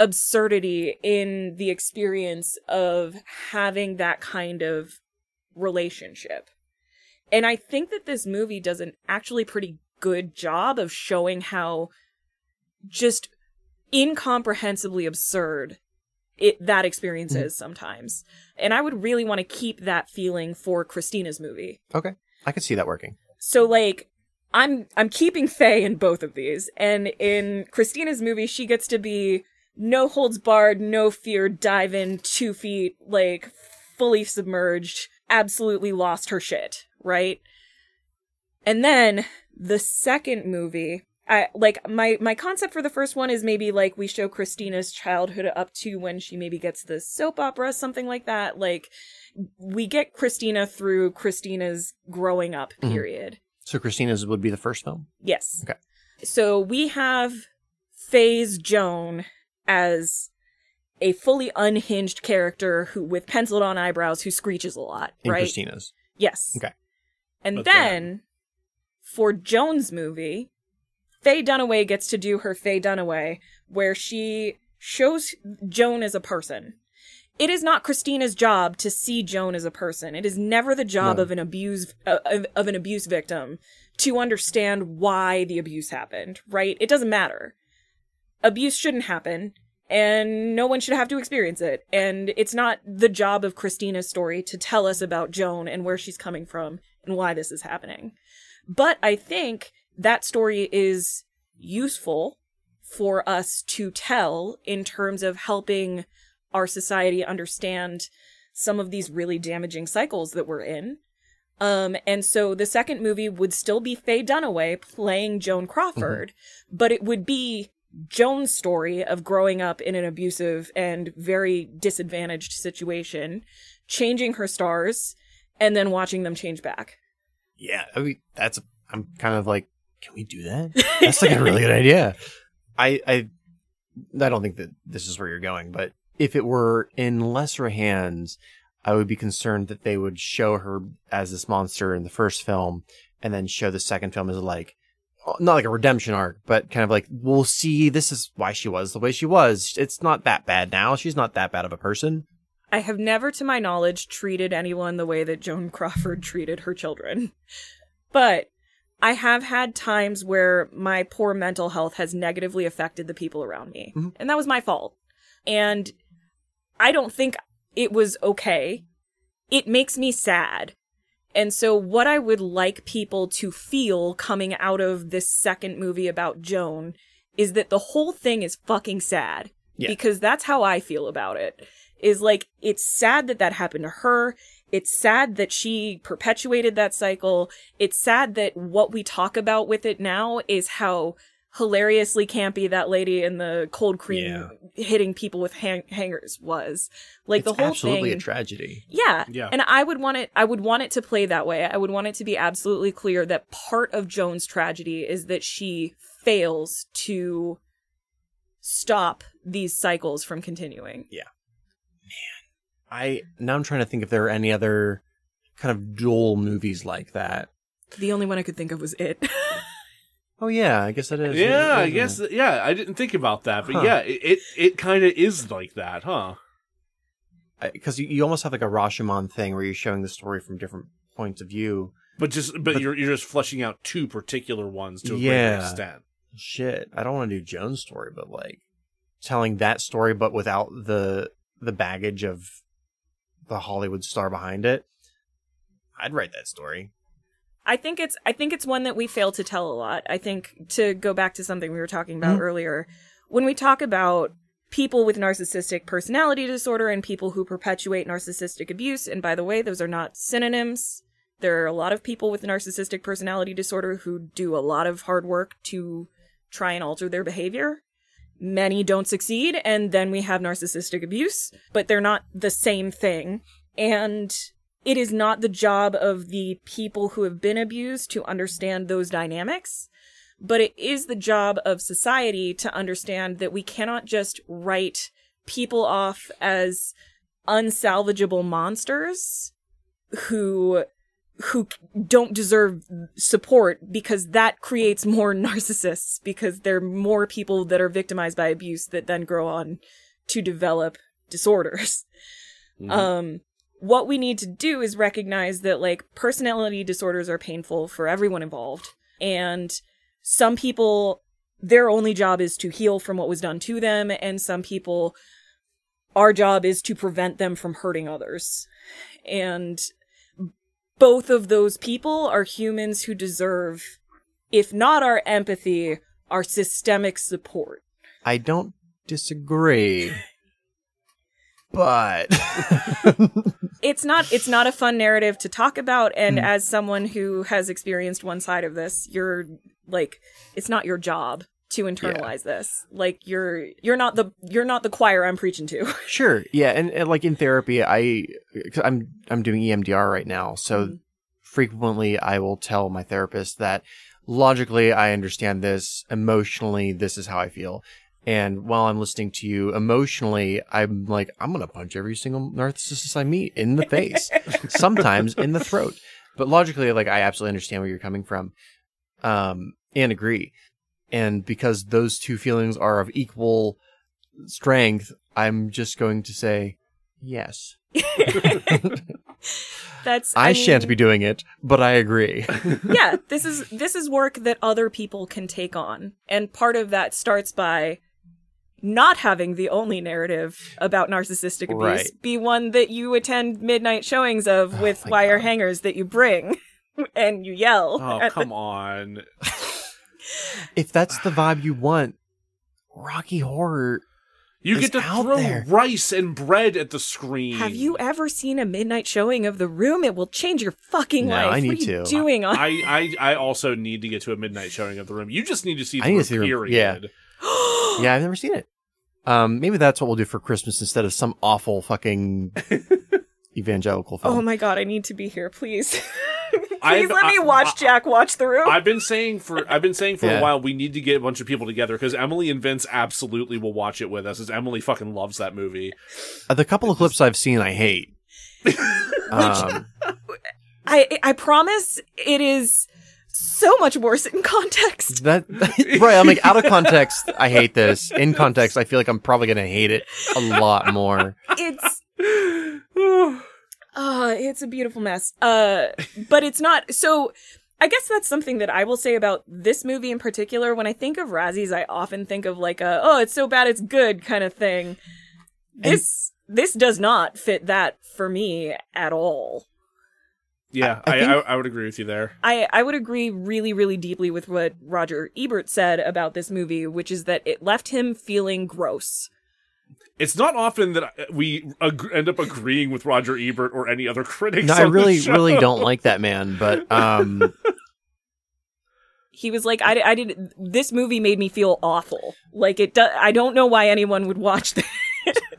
absurdity in the experience of having that kind of relationship. And I think that this movie does an actually pretty good job of showing how just incomprehensibly absurd it that experience mm-hmm. is sometimes. And I would really want to keep that feeling for Christina's movie. okay i could see that working so like I'm I'm keeping Faye in both of these, and in Christina's movie, she gets to be no holds barred, no fear, dive in two feet, like fully submerged, absolutely lost her shit, right? And then the second movie, I like my my concept for the first one is maybe like we show Christina's childhood up to when she maybe gets the soap opera, something like that. Like we get Christina through Christina's growing up Mhm. period. So Christina's would be the first film. Yes. Okay. So we have Faye's Joan as a fully unhinged character who with penciled on eyebrows who screeches a lot, In right? Christina's. Yes. Okay. And then, for Joan's movie, Faye Dunaway gets to do her Faye Dunaway, where she shows Joan as a person. It is not Christina's job to see Joan as a person. It is never the job No. of an abuse uh, of, of an abuse victim to understand why the abuse happened. Right? It doesn't matter. Abuse shouldn't happen, and no one should have to experience it. And it's not the job of Christina's story to tell us about Joan and where she's coming from and why this is happening. But I think that story is useful for us to tell in terms of helping our society understand some of these really damaging cycles that we're in. Um, and so the second movie would still be Faye Dunaway playing Joan Crawford, but it would be Joan's story of growing up in an abusive and very disadvantaged situation, changing her stars, and then watching them change back. Yeah, I mean, that's. I'm kind of like, can we do that? That's like a really good idea. I, I, I don't think that this is where you're going, but if it were in lesser hands, I would be concerned that they would show her as this monster in the first film, and then show the second film as like, not like a redemption arc, but kind of like, we'll see. This is why she was the way she was. It's not that bad now. She's not that bad of a person. I have never, to my knowledge, treated anyone the way that Joan Crawford treated her children. But I have had times where my poor mental health has negatively affected the people around me. Mhm. And that was my fault. And I don't think it was okay. It makes me sad. And so, what I would like people to feel coming out of this second movie about Joan is that the whole thing is fucking sad. Yeah. Because that's how I feel about it. Is like, it's sad that that happened to her. It's sad that she perpetuated that cycle. It's sad that what we talk about with it now is how hilariously campy that lady in the cold cream hitting people with hang- hangers was. Like it's the whole thing. absolutely thing. a tragedy. Yeah. Yeah. And I would want it I would want it to play that way. I would want it to be absolutely clear that part of Joan's tragedy is that she fails to stop these cycles from continuing. Yeah. Man, I now I'm trying to think if there are any other kind of dual movies like that. The only one I could think of was it. Oh yeah, I guess that is. yeah, I guess. it? yeah, I didn't think about that, but Huh. yeah, it it, it kind of is like that, huh? because you, you almost have like a Rashomon thing where you're showing the story from different points of view. But just but, But- you're you're just fleshing out two particular ones to a greater extent. Shit, I don't want to do Joan's story, but like telling that story, but without the the baggage of the Hollywood star behind it. I'd write that story. I think it's I think it's one that we fail to tell a lot. I think to go back to something we were talking about Mhm. earlier, when we talk about people with narcissistic personality disorder and people who perpetuate narcissistic abuse, and by the way, those are not synonyms. There are a lot of people with narcissistic personality disorder who do a lot of hard work to try and alter their behavior. Many don't succeed, and then we have narcissistic abuse, but they're not the same thing. And it is not the job of the people who have been abused to understand those dynamics, but it is the job of society to understand that we cannot just write people off as unsalvageable monsters who who don't deserve support because that creates more narcissists because there are more people that are victimized by abuse that then grow on to develop disorders. Mhm. Um, what we need to do is recognize that like personality disorders are painful for everyone involved. And some people, their only job is to heal from what was done to them. And some people, our job is to prevent them from hurting others. And both of those people are humans who deserve, if not our empathy, our systemic support. I don't disagree. But It's not it's not a fun narrative to talk about and Hmm. as someone who has experienced one side of this, you're like it's not your job to internalize this. Like you're you're not the you're not the choir I'm preaching to. sure, yeah, and, and like in therapy, I i I'm I'm doing EMDR right now, so Mhm. frequently I will tell my therapist that logically I understand this, emotionally this is how I feel. And while I'm listening to you emotionally, I'm like, I'm gonna punch every single narcissist I meet in the face, sometimes in the throat. But logically, like I absolutely understand where you're coming from, um, and agree. And because those two feelings are of equal strength, I'm just going to say yes. That's I, shan't be doing it, but I agree. yeah, this is this is work that other people can take on. And part of that starts by not having the only narrative about narcissistic abuse Right. be one that you attend midnight showings of oh with my wire God. hangers that you bring and you yell. Oh, at the- come on. if that's the vibe you want, Rocky Horror. You get to throw there. rice and bread at the screen. Have you ever seen a midnight showing of The Room? It will change your fucking No, life. I what are you to. doing on I, I I also need to get to a midnight showing of the room. You just need to see the I need room, to see the room, period. Yeah, I've never seen it. Um, maybe that's what we'll do for Christmas instead of some awful fucking evangelical film. Oh my god, I need to be here, please. please I've- let me I- watch I- Jack watch The Room. I've been saying for I've been saying for Yeah. a while we need to get a bunch of people together because Emily and Vince absolutely will watch it with us. As Emily fucking loves that movie. Uh, the couple of clips I've seen, I hate. um, I I promise it is so much worse in context. that right? I'm like out of context. I hate this. In context, I feel like I'm probably gonna hate it a lot more. It's uh it's a beautiful mess. Uh but it's not so I guess that's something that I will say about this movie in particular. When I think of Razzies, I often think of like a oh, it's so bad it's good kind of thing. This this does not fit that for me at all. Yeah, I- I I, I, I would agree with you there. I, I would agree really, really deeply with what Roger Ebert said about this movie, which is that it left him feeling gross. It's not often that we ag- end up agreeing with Roger Ebert or any other critics. No, I on the really, show. really don't like that man. But um, He was like, I, I did, this movie made me feel awful. Like, it do, I don't know why anyone would watch this.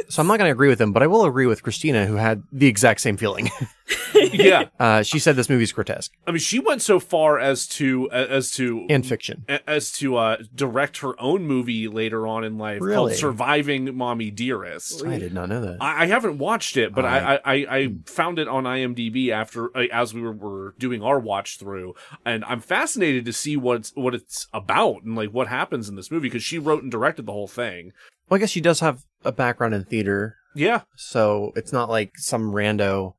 so I'm not gonna agree with him. But I will agree with Christina, who had the exact same feeling. yeah. Uh, she said this movie's grotesque I mean, she went so far as to as to and fiction. as to uh, direct her own movie later on in life Really? called "Surviving Mommie Dearest." I did not know that. I, I haven't watched it, but I- I, I, I, I found it on IMDb after uh, as we were, were doing our watch through, and I'm fascinated to see what it's, what it's about and like what happens in this movie because she wrote and directed the whole thing. Well, I guess she does have a background in theater, Yeah, so it's not like some rando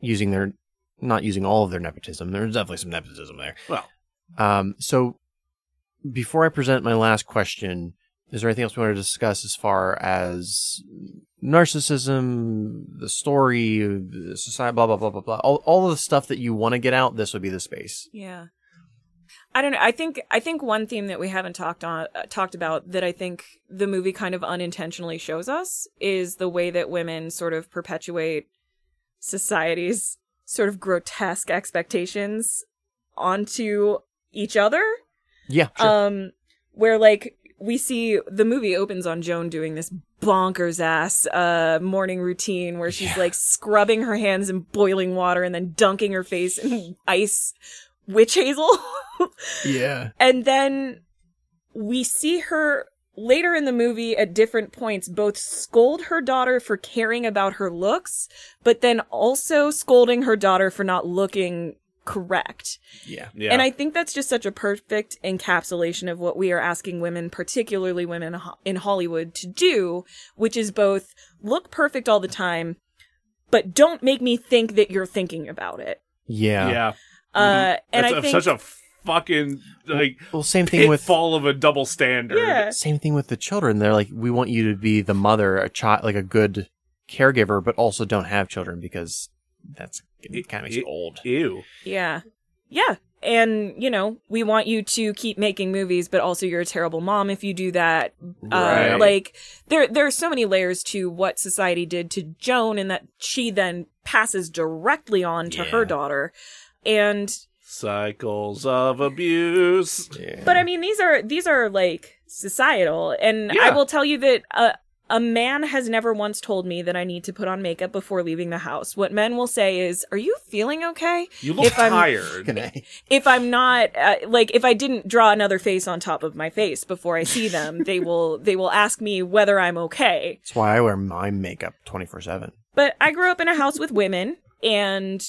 using their not using all of their nepotism. There's definitely some nepotism there. well, Um, so before I present my last question, is there anything else we want to discuss as far as narcissism, the story, the society, blah blah blah blah blah, all all of the stuff that you want to get out? This would be the space. Yeah. I don't know. I think I think one theme that we haven't talked on uh, talked about that I think the movie kind of unintentionally shows us is the way that women sort of perpetuate society's sort of grotesque expectations onto each other. Yeah, sure. Um, where like we see the movie opens on Joan doing this bonkers ass uh morning routine where she's like scrubbing her hands in boiling water and then dunking her face in ice witch hazel. yeah. and then we see her later in the movie at different points both scold her daughter for caring about her looks, but then also scolding her daughter for not looking correct. Yeah. yeah, And I think that's just such a perfect encapsulation of what we are asking women, particularly women in Hollywood, to do, which is both look perfect all the time, but don't make me think that you're thinking about it. Yeah. yeah. Uh, and That's I a- think such a fucking like Well, same thing with fall of a double standard. yeah, same thing with the children. They're like, we want you to be the mother, a child, like a good caregiver, but also don't have children because that's It kind of makes you old. Ew. Yeah. Yeah. And, you know, we want you to keep making movies, but also you're a terrible mom if you do that. Right. Uh, like, there, there are so many layers to what society did to Joan and that she then passes directly on to her daughter. And, Cycles of abuse. Yeah. but I mean, these are, these are like societal. And I will tell you that, uh, a man has never once told me that I need to put on makeup before leaving the house. What men will say is, Are you feeling okay? You look If I'm- tired. Okay. if I'm not uh, like if I didn't draw another face on top of my face before I see them, they will they will ask me whether I'm okay. That's why I wear my makeup twenty four seven. But I grew up in a house with women and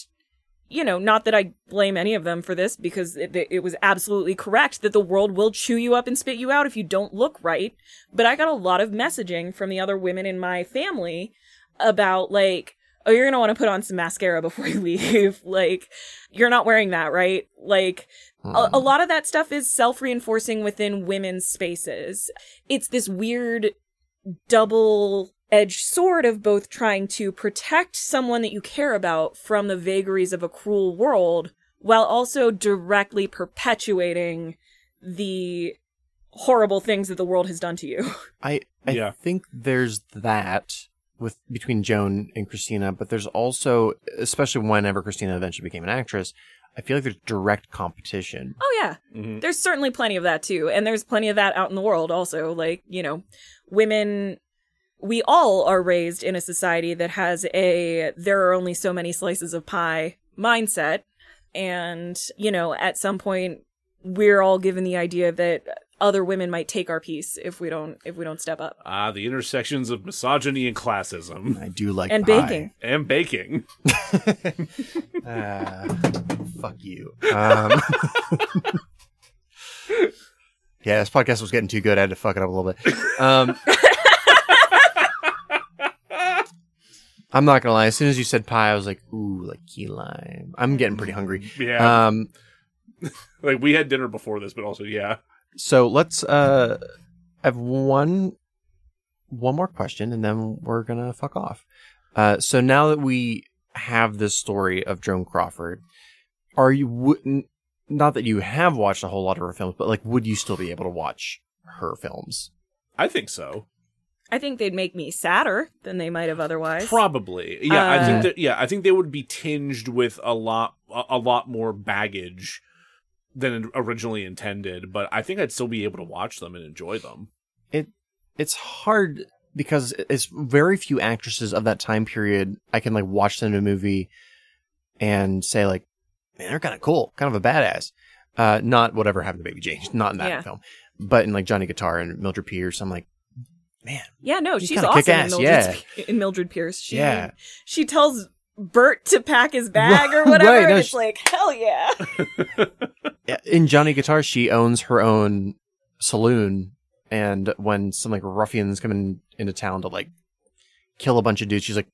you know, not that I blame any of them for this because it, it was absolutely correct that the world will chew you up and spit you out if you don't look right. But I got a lot of messaging from the other women in my family about like, oh, you're going to want to put on some mascara before you leave. like, you're not wearing that, right? Like, a, a hmm. lot of that stuff is self reinforcing within women's spaces. It's this weird double edged sword of both trying to protect someone that you care about from the vagaries of a cruel world while also directly perpetuating the horrible things that the world has done to you. I I Yeah. think there's that with between Joan and Christina, but there's also, especially whenever Christina eventually became an actress, I feel like there's direct competition. Oh yeah. Mhm. There's certainly plenty of that too. And there's plenty of that out in the world also. Like, you know, women we all are raised in a society that has a there are only so many slices of pie mindset. And, you know, at some point we're all given the idea that other women might take our piece if we don't if we don't step up. Ah, the intersections of misogyny and classism. I do like and pie. baking. And baking. Uh, fuck you. Um, yeah, this podcast was getting too good. I had to fuck it up a little bit. Um, I'm not gonna lie. As soon as you said pie, I was like, "Ooh, like key lime." I'm getting pretty hungry. Yeah. Um, like we had dinner before this, but also yeah. so let's uh, I have one one more question, and then we're gonna fuck off. Uh, so now that we have this story of Joan Crawford, are you w- n- not that you have watched a whole lot of her films, but like, would you still be able to watch her films? I think so. I think they'd make me sadder than they might have otherwise. Probably. Yeah, I think Uh, that yeah, I think they would be tinged with a lot a, a lot more baggage than originally intended, but I think I'd still be able to watch them and enjoy them. It It's hard because it's very few actresses of that time period I can like watch them in a movie and say like, man, they're kind of cool, kind of a badass. Uh, not whatever happened to Baby Jane, not in that Yeah. film, but in like Johnny Guitar and Mildred Pierce, I'm like, man, Yeah, no, She's she's awesome kick-ass, in, Mildred, in Mildred Pierce. She, Yeah. she tells Bert to pack his bag or whatever, Right, no, and it's she- like hell yeah. Yeah, in Johnny Guitar, she owns her own saloon, and when some like ruffians come in, into town to like kill a bunch of dudes, she's like,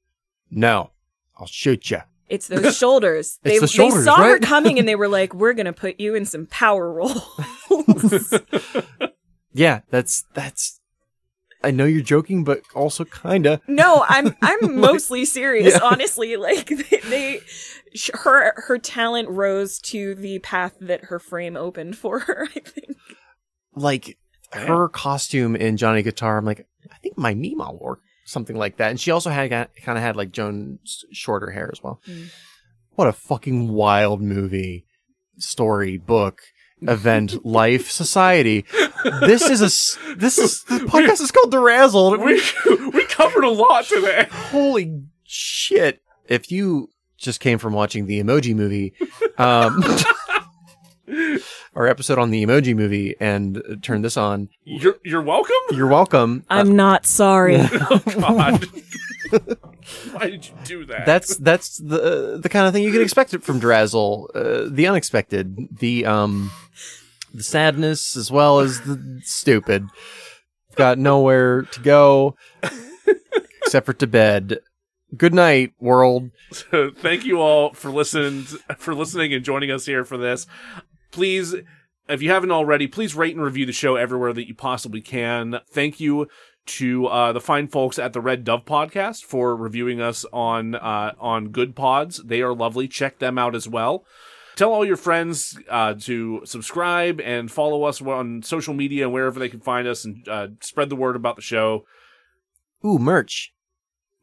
"No, I'll shoot you." It's those shoulders. They, the shoulders, they shoulders, saw her coming and they were like, "We're gonna put you in some power roles." Yeah, that's that's. I know you're joking, but also kinda. no, I'm I'm mostly serious. Yeah. Honestly, like they, they sh- her her talent rose to the path that her frame opened for her. I think. Like her costume in Johnny Guitar, I'm like, I think my Mima wore something like that, and she also had kind of had like Joan's shorter hair as well. Mm. What a fucking wild movie, story, book, event, life, society. This is a this is the podcast is called DeRazzled. We we covered a lot today. Holy shit! If you just came from watching the Emoji Movie, um, our episode on the Emoji Movie, and turned this on, You're you're welcome. you're welcome. I'm not sorry. Oh God. Why did you do that? That's that's the the kind of thing you can expect it from DeRazzled. Uh, the unexpected, the um, the sadness as well as the stupid. Got nowhere to go except for to bed. Good night, world. So thank you all for listening for listening and joining us here for this. Please, if you haven't already, please rate and review the show everywhere that you possibly can. Thank you to uh, the fine folks at the Red Dove Podcast for reviewing us on uh, on Goodpods. They are lovely. Check them out as well. Tell all your friends uh, to subscribe and follow us on social media and wherever they can find us, and uh, spread the word about the show. Ooh, merch.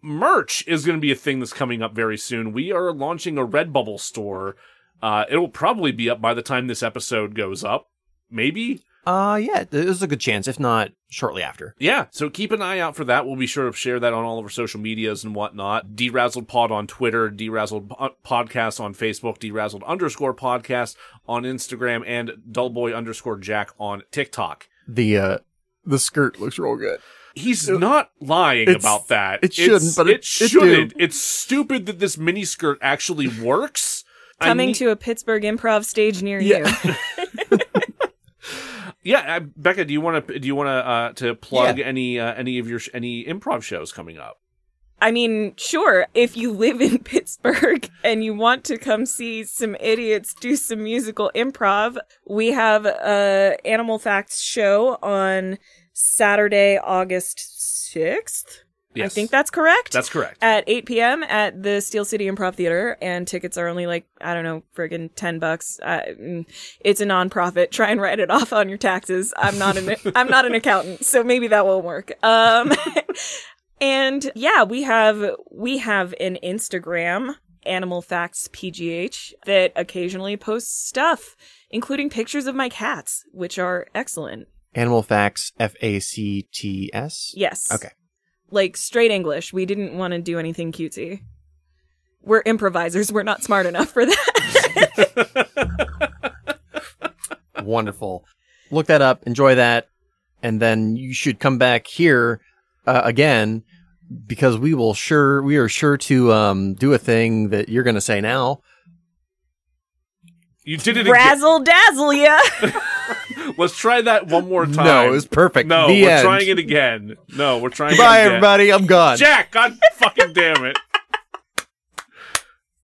Merch is going to be a thing that's coming up very soon. We are launching a Redbubble store. Uh, it will probably be up by the time this episode goes up. Maybe Uh, yeah, there's a good chance, if not shortly after. Yeah, so keep an eye out for that. We'll be sure to share that on all of our social medias and whatnot. DeRazzled Pod on Twitter, DeRazzled Po- Podcast on Facebook, DeRazzled underscore podcast on Instagram, and Dullboy underscore Jack on TikTok. The uh, the skirt looks real good. He's not lying about that. it shouldn't, It's- but it- it shouldn't. do. It's stupid that this mini skirt actually works. I Coming need- to a Pittsburgh improv stage near Yeah. you. yeah, uh, Becca. Do you want to do you want to uh, to plug Yeah. any uh, any of your sh- any improv shows coming up? I mean, sure, if you live in Pittsburgh and you want to come see some idiots do some musical improv, we have a Animal Facts show on Saturday, August 6th. I think that's correct. That's correct. at 8 p.m. at the Steel City Improv Theater, and tickets are only like I don't know, friggin' ten bucks. Uh, mm, it's a nonprofit. Try and write it off on your taxes. I'm not an I'm not an accountant, so maybe that won't work. Um, and yeah, we have we have an Instagram, Animal Facts PGH, that occasionally posts stuff, including pictures of my cats, which are excellent. Animal Facts, F A C T S. Yes. Okay. Like straight English. We didn't want to do anything cutesy. We're improvisers. We're not smart enough for that. Wonderful. Look that up. Enjoy that, and then you should come back here uh, again because we will sure we are sure to um, do a thing that you're going to say now. You did it again. Razzle dazzle ya. Let's try that one more time. No, it was perfect. No, The we're end. trying it again. No, we're trying Goodbye, it again. Bye everybody. I'm gone. Jack, God fucking damn it.